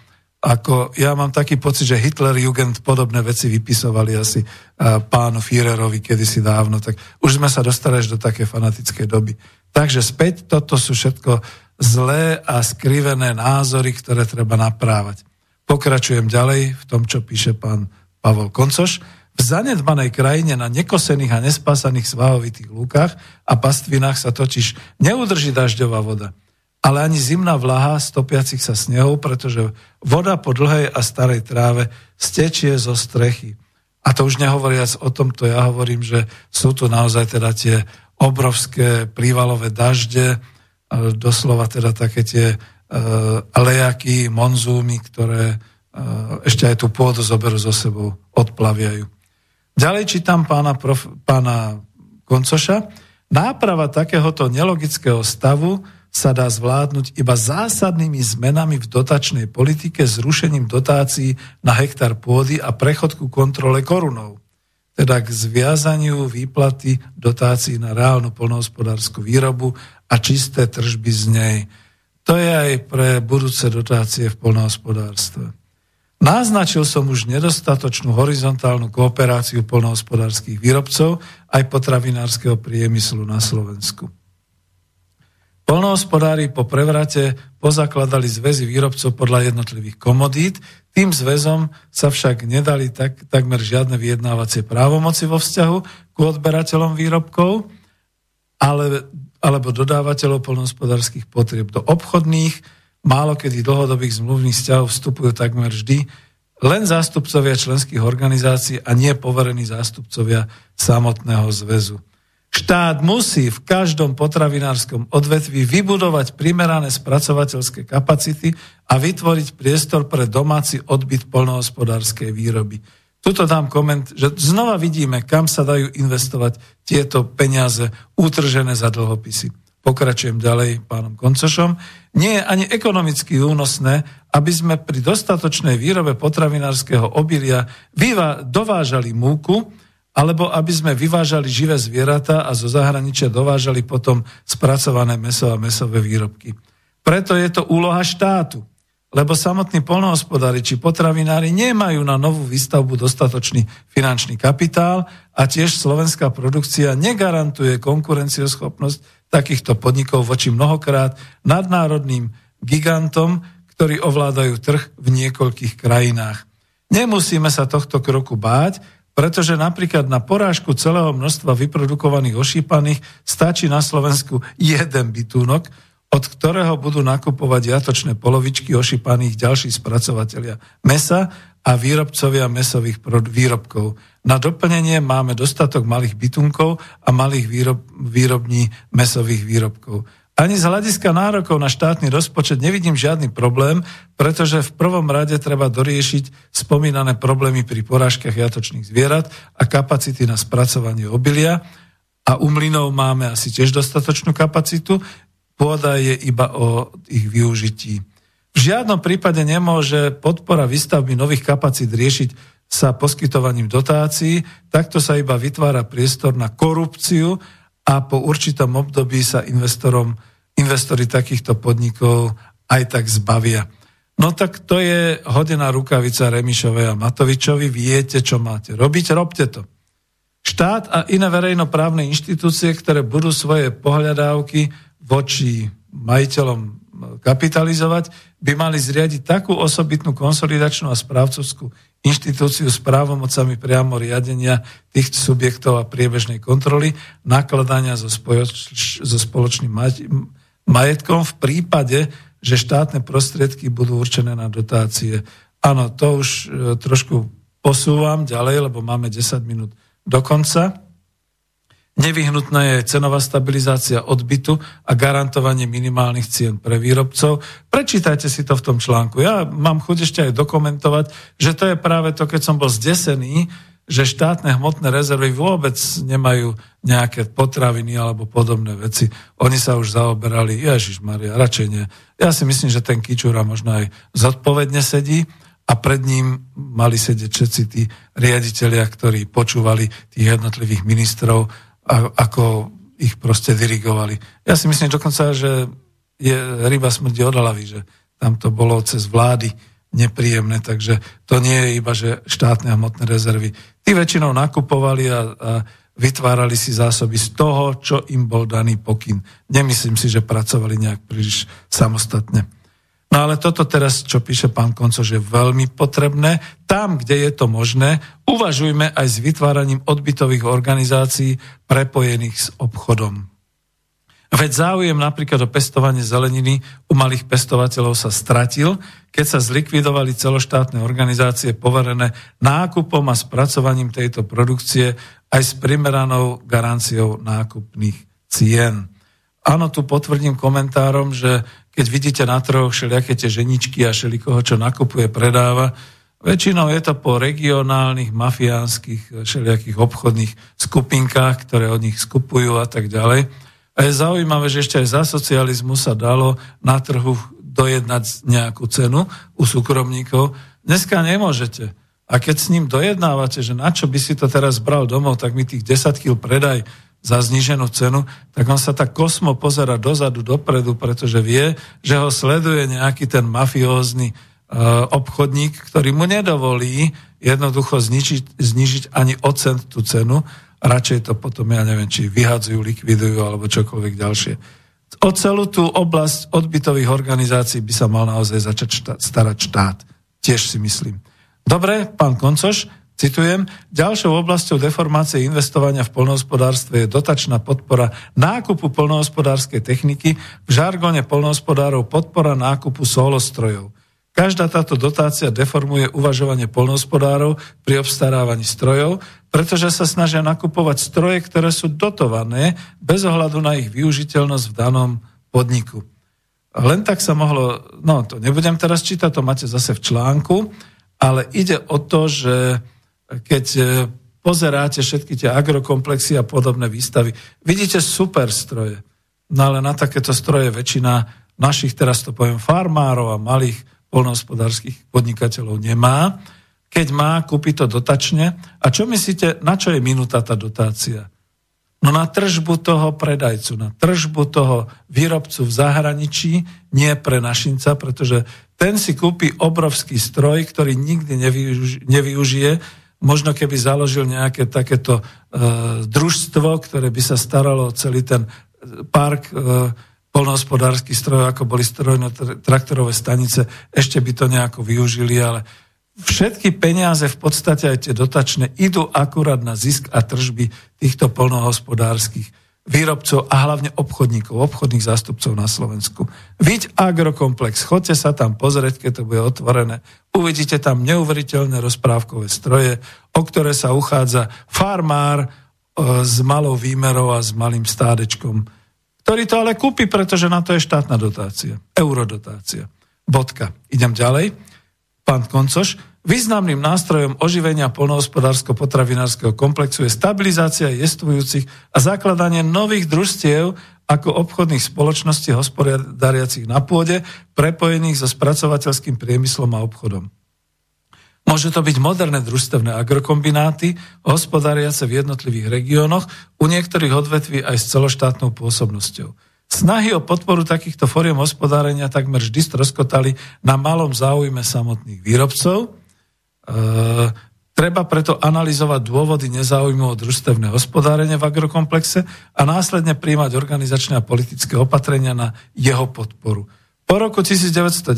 ako ja mám taký pocit, že Hitler Jugend podobné veci vypisovali asi pánu Führerovi kedysi dávno, tak už sme sa dostali až do také fanatickej doby. Takže späť, toto sú všetko zlé a skrivené názory, ktoré treba naprávať. Pokračujem ďalej v tom, čo píše pán Pavol Koncoš. V zanedbanej krajine na nekosených a nespásaných svahovitých lúkach a pastvinách sa totiž neudrží dažďová voda, ale ani zimná vlaha stopiacich sa snehov, pretože voda po dlhej a starej tráve stečie zo strechy. A to už nehovoriac o tomto, ja hovorím, že sú tu naozaj teda tie obrovské prívalové dažde, doslova teda také tie e, lejaky, monzúmy, ktoré e, ešte aj tú pôdu zoberú zo sebou, odplaviajú. Ďalej čítam pána, prof, pána Koncoša. Náprava takéhoto nelogického stavu sa dá zvládnuť iba zásadnými zmenami v dotačnej politike, zrušením dotácií na hektár pôdy a prechod ku kontrole korunov. Teda k zviazaniu výplaty dotácií na reálnu polnohospodárskú výrobu a čisté tržby z nej. To je aj pre budúce dotácie v polnohospodárstve. Naznačil som už nedostatočnú horizontálnu kooperáciu polnohospodárských výrobcov aj potravinárskeho priemyslu na Slovensku. Polnohospodári po prevrate pozakladali zväzy výrobcov podľa jednotlivých komodít, tým zväzom sa však nedali tak, takmer žiadne vyjednávacie právomoci vo vzťahu k odberateľom výrobkov ale, alebo dodávateľov polnohospodárských potrieb. Do obchodných, málo kedy dlhodobých zmluvných vzťahov vstupujú takmer vždy len zástupcovia členských organizácií a nie poverení zástupcovia samotného zväzu. Štát musí v každom potravinárskom odvetví vybudovať primerané spracovateľské kapacity a vytvoriť priestor pre domáci odbyt polnohospodárskej výroby. Tuto dám koment, že znova vidíme, kam sa dajú investovať tieto peniaze utržené za dlhopisy. Pokračujem ďalej pánom Koncošom. Nie je ani ekonomicky únosné, aby sme pri dostatočnej výrobe potravinárskeho obilia dovážali múku, alebo aby sme vyvážali živé zvieratá a zo zahraničia dovážali potom spracované meso a mesové výrobky. Preto je to úloha štátu, lebo samotní polnohospodári či potravinári nemajú na novú výstavbu dostatočný finančný kapitál a tiež slovenská produkcia negarantuje konkurencioschopnosť takýchto podnikov voči mnohokrát nadnárodným gigantom, ktorí ovládajú trh v niekoľkých krajinách. Nemusíme sa tohto kroku báť, pretože napríklad na porážku celého množstva vyprodukovaných ošípaných stačí na Slovensku jeden bytúnok, od ktorého budú nakupovať jatočné polovičky ošípaných ďalší spracovateľia mesa a výrobcovia mesových výrobkov. Na doplnenie máme dostatok malých bytunkov a malých výrob, výrobní mesových výrobkov. Ani z hľadiska nárokov na štátny rozpočet nevidím žiadny problém, pretože v prvom rade treba doriešiť spomínané problémy pri porážkach jatočných zvierat a kapacity na spracovanie obilia. A u mlynov máme asi tiež dostatočnú kapacitu, pôda je iba o ich využití. V žiadnom prípade nemôže podpora výstavby nových kapacít riešiť sa poskytovaním dotácií, takto sa iba vytvára priestor na korupciu a po určitom období sa investorom, investori takýchto podnikov aj tak zbavia. No tak to je hodená rukavica Remišovej a Matovičovi. Viete, čo máte robiť, robte to. Štát a iné verejnoprávne inštitúcie, ktoré budú svoje pohľadávky voči majiteľom kapitalizovať, by mali zriadiť takú osobitnú konsolidačnú a správcovskú inštitúciu s právomocami priamo riadenia tých subjektov a priebežnej kontroly, nakladania so, spojoč, so spoločným majetkom v prípade, že štátne prostriedky budú určené na dotácie. Áno, to už e, trošku posúvam ďalej, lebo máme 10 minút do konca. Nevyhnutná je cenová stabilizácia odbytu a garantovanie minimálnych cien pre výrobcov. Prečítajte si to v tom článku. Ja mám chuť ešte aj dokumentovať, že to je práve to, keď som bol zdesený, že štátne hmotné rezervy vôbec nemajú nejaké potraviny alebo podobné veci. Oni sa už zaoberali, Ježiš Maria, radšej nie. Ja si myslím, že ten Kičúra možno aj zodpovedne sedí a pred ním mali sedieť všetci tí riaditeľia, ktorí počúvali tých jednotlivých ministrov ako ich proste dirigovali. Ja si myslím dokonca, že je ryba smrti od hlavy, že tam to bolo cez vlády nepríjemné, takže to nie je iba, že štátne hmotné rezervy. Tí väčšinou nakupovali a, a vytvárali si zásoby z toho, čo im bol daný pokyn. Nemyslím si, že pracovali nejak príliš samostatne. No ale toto teraz, čo píše pán Koncož, je veľmi potrebné. Tam, kde je to možné, uvažujme aj s vytváraním odbytových organizácií prepojených s obchodom. Veď záujem napríklad o pestovanie zeleniny u malých pestovateľov sa stratil, keď sa zlikvidovali celoštátne organizácie poverené nákupom a spracovaním tejto produkcie aj s primeranou garanciou nákupných cien. Áno, tu potvrdím komentárom, že keď vidíte na trhoch všelijaké tie ženičky a všelikoho, čo nakupuje, predáva, väčšinou je to po regionálnych, mafiánskych, všelijakých obchodných skupinkách, ktoré od nich skupujú a tak ďalej. A je zaujímavé, že ešte aj za socializmu sa dalo na trhu dojednať nejakú cenu u súkromníkov. Dneska nemôžete. A keď s ním dojednávate, že na čo by si to teraz bral domov, tak mi tých 10 kg predaj za zníženú cenu, tak on sa tak kosmo pozera dozadu, dopredu, pretože vie, že ho sleduje nejaký ten mafiózny uh, obchodník, ktorý mu nedovolí jednoducho znižiť, znižiť ani o cent tú cenu radšej to potom, ja neviem, či vyhadzujú, likvidujú alebo čokoľvek ďalšie. O celú tú oblasť odbytových organizácií by sa mal naozaj začať štát, starať štát. Tiež si myslím. Dobre, pán Koncoš, citujem, ďalšou oblasťou deformácie investovania v polnohospodárstve je dotačná podpora nákupu polnohospodárskej techniky, v žargone polnohospodárov podpora nákupu solostrojov. Každá táto dotácia deformuje uvažovanie polnohospodárov pri obstarávaní strojov, pretože sa snažia nakupovať stroje, ktoré sú dotované bez ohľadu na ich využiteľnosť v danom podniku. Len tak sa mohlo, no to nebudem teraz čítať, to máte zase v článku, ale ide o to, že keď e, pozeráte všetky tie agrokomplexy a podobné výstavy, vidíte super stroje. No ale na takéto stroje väčšina našich, teraz to poviem, farmárov a malých polnohospodárských podnikateľov nemá. Keď má, kúpi to dotačne. A čo myslíte, na čo je minúta tá dotácia? No na tržbu toho predajcu, na tržbu toho výrobcu v zahraničí, nie pre našinca, pretože ten si kúpi obrovský stroj, ktorý nikdy nevyužije. Možno keby založil nejaké takéto e, družstvo, ktoré by sa staralo o celý ten park e, polnohospodársky stroj, ako boli strojno-traktorové stanice, ešte by to nejako využili, ale všetky peniaze v podstate aj tie dotačné idú akurát na zisk a tržby týchto polnohospodárskych výrobcov a hlavne obchodníkov, obchodných zástupcov na Slovensku. Viď agrokomplex, chodte sa tam pozrieť, keď to bude otvorené. Uvidíte tam neuveriteľné rozprávkové stroje, o ktoré sa uchádza farmár e, s malou výmerou a s malým stádečkom ktorý to ale kúpi, pretože na to je štátna dotácia, eurodotácia. Bodka. Idem ďalej. Pán Koncoš, významným nástrojom oživenia polnohospodársko-potravinárskeho komplexu je stabilizácia jestvujúcich a zakladanie nových družstiev ako obchodných spoločností hospodáriacich na pôde, prepojených so spracovateľským priemyslom a obchodom. Môže to byť moderné družstevné agrokombináty, hospodáriace v jednotlivých regiónoch, u niektorých odvetví aj s celoštátnou pôsobnosťou. Snahy o podporu takýchto fóriem hospodárenia takmer vždy stroskotali na malom záujme samotných výrobcov. E, treba preto analyzovať dôvody nezáujmu o družstevné hospodárenie v agrokomplexe a následne príjmať organizačné a politické opatrenia na jeho podporu. Po roku 1990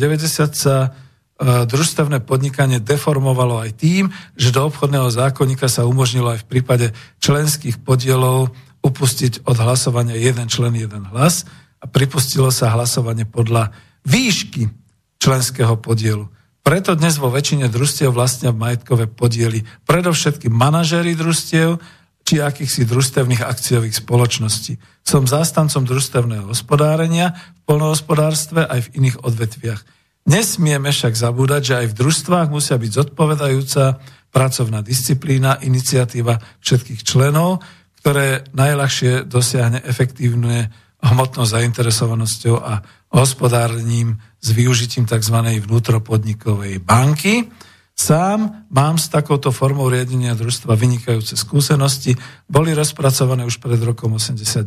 sa E, družstevné podnikanie deformovalo aj tým, že do obchodného zákonníka sa umožnilo aj v prípade členských podielov upustiť od hlasovania jeden člen, jeden hlas a pripustilo sa hlasovanie podľa výšky členského podielu. Preto dnes vo väčšine družstiev vlastnia majetkové podiely predovšetkým manažéri družstiev či akýchsi družstevných akciových spoločností. Som zástancom družstevného hospodárenia v polnohospodárstve aj v iných odvetviach. Nesmieme však zabúdať, že aj v družstvách musia byť zodpovedajúca pracovná disciplína, iniciatíva všetkých členov, ktoré najľahšie dosiahne efektívne hmotnou zainteresovanosťou a hospodárním s využitím tzv. vnútropodnikovej banky. Sám mám s takouto formou riadenia družstva vynikajúce skúsenosti, boli rozpracované už pred rokom 89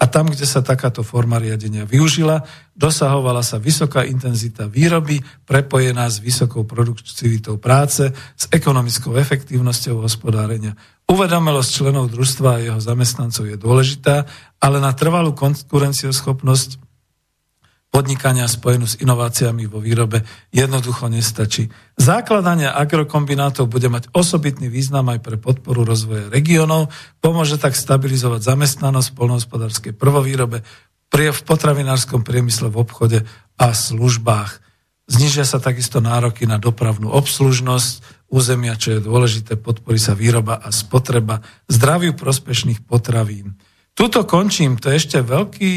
a tam, kde sa takáto forma riadenia využila, dosahovala sa vysoká intenzita výroby, prepojená s vysokou produktivitou práce, s ekonomickou efektívnosťou hospodárenia. Uvedomelosť členov družstva a jeho zamestnancov je dôležitá, ale na trvalú konkurencioschopnosť podnikania spojenú s inováciami vo výrobe jednoducho nestačí. Základanie agrokombinátov bude mať osobitný význam aj pre podporu rozvoja regiónov, pomôže tak stabilizovať zamestnanosť v polnohospodárskej prvovýrobe, v potravinárskom priemysle, v obchode a službách. Znižia sa takisto nároky na dopravnú obslužnosť územia, čo je dôležité, podporí sa výroba a spotreba zdraviu prospešných potravín. Tuto končím, to je ešte veľký,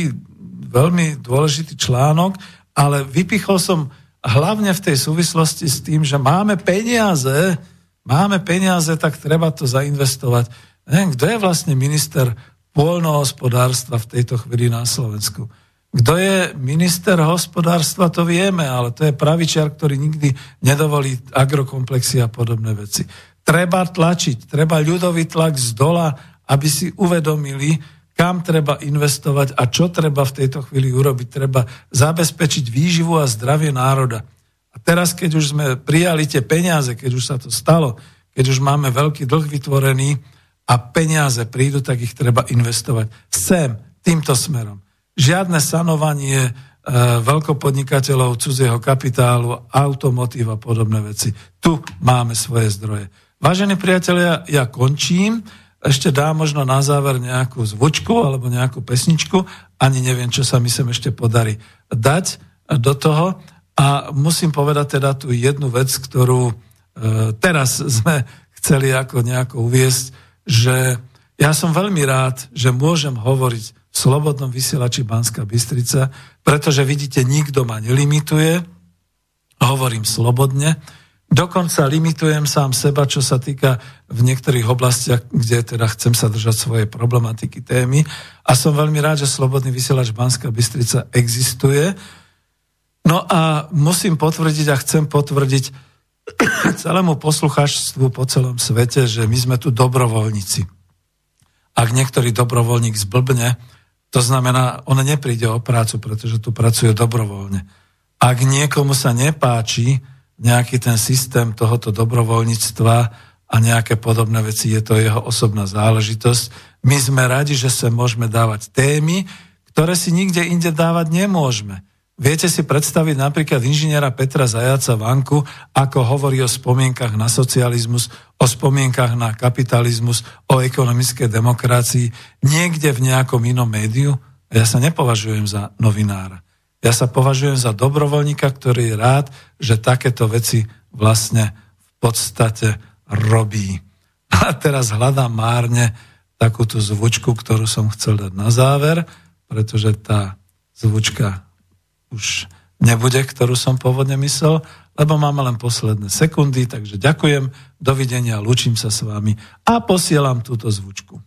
veľmi dôležitý článok, ale vypichol som hlavne v tej súvislosti s tým, že máme peniaze, máme peniaze, tak treba to zainvestovať. Neviem, kto je vlastne minister pôlnohospodárstva v tejto chvíli na Slovensku? Kto je minister hospodárstva, to vieme, ale to je pravičiar, ktorý nikdy nedovolí agrokomplexy a podobné veci. Treba tlačiť, treba ľudový tlak z dola, aby si uvedomili, kam treba investovať a čo treba v tejto chvíli urobiť. Treba zabezpečiť výživu a zdravie národa. A teraz, keď už sme prijali tie peniaze, keď už sa to stalo, keď už máme veľký dlh vytvorený a peniaze prídu, tak ich treba investovať sem, týmto smerom. Žiadne sanovanie e, veľkopodnikateľov cudzieho kapitálu, automotív a podobné veci. Tu máme svoje zdroje. Vážení priatelia, ja končím ešte dá možno na záver nejakú zvučku alebo nejakú pesničku, ani neviem, čo sa mi sem ešte podarí dať do toho. A musím povedať teda tú jednu vec, ktorú e, teraz sme chceli ako nejako uviesť, že ja som veľmi rád, že môžem hovoriť v Slobodnom vysielači Banská Bystrica, pretože vidíte, nikto ma nelimituje, hovorím slobodne, Dokonca limitujem sám seba, čo sa týka v niektorých oblastiach, kde teda chcem sa držať svoje problematiky, témy. A som veľmi rád, že Slobodný vysielač Banská Bystrica existuje. No a musím potvrdiť a chcem potvrdiť celému poslucháčstvu po celom svete, že my sme tu dobrovoľníci. Ak niektorý dobrovoľník zblbne, to znamená, on nepríde o prácu, pretože tu pracuje dobrovoľne. Ak niekomu sa nepáči, nejaký ten systém tohoto dobrovoľníctva a nejaké podobné veci, je to jeho osobná záležitosť. My sme radi, že sa môžeme dávať témy, ktoré si nikde inde dávať nemôžeme. Viete si predstaviť napríklad inžiniera Petra Zajaca Vanku, ako hovorí o spomienkach na socializmus, o spomienkach na kapitalizmus, o ekonomickej demokracii, niekde v nejakom inom médiu? Ja sa nepovažujem za novinára. Ja sa považujem za dobrovoľníka, ktorý je rád, že takéto veci vlastne v podstate robí. A teraz hľadám márne takúto zvučku, ktorú som chcel dať na záver, pretože tá zvučka už nebude, ktorú som pôvodne myslel, lebo máme len posledné sekundy, takže ďakujem, dovidenia, lúčim sa s vami a posielam túto zvučku.